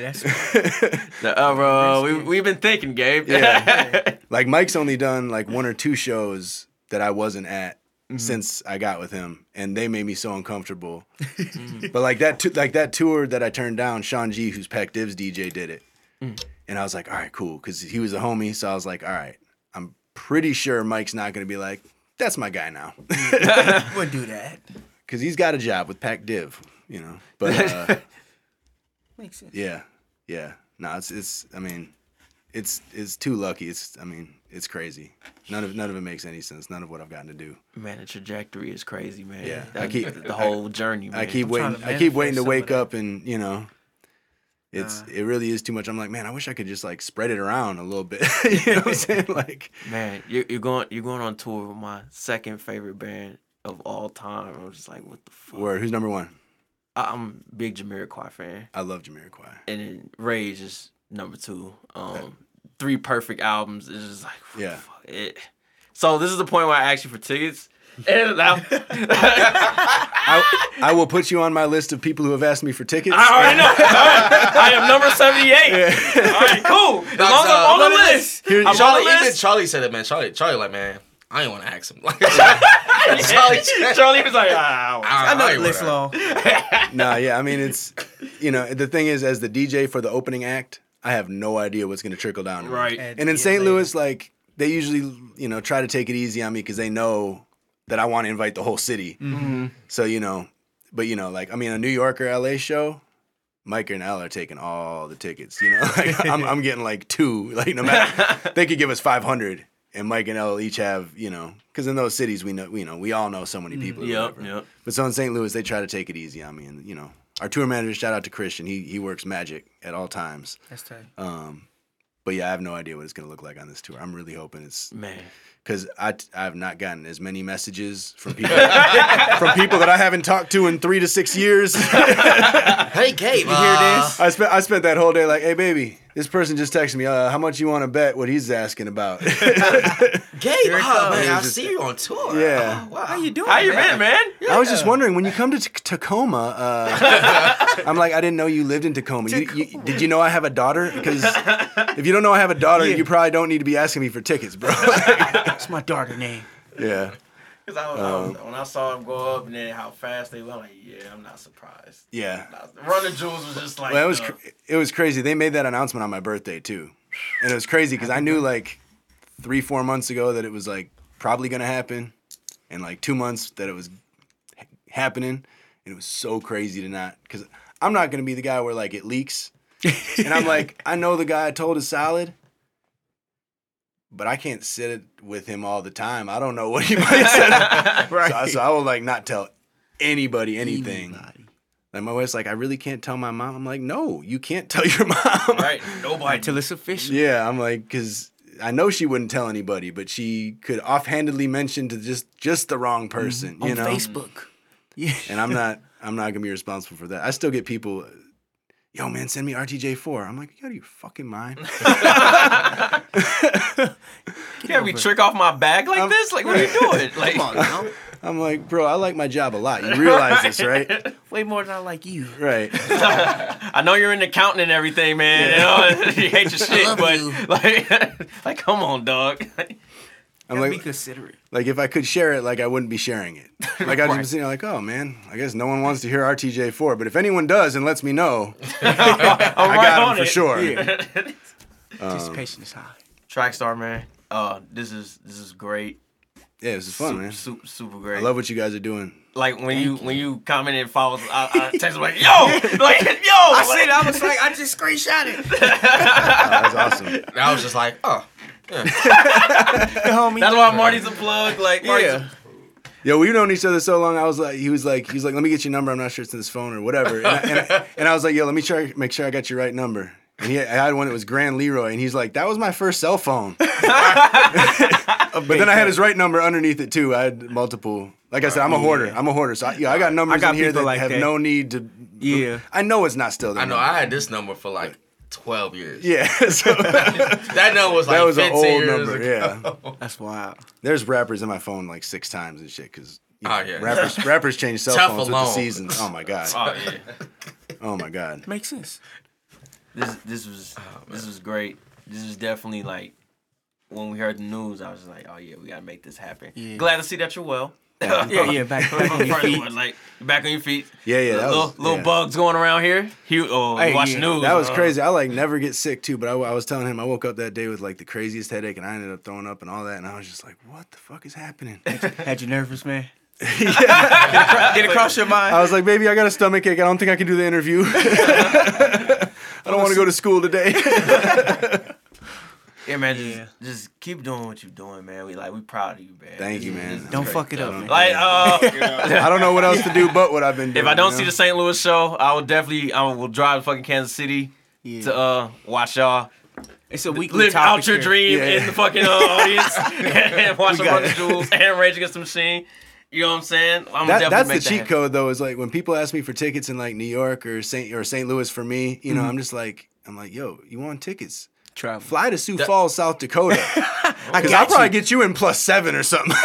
that's The, uh, bro, we we've been thinking, Gabe. Yeah. like Mike's only done like one or two shows that I wasn't at Mm-hmm. since I got with him, and they made me so uncomfortable. but like that, tu- like that tour that I turned down, Sean G, who's Pac Div's DJ, did it, Mm. And I was like, all right, cool, because he was a homie. So I was like, all right, I'm pretty sure Mike's not gonna be like, that's my guy now, [LAUGHS] would do that. because he's got a job with Pac Div, you know. But uh, [LAUGHS] Makes sense. yeah, yeah, no, it's it's. I mean, it's it's too lucky. It's I mean, it's crazy. None of none of it makes any sense. None of what I've gotten to do. Man, the trajectory is crazy, man. Yeah, I keep- the whole journey, man. I keep I'm waiting. I keep waiting to wake up and you know, it's Nah. it really is too much. I'm like, man, I wish I could just like spread it around a little bit. [LAUGHS] you know what I'm saying? [LAUGHS] Like, Man, you're, you're going you're going on tour with my second favorite band of all time. I'm just like, what the fuck? word. Who's number one? I'm a big Jamiroquai fan, I love Jamiroquai. and then Rage is number two. Um, three perfect albums. It's just like, what Yeah. the fuck? It, so this is the point where I asked you for tickets. And [LAUGHS] now, I, I will put you on my list of people who have asked me for tickets. I already know. [LAUGHS] All right. I am number 78. All right, cool. As long as I'm on the list. Here- I'm on Charlie, the even list. Charlie said it, man. Charlie, Charlie, like, man, I ain't want to ask him. Like, [LAUGHS] Charlie, Charlie was like, ah. I know ain't the list wanna- long. nah, yeah. I mean, it's you know, the thing is, as the DJ for the opening act, I have no idea what's going to trickle down. Right. And- And in Yeah, St. Louis, like they usually, you know, try to take it easy on me because they know that I want to invite the whole city. Mm-hmm. So you know, but you know, like I mean, a New York or LA show, Mike and L are taking all the tickets. You know, [LAUGHS] like, I'm I'm getting like two. Like no matter [LAUGHS] they could give us five hundred, and Mike and L each have you know because in those cities we know you know we all know so many people. or Yep, whatever. yep. But so in St. Louis they try to take it easy on me, and you know our tour manager shout out to Christian. He he works magic at all times. That's tight. Um, but yeah, I have no idea what it's gonna look like on this tour. I'm really hoping it's Man. because I I have not gotten as many messages from people [LAUGHS] from people that I haven't talked to in three to six years. [LAUGHS] Hey, Gabe, you hear this? Uh, I spent I spent that whole day like, hey baby, this person just texted me, uh, how much you want to bet what he's asking about? [LAUGHS] Gabe, oh, man, I It's see you on tour. Yeah. Oh, wow. How you doing? How you man? been, man? I was just wondering when you come to T- Tacoma. Uh, I'm like, I didn't know you lived in Tacoma. You, you, did you know I have a daughter? Because if you don't know I have a daughter, Yeah. you probably don't need to be asking me for tickets, bro. That's my daughter name. yeah, Because I was, I was- when I saw him go up and then how fast they went, I'm like, yeah, I'm not surprised. yeah. Run the Jewels was just like, Well, it was uh, cr- it was crazy. They made that announcement on my birthday too, and it was crazy because I knew like three four months ago that it was like probably gonna happen, and like two months that it was happening, and it was so crazy to not because I'm not gonna be the guy where like it leaks, and I'm [LAUGHS] like I know the guy I told is solid. But I can't sit with him all the time. I don't know what he [LAUGHS] might say. Right. [LAUGHS] so, I- so I will like not tell anybody anything. Anybody. Like my wife's like, I really can't tell my mom. I'm like, no, you can't tell your [LAUGHS] mom. right. Nobody. Until it's official. Yeah, I'm like, because I know she wouldn't tell anybody, but she could offhandedly mention to just just the wrong mm-hmm. person, you on know. Facebook. Yeah. And I'm not I'm not gonna be responsible for that. I still get people, yo man, send me RTJ four. I'm like, you out of your fucking mind. [LAUGHS] [LAUGHS] you have me trick off my bag like this? Like, what are you [LAUGHS] doing? Like, Come on now. I'm like, bro, I like my job a lot. You realize this, right? Way more than I like you. Right. I know you're in accounting and everything, man. You know, you hate your shit, love but you. like, like, come on, dog. I'm Gotta be like, considerate. like if I could share it, like I wouldn't be sharing it. [LAUGHS] Like I'd just be sitting there like, oh man, I guess no one wants to hear RTJ four, but if anyone does and lets me know, I'm [LAUGHS] [LAUGHS] I right got on him for it. sure. Yeah. Um, Anticipation is high. Track star, man. Uh, this is this is great. Yeah, this is fun, super, man. Super, super great. I love what you guys are doing. like when you when you commented and followed, I, I texted like, yo, like, yo. I like, said I was like, I just screenshot it. Oh, that's awesome. And I was just like, oh, [LAUGHS] homie. That's why Marty's a plug. Like, Marty's a- yeah. Yo, we've known each other so long. I was like, he was like, he was like, let me get your number. I'm not sure it's in this phone or whatever. And I, and I, [LAUGHS] and I was like, yo, let me try make sure I got your right number. And he I had one that was Grand Leroy, and he's like, that was my first cell phone. [LAUGHS] but then I had his right number underneath it too. I had multiple. Like I said, I'm a hoarder. I'm a hoarder. So I, yeah, I got numbers I got in here that like have that. no need to. Yeah. I know it's not still there. I know I had this number for like 12 years. Yeah. [LAUGHS] So [LAUGHS] That number was like that was an old years number. ago. Yeah. [LAUGHS] That's wild. There's rappers in my phone like six times and shit because. Oh, yeah. Rappers, rappers change cell Tough phones with the seasons. Oh my god. Oh yeah. Oh my god. Makes sense. This this was oh, this was great. This was definitely like when we heard the news, I was like, oh yeah, we gotta make this happen. Yeah. Glad to see that you're well. Yeah, yeah, back, back [LAUGHS] on your feet. one, like back on your feet. Yeah, yeah. That little was, little yeah. bugs going around here. He oh Hey, watch yeah. news. That was uh, crazy. I like never get sick too, but I, I was telling him I woke up that day with like the craziest headache, and I ended up throwing up and all that, and I was just like, "What the fuck is happening?" Had you nervous, man? Did it cross your mind? I was like, "Baby, I got a stomach ache. I don't think I can do the interview. [LAUGHS] I don't want to go to school today." [LAUGHS] Yeah, man. Just, Yeah. just keep doing what you're doing, man. We like we proud of you, man. Thank you, man. this Don't great fuck it up, man. Like, uh, [LAUGHS] I don't know what else to do [LAUGHS] but what I've been doing. if I don't you see the St. Louis show, I will definitely I will drive to fucking Kansas City Yeah. to uh watch y'all it's a weekly live topic out your here. dream Yeah. in the fucking uh, audience [LAUGHS] and watch We the got Run. Jewels and Rage Against the Machine. You know what I'm saying? I'm That, definitely that's the that cheat happen. code though. Is like when people ask me for tickets in like New York or Saint or St. Louis for me, you know, Mm-hmm. I'm just like, I'm like, yo, you want tickets? Travel. Fly to Sioux Falls, South Dakota. [LAUGHS] Because I'll probably you. get you in plus seven or something. [LAUGHS]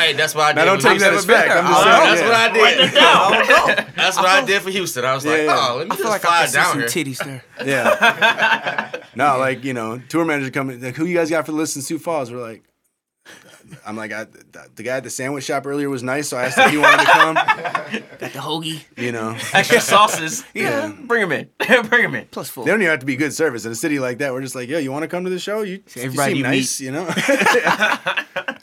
Hey, that's what I did. I don't take that Houston. as fact. I'm just saying. that's yeah. what I Write did. that down. [LAUGHS] That's what I did for Houston. I was like, Yeah, yeah. oh, let me I feel just like fly I can see down some here. titties there. Yeah. no, like, you know, tour manager coming, like, who you guys got for the list in Sioux Falls? We're like, I'm like, I, the guy at the sandwich shop earlier was nice, so I asked if he wanted to come. [LAUGHS] Got the hoagie You know, Extra sauces. [LAUGHS] Yeah, bring him in. [LAUGHS] bring them in. plus four. they don't even have to be good service in a city like that. We're just like, yo, you want to come to the show? You, you everybody seem you nice, you know.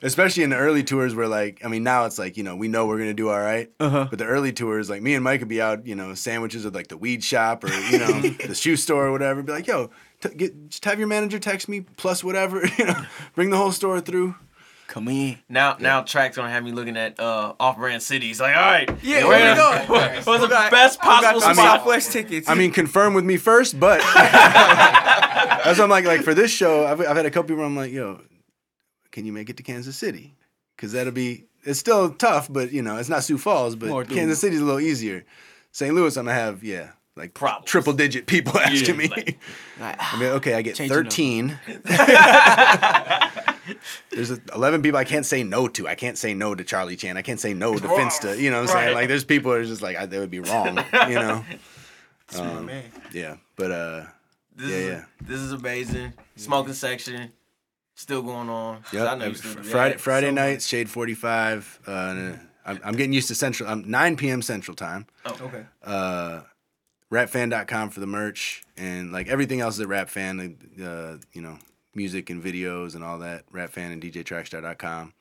especially in the early tours where like I mean now it's like you know we know we're gonna do all right, Uh-huh. but the early tours like me and Mike would be out you know sandwiches at like the weed shop or you know the shoe store or whatever. Be like yo, t- get just have your manager text me plus whatever you know, bring the whole store through. Come in. Now, now track's gonna have me looking at uh, off-brand cities. Like, all right, Yeah, where we go? going? [LAUGHS] What's the got- best We got possible some spot? Southwest tickets. I mean, confirm with me first, but [LAUGHS] that's what I'm like. Like for this show, I've, I've had a couple people. I'm like, yo, can you make it to Kansas City? Because that'll be. It's still tough, but you know, it's not Sioux Falls, but More Kansas doable. City's a little easier. St. Louis, I'm gonna have yeah, like Problems. triple digit people [LAUGHS] asking me. like- Like, I mean, okay, I get 13. There's 11 people I can't say no to. I can't say no to Charlie Chan. I can't say no to Finsta. You know what I'm saying? Like, there's people that are just like, I, they would be wrong. You know? [LAUGHS] Um, yeah, but uh, This Yeah, is, yeah. This is amazing. Smoking section still going on. Yep. I know still do that. Friday Friday So nights, Shade 45. Uh, I'm, I'm getting used to Central. I'm 9 p.m. Central time. Okay. Uh, rapfan.com for the merch and like everything else is at rapfan. like, Uh, you know, music and videos and all that. Rap fan and DJTrackstar.com.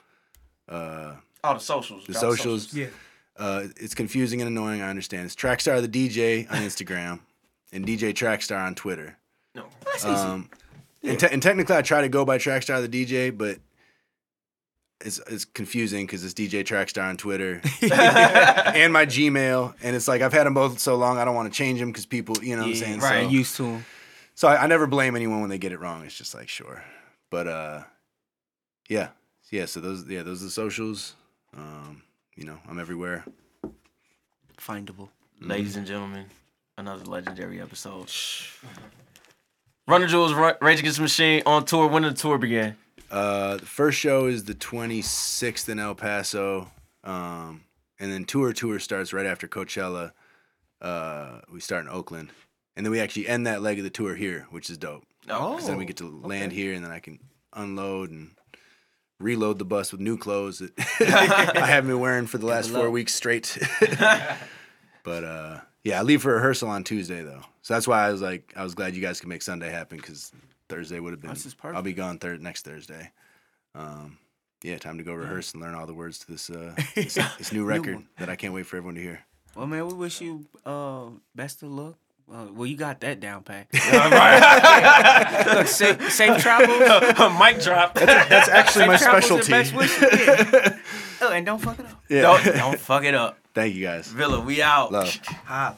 Uh, All the socials. the socials. Yeah. Uh, it's confusing and annoying. I understand. It's Trackstar the DJ on Instagram and DJ Trackstar on Twitter. No. Um, and, te- and technically, I try to go by Trackstar the DJ, but it's it's confusing because it's DJ Trackstar on Twitter [LAUGHS] and my Gmail, and it's like I've had them both so long, I don't want to change them because people, you know what I'm saying. right. So, Used to him. So I, I never blame anyone when they get it wrong. It's just like sure, but uh, yeah, yeah. So those yeah those are the socials. Um, you know, I'm everywhere. Findable. Ladies and gentlemen, another legendary episode. Run the Jewels, Ra- Rage Against the Machine on tour. When did the tour begin? Uh, the first show is the 26th in El Paso, um, and then tour tour starts right after Coachella. Uh, we start in Oakland, and then we actually end that leg of the tour here, which is dope. Oh, 'Cause then we get to land here, and then I can unload and reload the bus with new clothes that [LAUGHS] I haven't been wearing for the last four weeks straight. [LAUGHS] but uh, yeah, I leave for rehearsal on Tuesday though, so that's why I was like, I was glad you guys could make Sunday happen because Thursday would have been. This is I'll be gone third next Thursday. Um, yeah, time to go rehearse and learn all the words to this uh, [LAUGHS] this, this new record that I can't wait for everyone to hear. Well, man, we wish you uh, best of luck. Uh, well, you got that down pat. [LAUGHS] [LAUGHS] Look, safe, safe travels. [LAUGHS] Mic drop. That's actually my Safe travels and specialty. best wishes. Yeah. Oh, and don't fuck it up. Yeah. don't, don't fuck it up. Thank you guys. Villa, we out. Love. Holla.